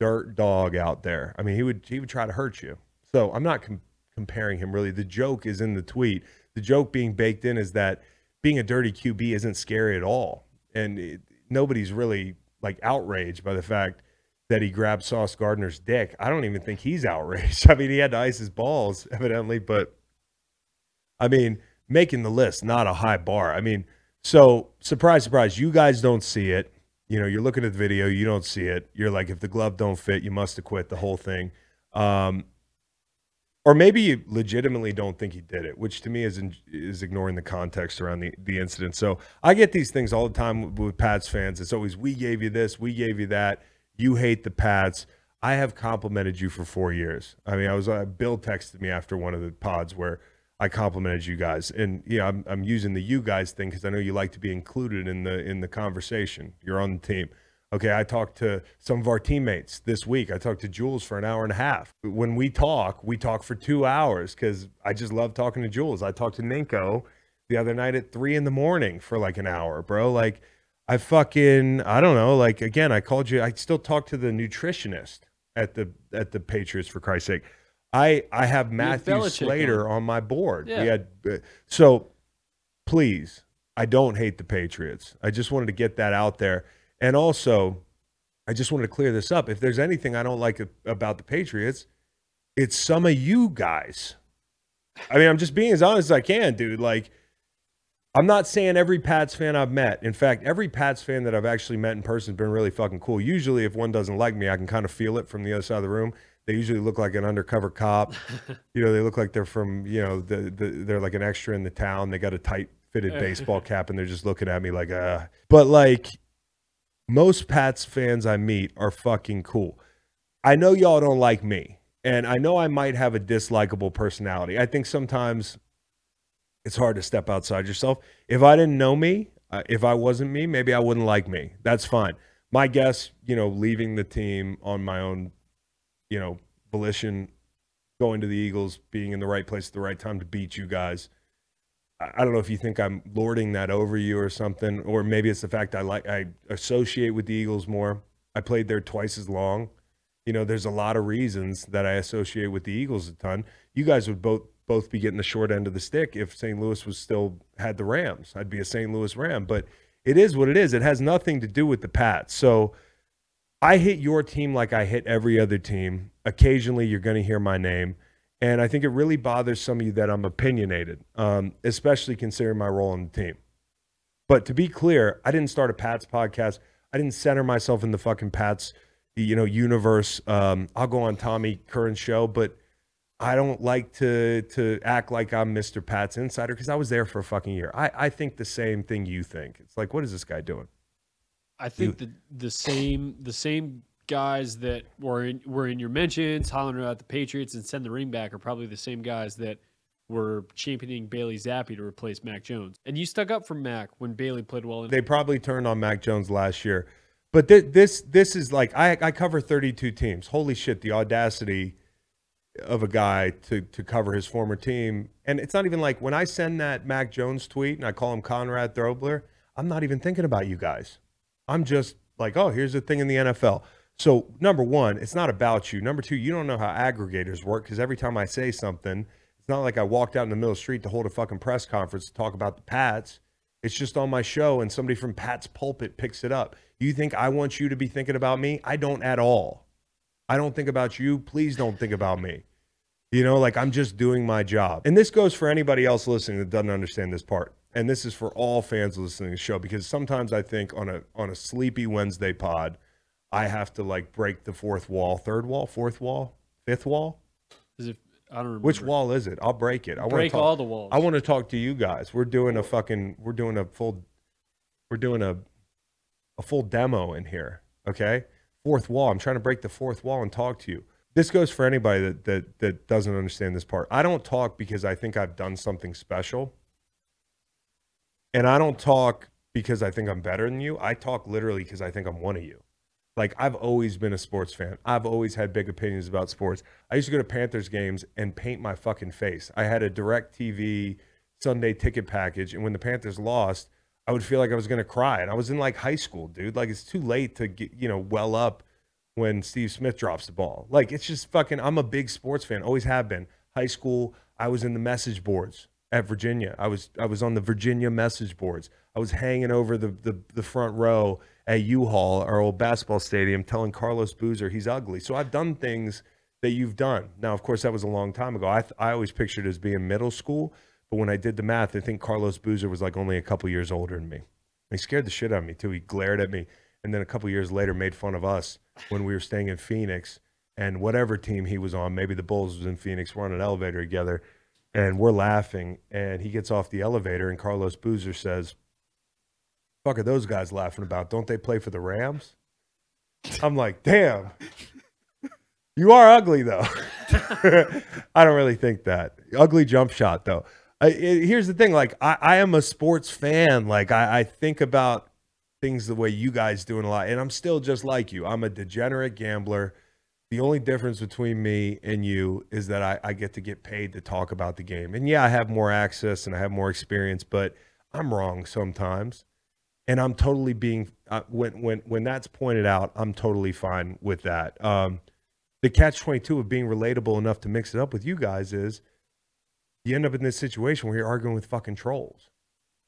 dirt dog out there. I mean, he would he would try to hurt you. So I'm not com- comparing him really. The joke is in the tweet. The joke being baked in is that being a dirty QB isn't scary at all, and it, nobody's really like outraged by the fact that he grabbed Sauce Gardner's dick. I don't even think he's outraged. [laughs] I mean, he had to ice his balls [laughs] evidently, but I mean, making the list not a high bar. I mean, so surprise, surprise, you guys don't see it. You know, you're looking at the video, you don't see it. You're like, if the glove don't fit, you must have quit the whole thing. Um, or maybe you legitimately don't think he did it, which to me is in, is ignoring the context around the, the incident. So I get these things all the time with, with Pats fans. It's always we gave you this, we gave you that. You hate the Pats. I have complimented you for four years. I mean, I was uh, Bill texted me after one of the pods where I complimented you guys, and yeah, I'm I'm using the you guys thing because I know you like to be included in the in the conversation. You're on the team. Okay, I talked to some of our teammates this week. I talked to Jules for an hour and a half. When we talk, we talk for two hours because I just love talking to Jules. I talked to Ninko the other night at three in the morning for like an hour, bro. Like, I fucking I don't know. Like again, I called you. I still talk to the nutritionist at the at the Patriots for Christ's sake. I I have Matthew Slater on my board. Yeah. Had uh, so please, I don't hate the Patriots. I just wanted to get that out there. And also, I just wanted to clear this up. If there's anything I don't like about the Patriots, it's some of you guys. I mean, I'm just being as honest as I can, dude. Like, I'm not saying every Pats fan I've met. In fact, every Pats fan that I've actually met in person has been really fucking cool. Usually, if one doesn't like me, I can kind of feel it from the other side of the room. They usually look like an undercover cop. [laughs] you know, they look like they're from, you know, the, the they're like an extra in the town. They got a tight fitted [laughs] baseball cap and they're just looking at me like, uh. But like, most Pats fans I meet are fucking cool. I know y'all don't like me, and I know I might have a dislikable personality. I think sometimes it's hard to step outside yourself. If I didn't know me, uh, if I wasn't me, maybe I wouldn't like me. That's fine. My guess, you know, leaving the team on my own, you know, volition, going to the Eagles, being in the right place at the right time to beat you guys. I I don't know if you think I'm lording that over you or something, or maybe it's the fact I like I associate with the Eagles more. I played there twice as long. You know, there's a lot of reasons that I associate with the Eagles a ton. You guys would both both be getting the short end of the stick if St. Louis was still had the Rams. I'd be a St. Louis Ram, but it is what it is. It has nothing to do with the Pats. So I hit your team like I hit every other team. Occasionally, you're going to hear my name. And I think it really bothers some of you that I'm opinionated, um, especially considering my role on the team. But to be clear, I didn't start a Pats podcast. I didn't center myself in the fucking Pats, you know, universe. Um, I'll go on Tommy Curran's show, but I don't like to to act like I'm Mr. Pat's insider because I was there for a fucking year. I, I think the same thing you think. It's like, what is this guy doing? I think the the same the same guys that were in were in your mentions, hollering about the Patriots and send the ring back are probably the same guys that were championing Bailey Zappe to replace Mac Jones. And you stuck up for Mac when Bailey played well. In- They probably turned on Mac Jones last year, but thi- this this is like I I cover 32 teams. Holy shit, the audacity! Of a guy to to cover his former team. And it's not even like when I send that Mac Jones tweet and I call him Conrad Throbler, I'm not even thinking about you guys. I'm just like, oh, here's the thing in the NFL. So number one, it's not about you. Number two, you don't know how aggregators work because every time I say something, it's not like I walked out in the middle of the street to hold a fucking press conference to talk about the Pats. It's just on my show and somebody from Pat's pulpit picks it up. You think I want you to be thinking about me? I don't at all. I don't think about you. Please don't think about me. You know, like I'm just doing my job. And this goes for anybody else listening that doesn't understand this part. And this is for all fans listening to the show because sometimes I think on a on a sleepy Wednesday pod, I have to like break the fourth wall, third wall, fourth wall, fifth wall. Is it? I don't remember. Which wall is it? I'll break it. I want Break to talk, all the walls. I want to talk to you guys. We're doing a fucking we're doing a full we're doing a a full demo in here. Okay? Fourth wall. I'm trying to break the fourth wall and talk to you. This goes for anybody that that that doesn't understand this part. I don't talk because I think I've done something special. And I don't talk because I think I'm better than you. I talk literally because I think I'm one of you. Like I've always been a sports fan. I've always had big opinions about sports. I used to go to Panthers games and paint my fucking face. I had a direct TV Sunday ticket package and when the Panthers lost, I would feel like I was going to cry. And I was in like high school, dude. Like it's too late to get, you know, well up when Steve Smith drops the ball. Like it's just fucking I'm a big sports fan. Always have been. High school, I was in the message boards at Virginia. I was I was on the Virginia message boards. I was hanging over the the, the front row at U-Hall, our old basketball stadium, telling Carlos Boozer he's ugly. So I've done things that you've done. Now, of course, that was a long time ago. I, th- I always pictured as being middle school, but when I did the math, I think Carlos Boozer was like only a couple years older than me. He scared the shit out of me too. He glared at me, and then a couple years later made fun of us when we were staying in Phoenix. And whatever team he was on, maybe the Bulls was in Phoenix. We're on an elevator together, and we're laughing. And he gets off the elevator, and Carlos Boozer says, "Fuck are those guys laughing about? Don't they play for the Rams?" I'm like, "Damn." You are ugly though. [laughs] I don't really think that. Ugly jump shot though. I, it- here's the thing. Like I, I am a sports fan. Like I, I think about things the way you guys do in a lot, and I'm still just like you. I'm a degenerate gambler. The only difference between me and you is that I, I get to get paid to talk about the game. And yeah, I have more access and I have more experience, but I'm wrong sometimes. And I'm totally being uh, when when when that's pointed out, I'm totally fine with that. Um, the catch 22 of being relatable enough to mix it up with you guys is you end up in this situation where you're arguing with fucking trolls.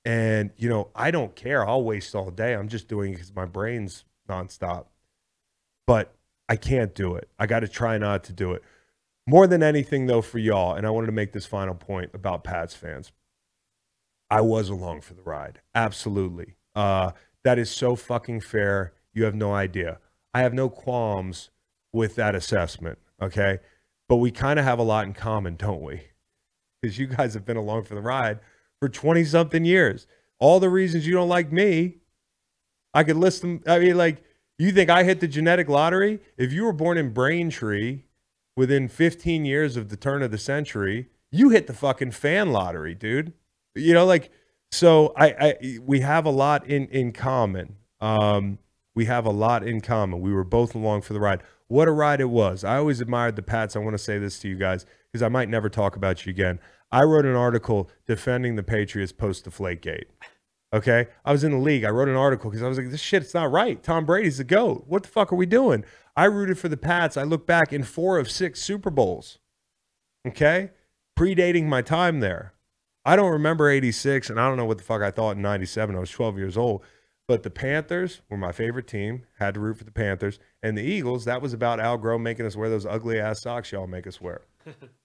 And, you know, I don't care. I'll waste all day. I'm just doing it because my brain's nonstop. But I can't do it. I got to try not to do it. More than anything, though, for y'all, and I wanted to make this final point about Pats fans. I was along for the ride. Absolutely. Uh, that is so fucking fair. You have no idea. I have no qualms with that assessment. Okay. But we kind of have a lot in common, don't we? Because you guys have been along for the ride for 20 something years. All the reasons you don't like me, I could list them. I mean, like, you think I hit the genetic lottery? If you were born in Braintree within 15 years of the turn of the century, you hit the fucking fan lottery, dude. You know, like, so I, I we have a lot in in common. Um, we have a lot in common. We were both along for the ride. What a ride it was. I always admired the Pats. I want to say this to you guys because I might never talk about you again. I wrote an article defending the Patriots post Deflategate. Okay. I was in the league. I wrote an article because I was like, this shit's not right. Tom Brady's the GOAT. What the fuck are we doing? I rooted for the Pats. I look back in four of six Super Bowls. Okay. Predating my time there. I don't remember 86, and I don't know what the fuck I thought in 97. I was 12 years old. But the Panthers were my favorite team. Had to root for the Panthers. And the Eagles, that was about Al Groh making us wear those ugly ass socks y'all make us wear. [laughs]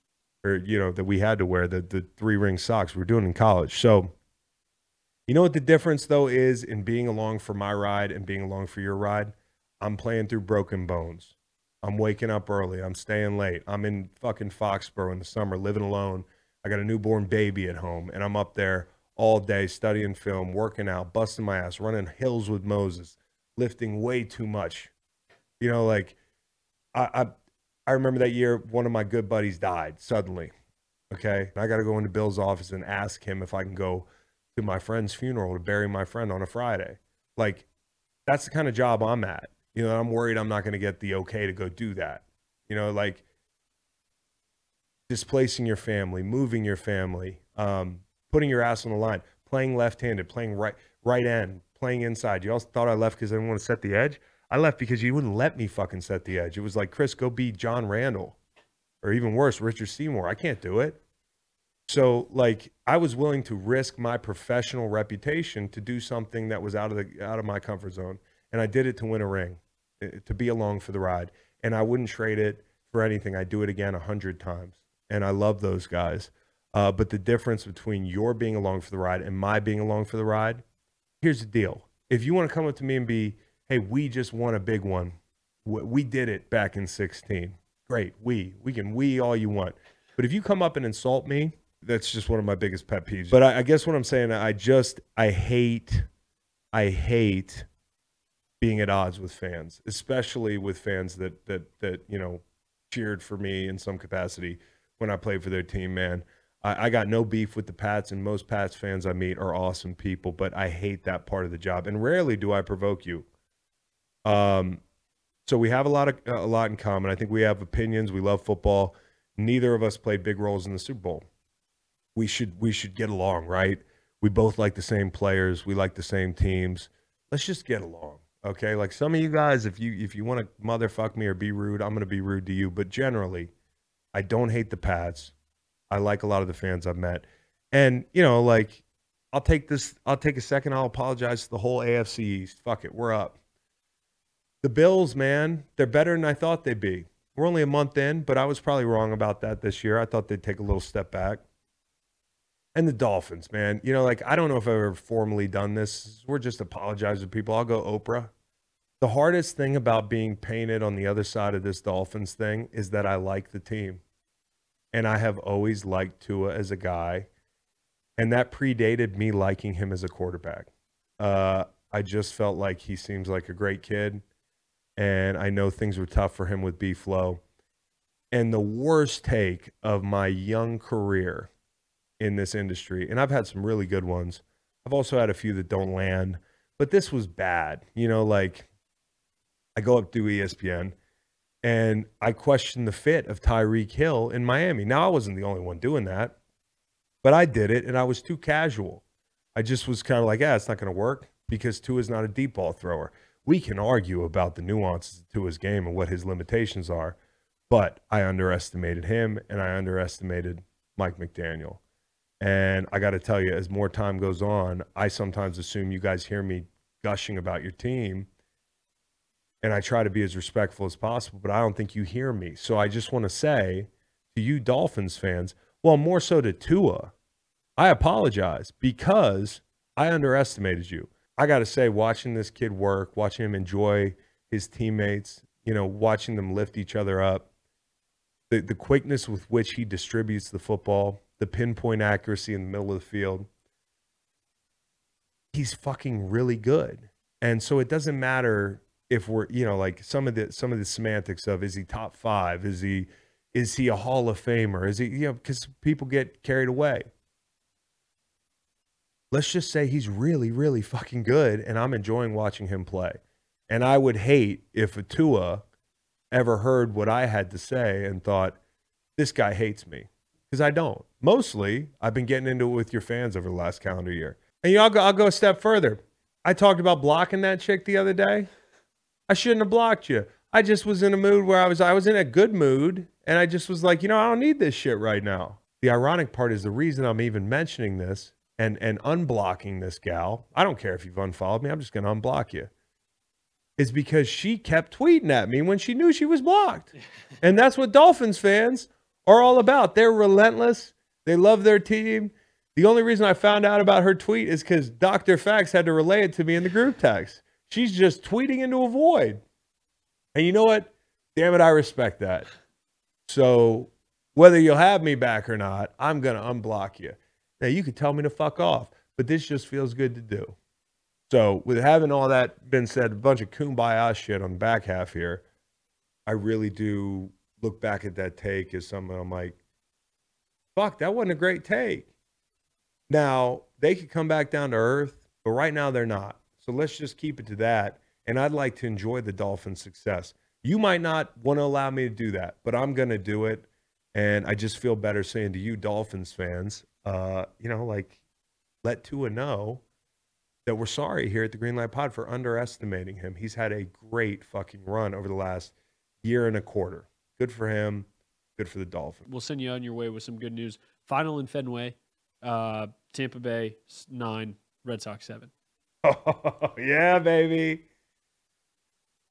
or, you know, that we had to wear, the, the three ring socks we were doing in college. So, you know what the difference, though, is in being along for my ride and being along for your ride? I'm playing through broken bones. I'm waking up early. I'm staying late. I'm in fucking Foxborough in the summer, living alone. I got a newborn baby at home, and I'm up there all day studying film, working out, busting my ass, running hills with Moses, lifting way too much. You know, like I I, I remember that year one of my good buddies died suddenly. Okay. And I got to go into Bill's office and ask him if I can go to my friend's funeral to bury my friend on a Friday. Like that's the kind of job I'm at. You know, I'm worried I'm not going to get the okay to go do that. You know, like displacing your family, moving your family, um, putting your ass on the line, playing left-handed, playing right right end, playing inside. You all thought I left because I didn't want to set the edge. I left because you wouldn't let me fucking set the edge. It was like Chris, go be John Randle, or even worse, Richard Seymour. I can't do it. So like I was willing to risk my professional reputation to do something that was out of the out of my comfort zone, and I did it to win a ring, eh, to be along for the ride, and I wouldn't trade it for anything. I'd do it again a hundred times, and I love those guys. Uh, but the difference between your being along for the ride and my being along for the ride, here's the deal: if you want to come up to me and be, "Hey, we just won a big one, we, did it back in '16," great. We we can we all you want, but if you come up and insult me that's just one of my biggest pet peeves. But I, I guess what I'm saying, I just I hate, I hate being at odds with fans, especially with fans that that that you know cheered for me in some capacity when I played for their team. Man, I got no beef with the Pats, and most Pats fans I meet are awesome people. But I hate that part of the job, and rarely do I provoke you. Um, so we have a lot of a lot in common. I think we have opinions. We love football. Neither of us played big roles in the Super Bowl we should we should get along, right? We both like the same players, we like the same teams. Let's just get along. Okay? Like some of you guys if you if you want to motherfuck me or be rude, I'm to be rude to you, but generally I don't hate the Pats. I like a lot of the fans I've met. And, you know, like I'll take this I'll take a second, I'll apologize to the whole AFC East. Fuck it, we're up. The Bills, man, they're better than I thought they'd be. We're only a month in, but I was probably wrong about that this year. I thought they'd take a little step back and the Dolphins, man. You know, like I don't know if I've ever formally done this. We're just apologizing to people. I'll go Oprah. The hardest thing about being painted on the other side of this Dolphins thing is that I like the team. And I have always liked Tua as a guy. And that predated me liking him as a quarterback. Uh, I just felt like he seems like a great kid. And I know things were tough for him with B Flow. And the worst take of my young career in this industry, and I've had some really good ones. I've also had a few that don't land, but this was bad. You know, like I go up to ESPN and I question the fit of Tyreek Hill in Miami. Now, I wasn't the only one doing that, but I did it and I was too casual. I just was kind of like, yeah, it's not going to work because Tua's not a deep ball thrower. We can argue about the nuances to his game and what his limitations are, but I underestimated him and I underestimated Mike McDaniel. And I got to tell you, as more time goes on, I sometimes assume you guys hear me gushing about your team. And I try to be as respectful as possible, but I don't think you hear me. So I just want to say to you Dolphins fans, well, more so to Tua, I apologize because I underestimated you. I got to say, watching this kid work, watching him enjoy his teammates, you know, watching them lift each other up, the, the quickness with which he distributes the football, the pinpoint accuracy in the middle of the field. He's fucking really good. And so it doesn't matter if we're, you know, like some of the some of the semantics of is he top 5? Is he is he a Hall of Famer? Is he, you know, cuz people get carried away. Let's just say he's really really fucking good and I'm enjoying watching him play. And I would hate if Atua ever heard what I had to say and thought this guy hates me because I don't. Mostly, I've been getting into it with your fans over the last calendar year. And you know, I'll go, I'll go a step further. I talked about blocking that chick the other day. I shouldn't have blocked you. I just was in a mood where I was I was in a good mood and I just was like, you know, I don't need this shit right now. The ironic part is the reason I'm even mentioning this and and unblocking this gal. I don't care if you've unfollowed me. I'm just going to unblock you. Is because she kept tweeting at me when she knew she was blocked. [laughs] and that's what Dolphins fans are all about. They're relentless. They love their team. The only reason I found out about her tweet is because Dr. Fax had to relay it to me in the group text. She's just tweeting into a void. And you know what? Damn it, I respect that. So whether you'll have me back or not, I'm going to unblock you. Now, you could tell me to fuck off, but this just feels good to do. So, with having all that been said, a bunch of kumbaya shit on the back half here, I really do look back at that take as something I'm like, fuck, that wasn't a great take. Now, they could come back down to earth, but right now they're not. So let's just keep it to that. And I'd like to enjoy the Dolphins' success. You might not want to allow me to do that, but I'm going to do it. And I just feel better saying to you, Dolphins fans, uh, you know, like let Tua know that we're sorry here at the Greenlight Pod for underestimating him. He's had a great fucking run over the last year and a quarter. Good for him. Good for the Dolphins. We'll send you on your way with some good news. Final in Fenway, uh, Tampa Bay nine, Red Sox seven. Oh, [laughs] yeah, baby.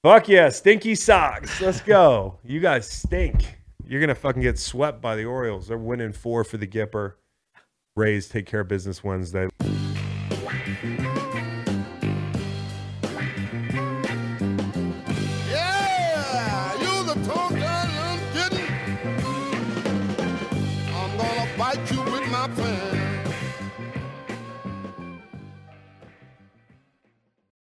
Fuck yeah, stinky socks. Let's go. You guys stink. You're gonna fucking get swept by the Orioles. They're winning four for the Gipper. Rays take care of business Wednesday.